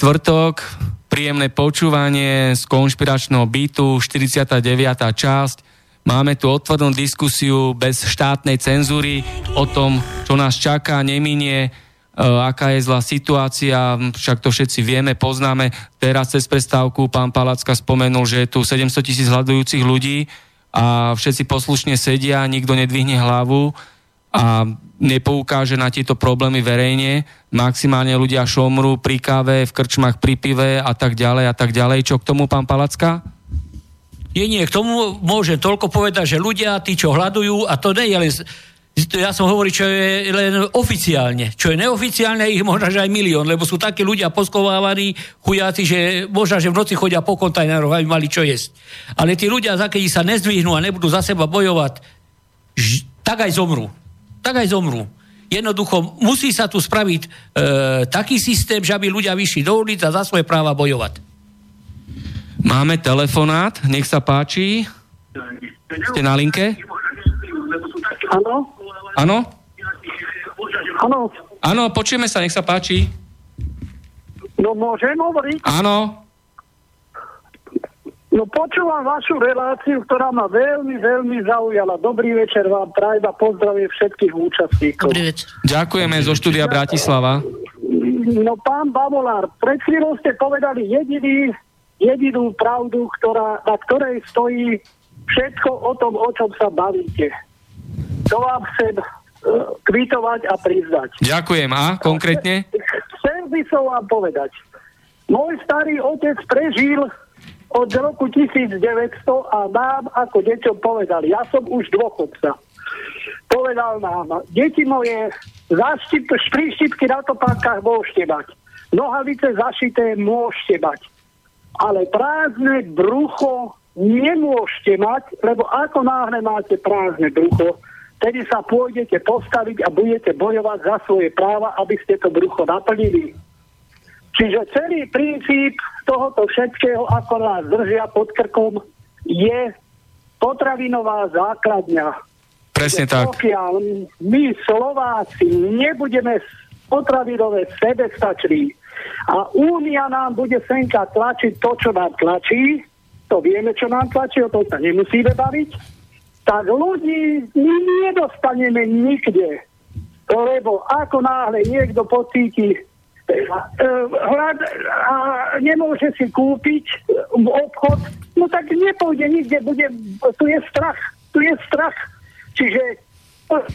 štvrtok, príjemné počúvanie z konšpiračného bytu, 49. časť. Máme tu otvorenú diskusiu bez štátnej cenzúry o tom, čo nás čaká, neminie, e, aká je zlá situácia, však to všetci vieme, poznáme. Teraz cez prestávku pán Palacka spomenul, že je tu 700 tisíc hľadujúcich ľudí a všetci poslušne sedia, nikto nedvihne hlavu a nepoukáže na tieto problémy verejne. Maximálne ľudia šomru pri káve, v krčmách pri pive a tak ďalej a tak ďalej. Čo k tomu, pán Palacka? Nie, nie, k tomu môžem toľko povedať, že ľudia, tí, čo hľadujú, a to nie je len ja som hovoril, čo je len oficiálne. Čo je neoficiálne, ich možno, že aj milión, lebo sú takí ľudia poskovávaní, chujáci, že možno, že v noci chodia po kontajneroch, aby mali čo jesť. Ale tí ľudia, keď sa nezdvihnú a nebudú za seba bojovať, tak aj zomrú. Tak aj zomrú. Jednoducho, musí sa tu spraviť e, taký systém, že aby ľudia vyšli do ulic a za svoje práva bojovať. Máme telefonát, nech sa páči. Ste na linke? Áno? Áno? Áno. Áno, počujeme sa, nech sa páči. No môžem hovoriť? Áno. No počúvam vašu reláciu, ktorá ma veľmi, veľmi zaujala. Dobrý večer vám, prajba, pozdravie všetkých účastníkov. Dobrý večer. Ďakujeme zo štúdia Bratislava. No pán Bavolár, pred chvíľou ste povedali jediný jedinú pravdu, ktorá, na ktorej stojí všetko o tom, o čom sa bavíte. To vám chcem uh, kvitovať a priznať. Ďakujem. A konkrétne? Chcel by som vám povedať. Môj starý otec prežil od roku 1900 a nám ako deťom povedal, ja som už dôchodca. Povedal nám, deti moje, zaštip, šprištipky na topánkach môžete mať. Nohavice zašité môžete mať ale prázdne brucho nemôžete mať, lebo ako náhle máte prázdne brucho, tedy sa pôjdete postaviť a budete bojovať za svoje práva, aby ste to brucho naplnili. Čiže celý princíp tohoto všetkého, ako nás držia pod krkom, je potravinová základňa. Presne tak. Pokiaľ my Slováci nebudeme potravinové sebestační, a Únia nám bude senka tlačiť to, čo nám tlačí, to vieme, čo nám tlačí, o tom sa nemusíme baviť, tak ľudí my nedostaneme nikde. Lebo ako náhle niekto pocíti hlad a nemôže si kúpiť obchod, no tak nepôjde nikde, bude, tu je strach, tu je strach. Čiže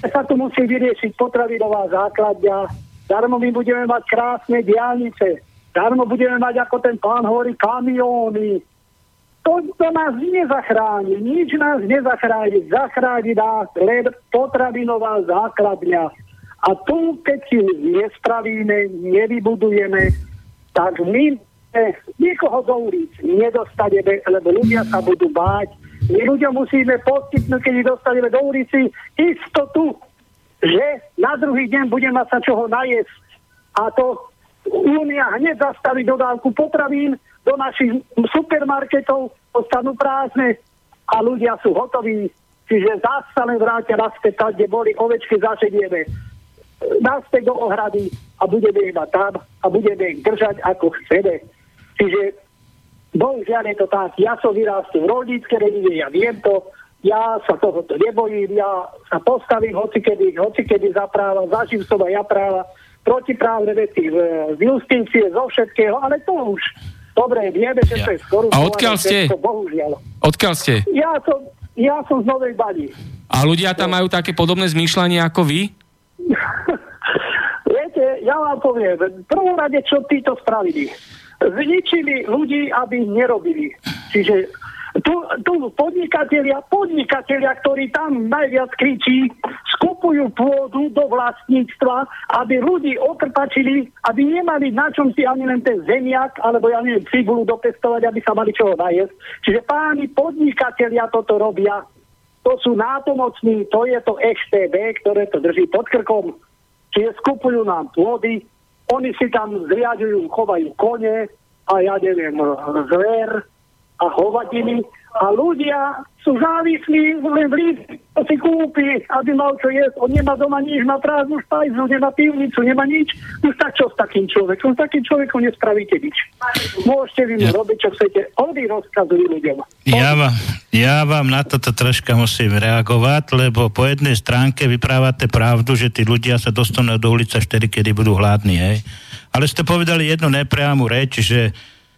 sa tu musí vyriešiť potravinová základňa, Darmo my budeme mať krásne diálnice. Darmo budeme mať, ako ten pán hovorí, kamióny. To, to nás nezachráni. Nič nás nezachráni. Zachráni nás len potravinová základňa. A tu, keď si nespravíme, nevybudujeme, tak my nikoho do ulic nedostaneme, lebo ľudia sa budú báť. My ľudia musíme poskytnúť, keď ich dostaneme do ulici, istotu, že na druhý deň budem mať sa čoho najesť. A to Únia hneď zastaví dodávku potravín do našich supermarketov, ostanú prázdne a ľudia sú hotoví. Čiže sa len vrátia naspäť tam, kde boli ovečky, zažedieme naspäť do ohrady a budeme ich mať tam a budeme ich držať ako chceme. Čiže bohužiaľ je to tak. Ja som vyrástol v rolníckej rodine, ja viem to, ja sa tohoto nebojím, ja sa postavím hocikedy, hocikedy za práva, zažím som aj ja práva, protiprávne veci z, z justície, zo všetkého, ale to už dobre, vieme, že ja. to je skoro. A odkiaľ ste? Všetko, bohužiaľ. Odkiaľ ste? Ja som, ja som z Novej Bani. A ľudia tam majú také podobné zmýšľanie ako vy? Viete, ja vám poviem, v prvom rade, čo títo spravili. Zničili ľudí, aby nerobili. Čiže tu, tu podnikatelia, podnikatelia, ktorí tam najviac kričí, skupujú pôdu do vlastníctva, aby ľudí okrpačili, aby nemali na čom si ani len ten zemiak, alebo ja neviem, cibulu dopestovať, aby sa mali čoho najesť. Čiže páni podnikatelia toto robia. To sú nápomocní, to je to XTB, ktoré to drží pod krkom. Čiže skupujú nám pôdy, oni si tam zriadujú, chovajú kone a ja neviem, zver, a hovadiny a ľudia sú závislí len v lístku, to si kúpi, aby mal čo jesť. On nemá doma nič, má prázdnu štajzu, nemá pivnicu, nemá nič. Už tak čo s takým človekom? S takým človekom nespravíte nič. Môžete vy Ja. robiť, čo chcete. Oni rozkazujú ľuďom. Ja vám, ja vám na toto troška musím reagovať, lebo po jednej stránke vyprávate pravdu, že tí ľudia sa dostanú do ulice vtedy, kedy budú hladní, hej. Ale ste povedali jednu nepriamu reč, že,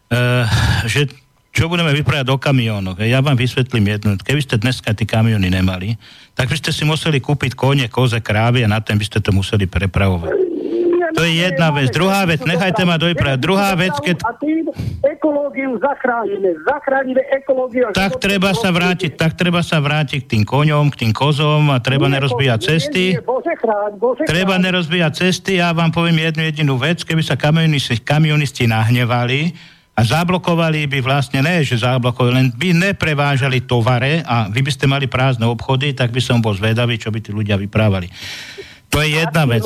uh, že čo budeme vyprávať o kamionoch. Ja vám vysvetlím jednu. Keby ste dneska tie kamiony nemali, tak by ste si museli kúpiť kone, koze, krávy a na ten by ste to museli prepravovať. To je jedna vec. Druhá vec, nechajte ma dojprať. Druhá vec, keď A tým ekológiu zachránime. Zachránime ekológiu. tak treba sa vrátiť, tak treba sa vrátiť k tým koňom, k tým kozom a treba nerozbíjať cesty. Treba nerozbíjať cesty, ja vám poviem jednu jedinú vec, keby sa kamionisti, kamionisti nahnevali a zablokovali by vlastne, ne, že zablokovali, len by neprevážali tovare a vy by ste mali prázdne obchody, tak by som bol zvedavý, čo by tí ľudia vyprávali. To je jedna vec.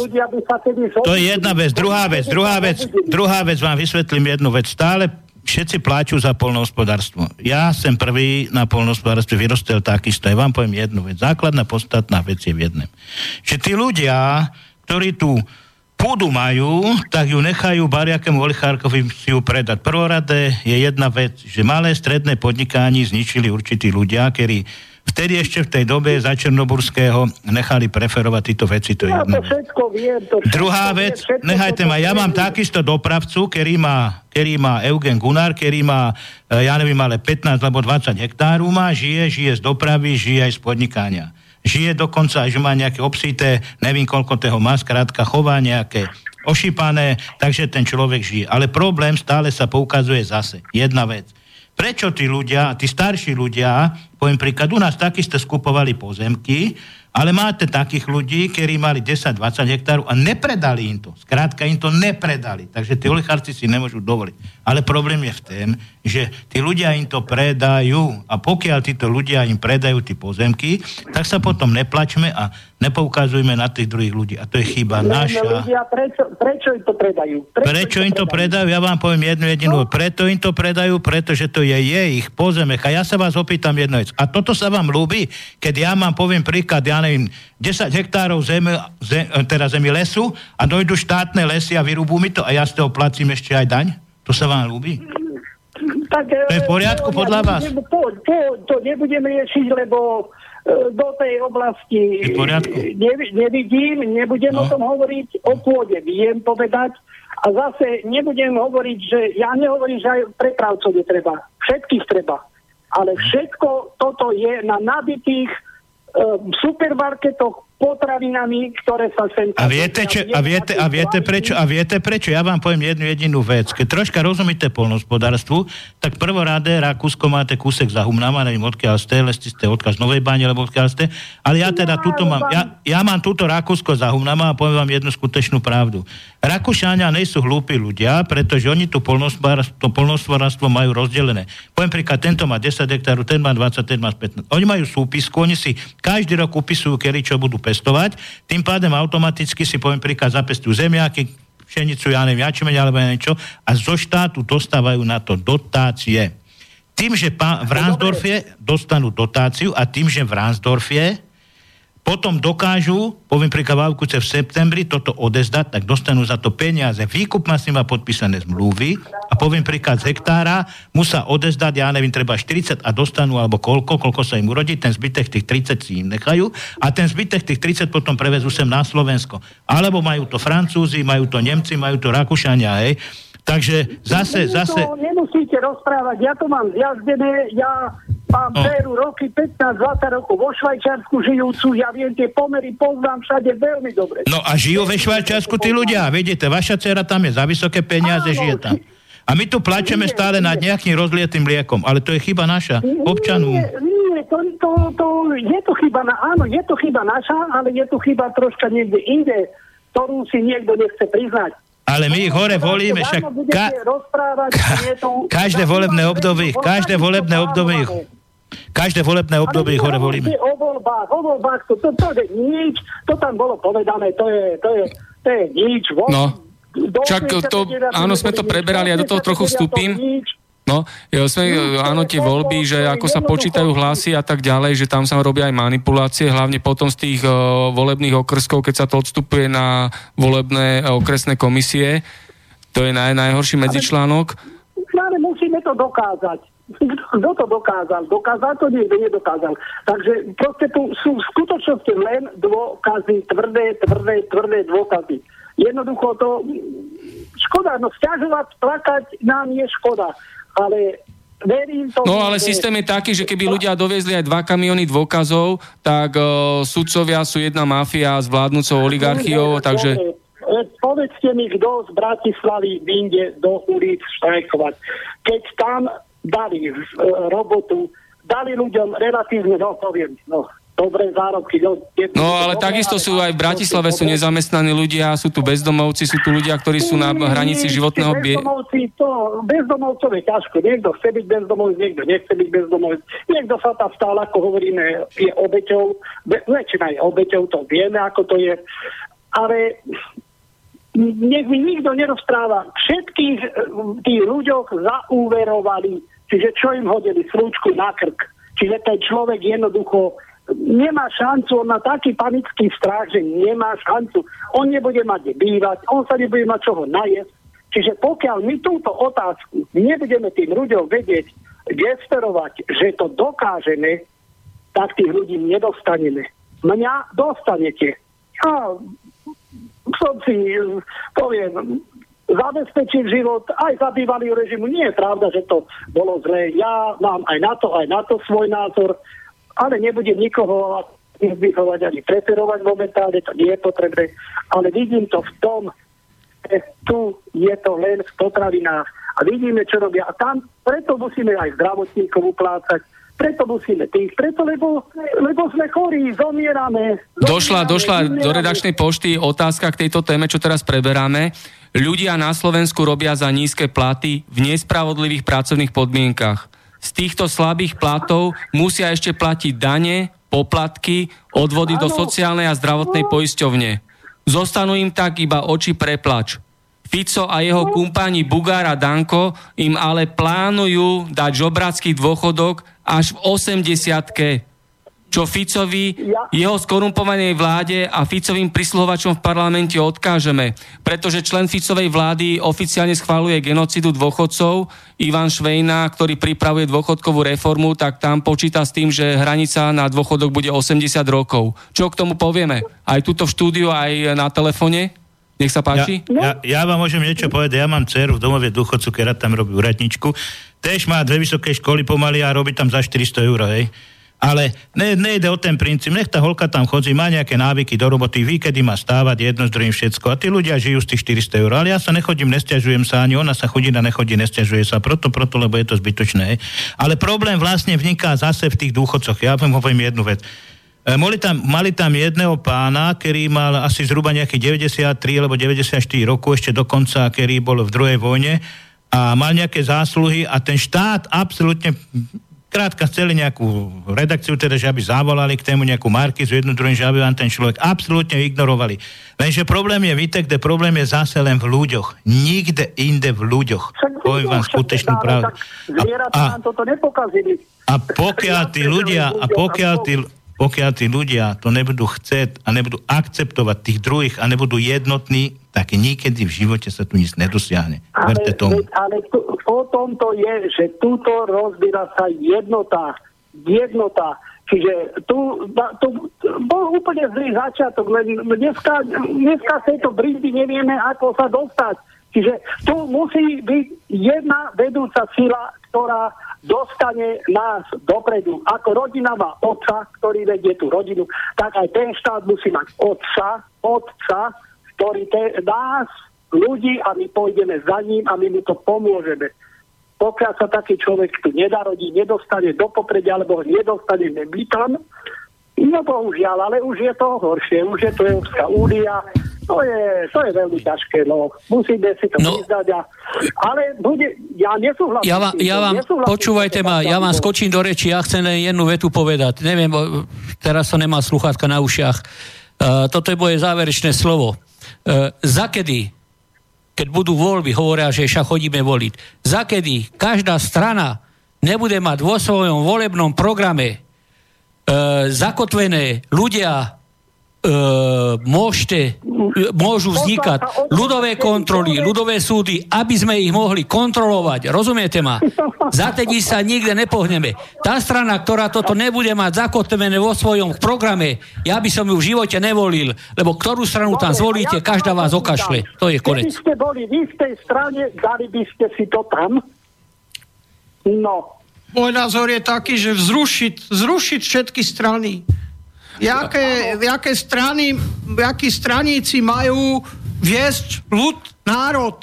To je jedna vec. Druhá vec, druhá vec, druhá vec vám vysvetlím jednu vec. Stále všetci pláču za polnohospodárstvo. Ja som prvý na polnohospodárstve vyrostel takisto. Ja vám poviem jednu vec. Základná podstatná vec je v jednom. Že tí ľudia, ktorí tu pôdu majú, tak ju nechajú bariakému olichárkovi si ju predať. Prvoradé je jedna vec, že malé stredné podnikanie zničili určití ľudia, ktorí vtedy ešte v tej dobe za Černoburského nechali preferovať tieto veci. To je Ja to všetko viem. To všetko Druhá vec, všetko nechajte ma, ja mám takisto dopravcu, ktorý má, ktorý má Eugen Gunnar, ktorý má, e, ja neviem, ale 15 alebo 20 hektárov má, žije, žije z dopravy, žije aj z podnikania. Žije dokonca, aj že má nejaké obsité, neviem koľko toho má, skrátka chová nejaké ošípané, takže ten človek žije. Ale problém stále sa poukazuje zase. Jedna vec. Prečo tí ľudia, tí starší ľudia, poviem príklad, u nás takisto skupovali pozemky, ale máte takých ľudí, ktorí mali 10-20 hektárov a nepredali im to. Skrátka im to nepredali. Takže tí oligarci si nemôžu dovoliť. Ale problém je v tom, že tí ľudia im to predajú a pokiaľ títo ľudia im predajú tie pozemky, tak sa potom neplačme a nepoukazujme na tých druhých ľudí. A to je chyba Len naša. ľudia, prečo, prečo im to predajú? Prečo im to predajú? Ja vám poviem jednu jedinú. No. Preto im to predajú, pretože to je ich pozemek. A ja sa vás opýtam jednu vec. A toto sa vám ľúbi, keď ja mám, poviem príklad, ja neviem, 10 hektárov zemi, zem, teda zemi lesu a dojdu štátne lesy a vyrúbú mi to a ja z toho platím ešte aj daň? To sa vám ľúbi? Tak, To je v poriadku podľa vás? To, to, to nebudem riešiť, lebo e, do tej oblasti Je v poriadku. nevi- nevidím, nebudem No. o tom hovoriť, o pôde viem povedať a zase nebudem hovoriť, že ja nehovorím, že aj prepravcov je treba, všetkých treba, ale všetko toto je na nabitých e, supermarketoch potravinami, ktoré sa sem... A viete, čo, a viete, a viete prečo? A viete prečo? Ja vám poviem jednu jedinú vec. Keď troška rozumíte polnospodárstvu, tak prvoráde Rakúsko máte kúsek za Humnama, neviem odkiaľ ste, lesti ste odkiaľ z Novej Báne, alebo odkiaľ ste. Ale ja teda túto mám, ja, ja mám túto Rakúsko za Humnama a poviem vám jednu skutečnú pravdu. Rakúšania nejsú hlúpi ľudia, pretože oni tu polnospodárstvo, polnospodárstvo majú rozdelené. Poviem príklad, tento má 10 hektárov, ten má 20, ten má 15. Oni majú súpisku, oni si každý rok upisujú, kedy čo budú pestovať, tým pádem automaticky si poviem príklad zapestujú zemiaky, pšenicu, ja neviem, jačmeň alebo ja neviem čo, a zo štátu dostávajú na to dotácie. Tým, že pá, v Ransdorfie dostanú dotáciu a tým, že v Ransdorfie potom dokážu, poviem pri Kavávkuce v septembri, toto odezdať, tak dostanú za to peniaze. Výkup má s nima podpísané zmluvy a poviem príklad z hektára, musia odezdať, ja neviem, treba 40 a dostanú alebo koľko, koľko sa im urodí, ten zbytek tých 30 si im nechajú a ten zbytek tých 30 potom prevezú sem na Slovensko. Alebo majú to Francúzi, majú to Nemci, majú to Rakúšania, hej. Takže zase, zase... To nemusíte rozprávať, ja to mám zjazdené, ja mám No. roky, 15-20 rokov vo Švajčiarsku žijúcu, ja viem tie pomery, poznám všade veľmi dobre. No a žijú ve Švajčiarsku tí ľudia, vidíte, vaša dcera tam je za vysoké peniaze, Áno, žije tam. A my tu plačeme Nie, stále nad nie. nejakým rozlietým liekom, ale to je chyba naša, občanov. Nie, nie to, to, to, je to chyba, na, áno, je to chyba naša, ale je to chyba troška niekde inde, ktorú si niekto nechce priznať. Ale my ich hore volíme, však ka- ka- každé volebné obdobie, každé volebné obdobie každé volebné obdobie ich hore volíme. O voľbách, o voľbách, to, to, to je nič, to tam bolo povedané, to je, to je, to je nič. Vo, No, Však to, 89. áno, sme to preberali, ja do toho trochu 89. vstúpim. No, ja sme, áno, tie voľby, že ako sa počítajú hlasy a tak ďalej, že tam sa robia aj manipulácie, hlavne potom z tých uh, volebných okrskov, keď sa to odstupuje na volebné uh, okresné komisie. To je naj, najhorší medzičlánok. Ale musíme to dokázať. Kto to dokázal? Dokázal to niekto nedokázal. Takže proste tu sú v skutočnosti len dôkazy, tvrdé, tvrdé, tvrdé dôkazy. Jednoducho to, škoda, no stiažovať, plakať nám je škoda, ale verím to... No ale systém je taký, že keby ľudia doviezli aj dva kamiony dôkazov, tak uh, sudcovia sú jedna mafia s vládnúcou oligarchiou, takže... Povedzte mi, kto z Bratislavy vyjde do ulic štrajkovať. Keď tam dali e, robotu, dali ľuďom relatívne, no poviem, no, dobré zárobky. No, no ale takisto sú aj v Bratislave sú nezamestnaní ľudia, sú tu bezdomovci, sú tu ľudia, ktorí sú na hranici životného bie... Bezdomovci, to, bezdomovcov je ťažko. Niekto chce byť bezdomovec, niekto nechce byť bezdomovec. Niekto sa tam stále, ako hovoríme, je obeťou. Väčšina je obeťou, to vieme, ako to je. Ale nech mi nikto nerozpráva. Všetkých eh, tých ľuďoch zaúverovali Čiže čo im hodili? Slúčku na krk. Čiže ten človek jednoducho nemá šancu, on má taký panický strach, že nemá šancu. On nebude mať bývať, on sa nebude mať čoho najesť. Čiže pokiaľ my túto otázku nebudeme tým ľuďom vedieť gesterovať, že to dokážeme, tak tých ľudí nedostaneme. Mňa dostanete. Ja som si, poviem, zabezpečil život aj za bývalý režimu. Nie je pravda, že to bolo zlé. Ja mám aj na to, aj na to svoj názor, ale nebudem nikoho vychovať ani preferovať momentálne, to nie je potrebné. Ale vidím to v tom, že tu je to len v potravinách a vidíme, čo robia. A tam preto musíme aj zdravotníkov uplácať, preto musíme tých, preto, lebo, lebo sme chorí, zomierame. zomierame došla, došla zomierame. do redakčnej pošty otázka k tejto téme, čo teraz preberáme. Ľudia na Slovensku robia za nízke platy v nespravodlivých pracovných podmienkach. Z týchto slabých platov musia ešte platiť dane, poplatky, odvody do sociálnej a zdravotnej poisťovne. Zostanú im tak iba oči preplač. Fico a jeho kumpáni Bugár a Danko im ale plánujú dať žobracký dôchodok až v 80 čo Ficovi, ja. jeho skorumpovanej vláde a Ficovým prisluhovačom v parlamente odkážeme. Pretože člen Ficovej vlády oficiálne schváluje genocidu dôchodcov, Ivan Švejna, ktorý pripravuje dôchodkovú reformu, tak tam počíta s tým, že hranica na dôchodok bude 80 rokov. Čo k tomu povieme? Aj tuto v štúdiu, aj na telefone? Nech sa páči. Ja, ja, ja vám môžem niečo povedať. Ja mám dceru v domove dôchodcu, ktorá tam robí úradničku. Tež má dve vysoké školy pomaly a robí tam za 400 eur, hej. Ale ne, nejde o ten princíp, nech tá holka tam chodí, má nejaké návyky do roboty, ví, kedy má stávať, jedno z druhým všetko. A tí ľudia žijú z tých 400 eur. Ale ja sa nechodím, nestiažujem sa, ani ona sa chodí a nechodí, nestiažuje sa. Proto, proto, lebo je to zbytočné. Ale problém vlastne vniká zase v tých dôchodcoch. Ja vám hovorím jednu vec. E, mali tam, mali tam jedného pána, ktorý mal asi zhruba nejakých 93 alebo 94 rokov, ešte dokonca, ktorý bol v druhej vojne a mal nejaké zásluhy a ten štát absolútne krátka chceli nejakú redakciu, teda, že aby zavolali k tému nejakú markizu, jednu druhým, že aby vám ten človek absolútne ignorovali. Lenže problém je, víte, kde problém je zase len v ľuďoch. Nikde inde v ľuďoch. Poviem vám skutečnú pravdu. A, a, a pokiaľ tí ľudia, a pokiaľ tí, pokiaľ tí ľudia to nebudú chcieť a nebudú akceptovať tých druhých a nebudú jednotní, tak nikedy v živote sa tu nic nedosiahne. Ale, tomu. ale tu, o tomto je, že túto rozbíra sa jednota. Jednota. Čiže tu, tu bol úplne zlý začiatok, len dneska, dneska z tejto brindy nevieme, ako sa dostať. Čiže tu musí byť jedna vedúca sila, ktorá dostane nás dopredu. Ako rodina má otca, ktorý vedie tú rodinu, tak aj ten štát musí mať otca, otca, ktorý te, nás, ľudí a my pôjdeme za ním a my mu to pomôžeme. Pokiaľ sa taký človek tu nedarodí, nedostane do popredia, alebo nedostane tam, no bohužiaľ, ale už je to horšie, už je to Európska únia, to je, to je veľmi ťažké, no. Musíme si to no. priznať. A, ale bude, ja nesúhlasím. Ja, vám, ja vám, počúvajte ma, ja vám skočím do reči, ja chcem len jednu vetu povedať. Neviem, teraz sa nemá sluchátka na ušiach. Uh, toto je moje záverečné slovo. Uh, zakedy keď budú voľby, hovoria, že však chodíme voliť. Zakedy každá strana nebude mať vo svojom volebnom programe e, zakotvené ľudia e, môžete, môžu vznikať ľudové kontroly, ľudové súdy, aby sme ich mohli kontrolovať. Rozumiete ma? Zatedí sa nikde nepohneme. Tá strana, ktorá toto nebude mať zakotvené vo svojom programe, ja by som ju v živote nevolil, lebo ktorú stranu tam zvolíte, každá vás okašle. To je Keby konec. ste boli v istej strane, dali by ste si to tam? No. Môj názor je taký, že zrušiť, zrušiť všetky strany. Jaké, jaké strany, jakí straníci majú viesť ľud, národ.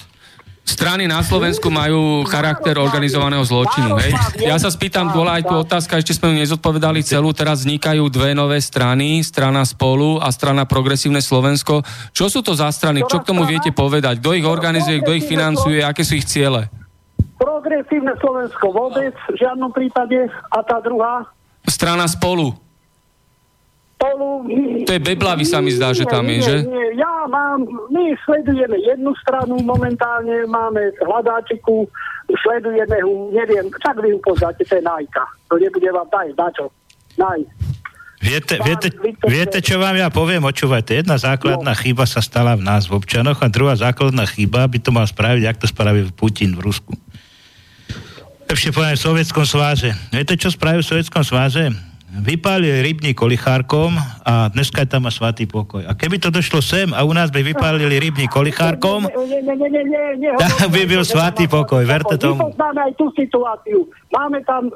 Strany na Slovensku majú charakter organizovaného zločinu. Hej? Ja sa spýtam, bola aj tu otázka, ešte sme ju nezodpovedali celú, teraz vznikajú dve nové strany, strana Spolu a strana Progresívne Slovensko. Čo sú to za strany? Čo k tomu viete povedať? Kto ich organizuje, kto ich financuje, aké sú ich ciele? Progresívne Slovensko vôbec v žiadnom prípade. A tá druhá? Strana Spolu. Spolu... To je beblavý sa mi zdá, že tam je, nie, že? Nie, ja mám, my sledujeme jednu stranu momentálne, máme hľadáčiku, sledujeme ju, neviem, čak vy ju poznáte, to je Najka. To nebude vám dať, na čo? Naj. Viete, viete, viete, čo vám ja poviem? Očúvajte, jedna základná chyba sa stala v nás, v občanoch, a druhá základná chyba by to mal spraviť, ak to spraví Putin v Rusku. Lepšie poviem v Sovietskom sváze. Viete, čo spravil v Sovietskom sváze? Vypálili rybník olichárkom a dneska je tam má svatý pokoj. A keby to došlo sem a u nás by vypálili rybník olichárkom, Nie, nie, nie, nie, nie, nie, tak by byl svatý pokoj, verte My tomu. poznáme aj tú situáciu. Máme tam e,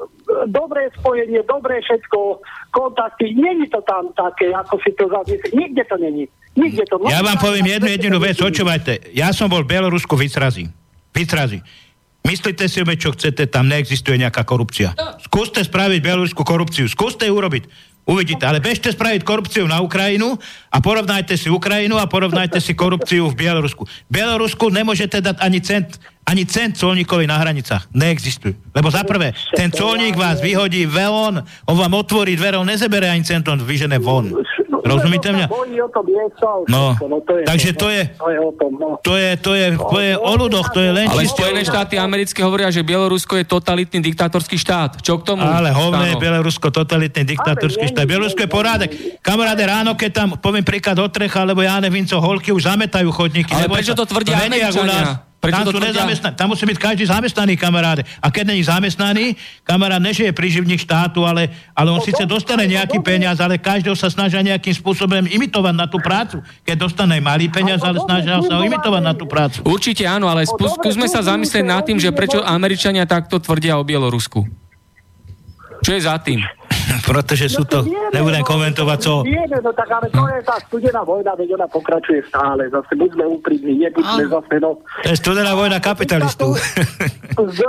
dobré spojenie, dobré všetko, kontakty. Není to tam také, ako si to zamyslí. Nikde to není. Nikde to. Ja vám poviem jednu jedinú vec, počúvajte. Ja som bol v Bielorusku v Izrazi. Myslíte si, čo chcete, tam neexistuje nejaká korupcia. Skúste spraviť bieloruskú korupciu, skúste ju urobiť. Uvidíte, ale bežte spraviť korupciu na Ukrajinu a porovnajte si Ukrajinu a porovnajte si korupciu v Bielorusku. Bielorusku nemôžete dať ani cent, ani cent colníkovi na hranicách. Neexistuje. Lebo za prvé, ten colník vás vyhodí von, on vám otvorí dvere, on nezebere ani cent, on vyžene von. Rozumíte mňa? No, to je takže to je, to je no. to je, to je, to je o ľudoch, to je len Ale. Spojené štáty americké hovoria, že Bielorusko je totalitný diktátorský štát. Čo k tomu? Ale hovne je? Bielorusko totalitný diktatorský štát. Bielorusko je porádek. Kamaráde, ráno, keď tam, poviem príklad Otrecha, alebo ja neviem co, holky už zametajú chodníky. Ale prečo to tvrdia Američania? Prečo tam, to sú nezamestnaní, tam musí byť každý zamestnaný, kamaráde. A keď není zamestnaný, kamarát nežije príživník štátu, ale, ale on síce dostane nejaký peniaz, ale každého sa snažia nejakým spôsobom imitovať na tú prácu. Keď dostane malý peniaz, ale snažia sa ho imitovať na tú prácu. Určite áno, ale spú- skúsme sa zamyslieť nad tým, že prečo Američania takto tvrdia o Bielorusku. Čo je za tým? Pretože sú to, nebudem komentovať, co... Vieme, no tak ale to je tá studená vojna, veď ona pokračuje stále. Zase buďme úprimní, nebuďme zase, no. To je studená vojna kapitalistu. z,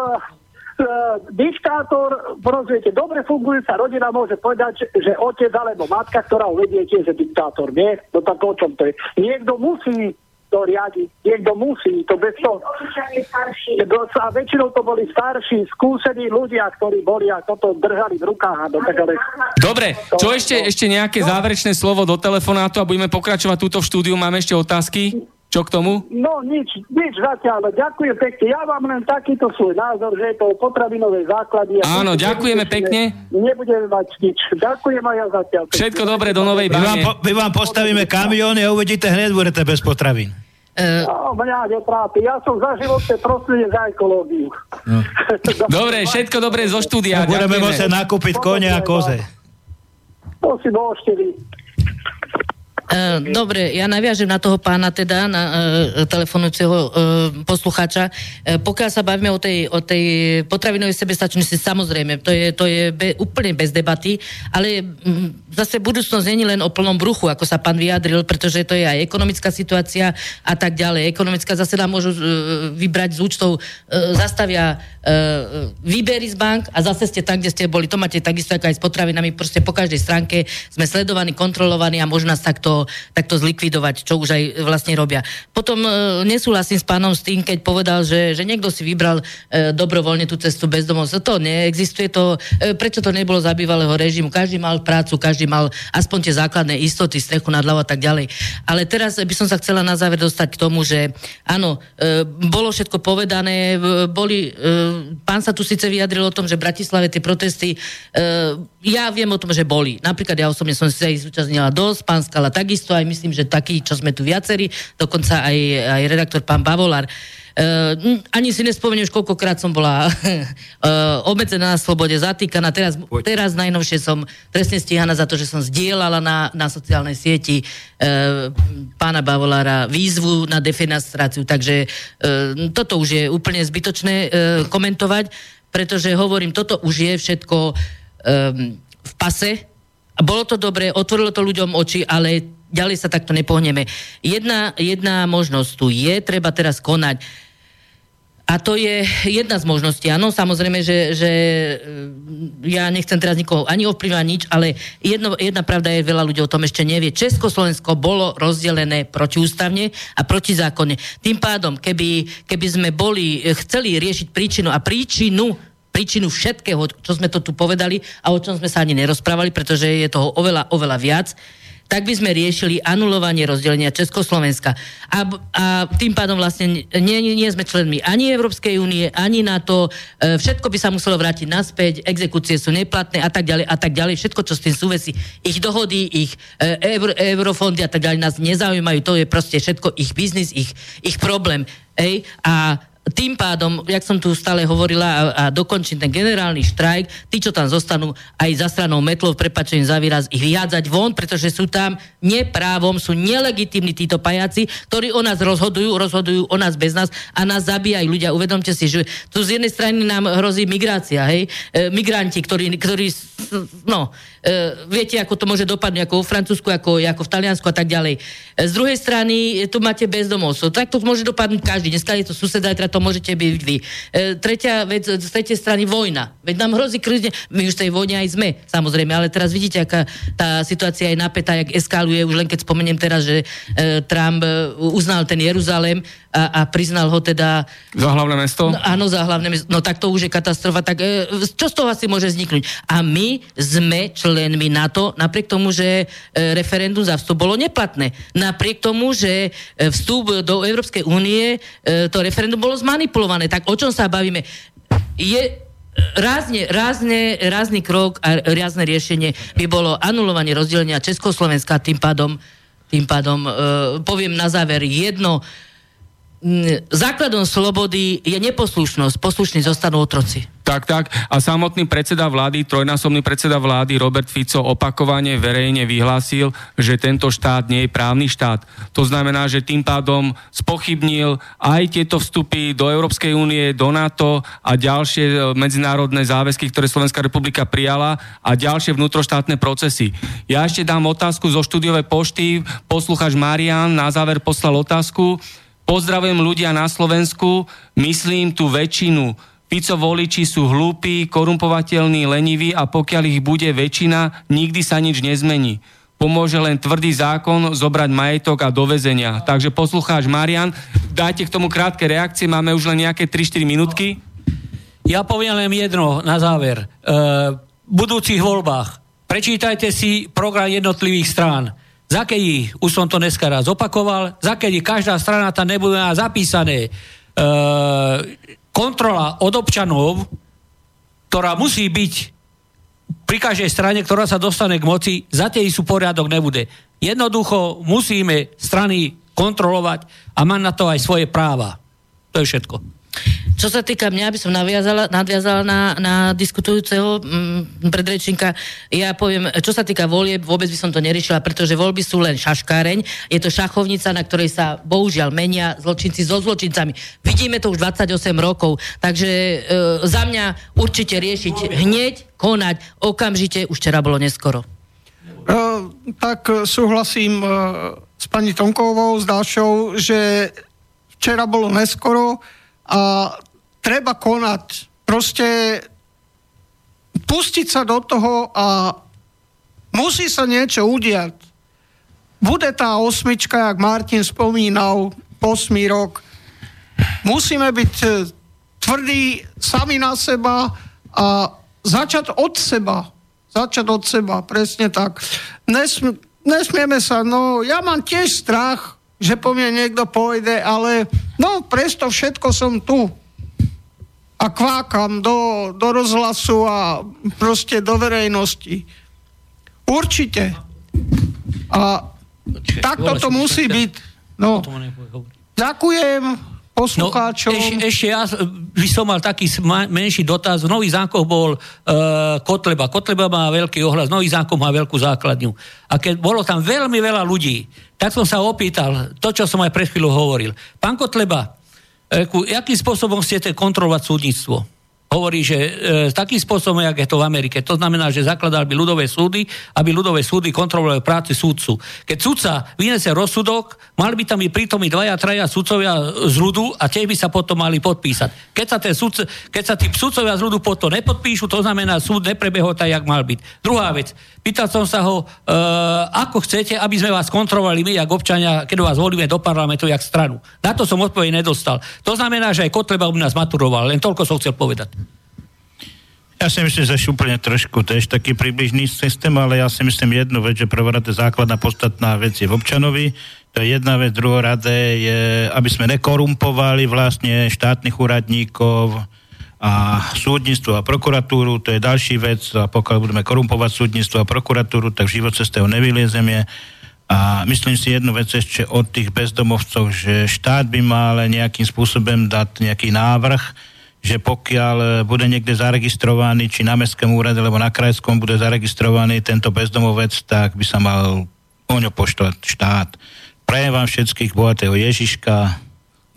diktátor, rozumiete, dobre fungujúca rodina môže povedať, že, že otec alebo matka, ktorá ho vedie, tiež je diktátor, nie? No tak o čom to je? Niekto musí to riadiť, niekto musí, to bez toho. A väčšinou to boli starší, skúsení ľudia, ktorí boli a toto držali v rukách. A do tak, ale... Dobre, čo ešte, ešte nejaké záverečné slovo do telefonátu a budeme pokračovať túto v štúdiu. Máme ešte otázky? Čo k tomu? No nič, nič zatiaľ, ďakujem pekne. Ja mám len takýto svoj názor, že je to potravinové základy. Áno, ďakujeme pekne. Nebudeme mať nič. Ďakujem aj ja zatiaľ. Všetko dobré do Novej My vám, bane. po, my vám postavíme kamióny a uvidíte hneď, budete bez potravín. Uh, No, mňa netrápi. Ja som za životné prostredie za ekológiu. Dobre, všetko dobré zo štúdia. Budeme Ďakujeme. musieť nakúpiť kone a koze. To si môžete vy. Uh, dobre, ja naviažem na toho pána teda, na uh, telefonujúceho uh, poslucháča. Uh, pokiaľ sa bavíme o tej, o tej potravinovej sebestačnosti, samozrejme, to je, to je be, úplne bez debaty, ale mm, zase budúcnosť není len o plnom bruchu, ako sa pán vyjadril, pretože to je aj ekonomická situácia a tak ďalej. Ekonomická zase nám môžu uh, vybrať z účtov, uh, zastavia uh, výbery z bank a zase ste tam, kde ste boli. To máte takisto ako aj s potravinami, proste po každej stránke sme sledovaní, kontrolovaní a môžu nás takto takto, zlikvidovať, čo už aj vlastne robia. Potom e, nesúhlasím s pánom s tým, keď povedal, že, že niekto si vybral e, dobrovoľne tú cestu bezdomovstva. To neexistuje, to, e, prečo to nebolo za bývalého režimu. Každý mal prácu, každý mal aspoň tie základné istoty, strechu nad hlavou a tak ďalej. Ale teraz by som sa chcela na záver dostať k tomu, že áno, e, bolo všetko povedané, e, boli, e, pán sa tu síce vyjadril o tom, že v Bratislave tie protesty, e, ja viem o tom, že boli. Napríklad ja osobne som sa ich zúčastnila dosť, pán Skala takisto, aj myslím, že takí, čo sme tu viacerí, dokonca aj, aj redaktor pán Bavolár. Uh, ani si nespomeniem, už koľkokrát som bola uh, obmedzená na slobode, zatýkaná. Teraz, teraz najnovšie som trestne stíhaná za to, že som zdieľala na, na sociálnej sieti uh, pána Bavolára výzvu na defenestráciu. Takže uh, toto už je úplne zbytočné uh, komentovať, pretože hovorím, toto už je všetko um, v pase. Bolo to dobré, otvorilo to ľuďom oči, ale ďalej sa takto nepohneme. Jedna, jedna možnosť tu je, treba teraz konať. A to je jedna z možností. Áno, samozrejme, že, že e, ja nechcem teraz nikoho ani ovplyvňovať nič, ale jedno, jedna pravda je, veľa ľudí o tom ešte nevie. Československo bolo rozdelené protiústavne a protizákonne. Tým pádom, keby, keby sme boli, e, chceli riešiť príčinu a príčinu príčinu všetkého, čo sme to tu povedali a o čom sme sa ani nerozprávali, pretože je toho oveľa, oveľa viac, tak by sme riešili anulovanie rozdelenia Československa. A, a tým pádom vlastne nie, nie sme členmi ani Európskej únie, ani NATO, e, všetko by sa muselo vrátiť naspäť, exekúcie sú neplatné a tak ďalej a tak ďalej, všetko, čo s tým súvisí. Ich dohody, ich e, euro, eurofondy a tak ďalej nás nezaujímajú, to je proste všetko ich biznis, ich, ich problém. Ej? A tým pádom, jak som tu stále hovorila a, a dokončím ten generálny štrajk, tí, čo tam zostanú aj za stranou metlov, prepačujem za výraz, ich vyhádzať von, pretože sú tam neprávom, sú nelegitímni títo pajaci, ktorí o nás rozhodujú, rozhodujú o nás bez nás a nás zabíjajú ľudia. Uvedomte si, že tu z jednej strany nám hrozí migrácia, hej, e, migranti, ktorí, ktorí no, e, viete, ako to môže dopadnúť, ako vo Francúzsku, ako, ako v Taliansku a tak ďalej. E, z druhej strany tu máte bezdomovstvo. Tak to môže dopadnúť každý. Dneska je to sused, to môžete byť vy. E, tretia vec, z tretej strany vojna. Veď nám hrozí krízne, my už tej vojne aj sme, samozrejme, ale teraz vidíte, aká tá situácia je napätá, jak eskaluje, už len keď spomeniem teraz, že e, Trump e, uznal ten Jeruzalém a, a priznal ho teda... Za hlavné mesto? No, áno, za hlavné mesto. No tak to už je katastrofa. Tak e, čo z toho asi môže vzniknúť? A my sme členmi NATO, napriek tomu, že e, referendum za vstup bolo neplatné. Napriek tomu, že e, vstup do Európskej únie, e, to referendum bolo zmanipulované. Tak o čom sa bavíme? Je rázne, rázne, rázny krok a rázne riešenie by bolo anulovanie rozdelenia Československa, tým pádom, tým pádom e, poviem na záver jedno, základom slobody je neposlušnosť, poslušní zostanú otroci. Tak, tak. A samotný predseda vlády, trojnásobný predseda vlády Robert Fico opakovane verejne vyhlásil, že tento štát nie je právny štát. To znamená, že tým pádom spochybnil aj tieto vstupy do Európskej únie, do NATO a ďalšie e, medzinárodné záväzky, ktoré Slovenská republika prijala a ďalšie vnútroštátne procesy. Ja ešte dám otázku zo štúdiovej pošty. Poslucháč Marian na záver poslal otázku Pozdravujem ľudia na Slovensku, myslím tú väčšinu. Pico voliči sú hlúpi, korumpovateľní, leniví a pokiaľ ich bude väčšina, nikdy sa nič nezmení. Pomôže len tvrdý zákon zobrať majetok a dovezenia. Takže poslucháč Marian, dajte k tomu krátke reakcie, máme už len nejaké 3-4 minútky. Ja poviem len jedno na záver. E, budúcich voľbách prečítajte si program jednotlivých strán za kedy, už som to dneska raz opakoval, za kedy každá strana tam nebude zapísané e, kontrola od občanov, ktorá musí byť pri každej strane, ktorá sa dostane k moci, za tej sú poriadok nebude. Jednoducho musíme strany kontrolovať a mať na to aj svoje práva. To je všetko. Čo sa týka mňa, by som nadviazala, nadviazala na, na diskutujúceho mm, predrečníka, ja poviem, čo sa týka volieb, vôbec by som to neriešila, pretože voľby sú len šaškáreň, je to šachovnica, na ktorej sa bohužiaľ menia zločinci so zločincami. Vidíme to už 28 rokov, takže e, za mňa určite riešiť hneď, konať, okamžite, už včera bolo neskoro. Uh, tak súhlasím uh, s pani Tomkovou, s ďalšou, že včera bolo neskoro, a treba konať. Proste pustiť sa do toho a musí sa niečo udiať. bude tá osmička, jak Martin spomínal, posmý rok. Musíme byť e, tvrdí sami na seba a začať od seba. Začať od seba, presne tak. Nesm- nesmieme sa, no ja mám tiež strach, že po mne niekto pôjde, ale no presto všetko som tu a kvákam do, do rozhlasu a proste do verejnosti. Určite. A takto to musí byť. No, ďakujem poslucháčom. No, ešte, ešte ja by som mal taký menší dotaz. V Nový zákoch bol uh, Kotleba. Kotleba má veľký ohlas, Nový zákon má veľkú základňu. A keď bolo tam veľmi veľa ľudí, tak som sa opýtal, to, čo som aj pred chvíľou hovoril. Pán Kotleba, akým spôsobom chcete kontrolovať súdnictvo? Hovorí, že e, takým spôsobom, jak je to v Amerike. To znamená, že zakladal by ľudové súdy, aby ľudové súdy kontrolovali práci súdcu. Keď súdca vynese rozsudok, mali by tam byť prítomní dvaja, traja súdcovia z ľudu a tie by sa potom mali podpísať. Keď sa, ten súdce, keď sa tí súdcovia z ľudu potom nepodpíšu, to znamená, súd neprebehol tak, jak mal byť. Druhá vec. Pýtal som sa ho, e, ako chcete, aby sme vás kontrolovali my, ako občania, keď vás volíme do parlamentu, jak stranu. Na to som odpoveď nedostal. To znamená, že aj Kotleba by nás maturoval. Len toľko som chcel povedať. Ja si myslím, že úplne trošku tiež taký približný systém, ale ja si myslím jednu vec, že prvorade základná podstatná vec je v občanovi, to je jedna vec, druhoradé je, aby sme nekorumpovali vlastne štátnych úradníkov a súdnictvo a prokuratúru, to je ďalší vec. A pokiaľ budeme korumpovať súdnictvo a prokuratúru, tak život z toho nevyliezeme. A myslím si jednu vec ešte od tých bezdomovcov, že štát by mal nejakým spôsobom dať nejaký návrh, že pokiaľ bude niekde zaregistrovaný, či na mestskom úrade, alebo na krajskom bude zaregistrovaný tento bezdomovec, tak by sa mal o ňo poštovať štát. Prajem vám všetkých bohatého Ježiška,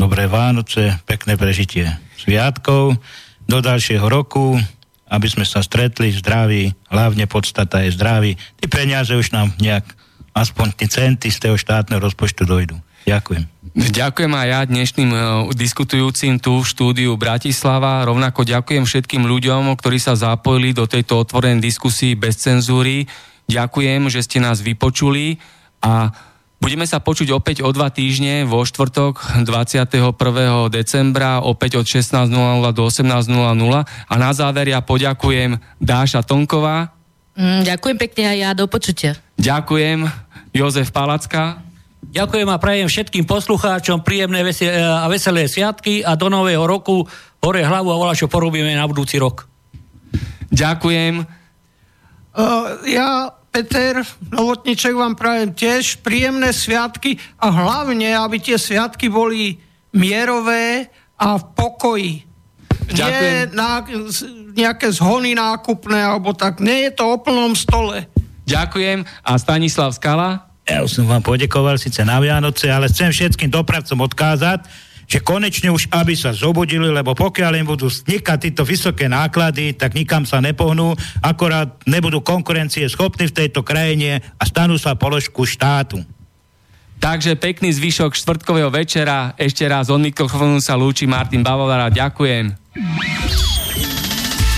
dobré Vánoce, pekné prežitie sviatkov, do ďalšieho roku, aby sme sa stretli zdraví, hlavne podstata je zdraví. Tí peniaze už nám nejak, aspoň tí centy z toho štátneho rozpočtu dojdu. Ďakujem. Ďakujem aj ja dnešným uh, diskutujúcim tu v štúdiu Bratislava. Rovnako ďakujem všetkým ľuďom, ktorí sa zapojili do tejto otvorenej diskusii bez cenzúry. Ďakujem, že ste nás vypočuli a budeme sa počuť opäť o dva týždne vo štvrtok 21. decembra opäť od 16.00 do 18.00 a na záver ja poďakujem Dáša Tonková. Mm, ďakujem pekne aj ja, do počutia. Ďakujem Jozef Palacka. Ďakujem a prajem všetkým poslucháčom príjemné veselé, a veselé sviatky a do nového roku hore hlavu a volá, čo porobíme na budúci rok. Ďakujem. Uh, ja, Peter Novotniček, vám prajem tiež príjemné sviatky a hlavne, aby tie sviatky boli mierové a v pokoji. Ďakujem. Nie na, nejaké zhony nákupné, alebo tak. Nie je to o plnom stole. Ďakujem. A Stanislav Skala? Ja už som vám podekoval síce na Vianoce, ale chcem všetkým dopravcom odkázať, že konečne už aby sa zobudili, lebo pokiaľ im budú vznikať tieto vysoké náklady, tak nikam sa nepohnú, akorát nebudú konkurencie schopní v tejto krajine a stanú sa položku štátu. Takže pekný zvyšok štvrtkového večera. Ešte raz od mikrofónu sa lúči Martin Bavolara. Ďakujem.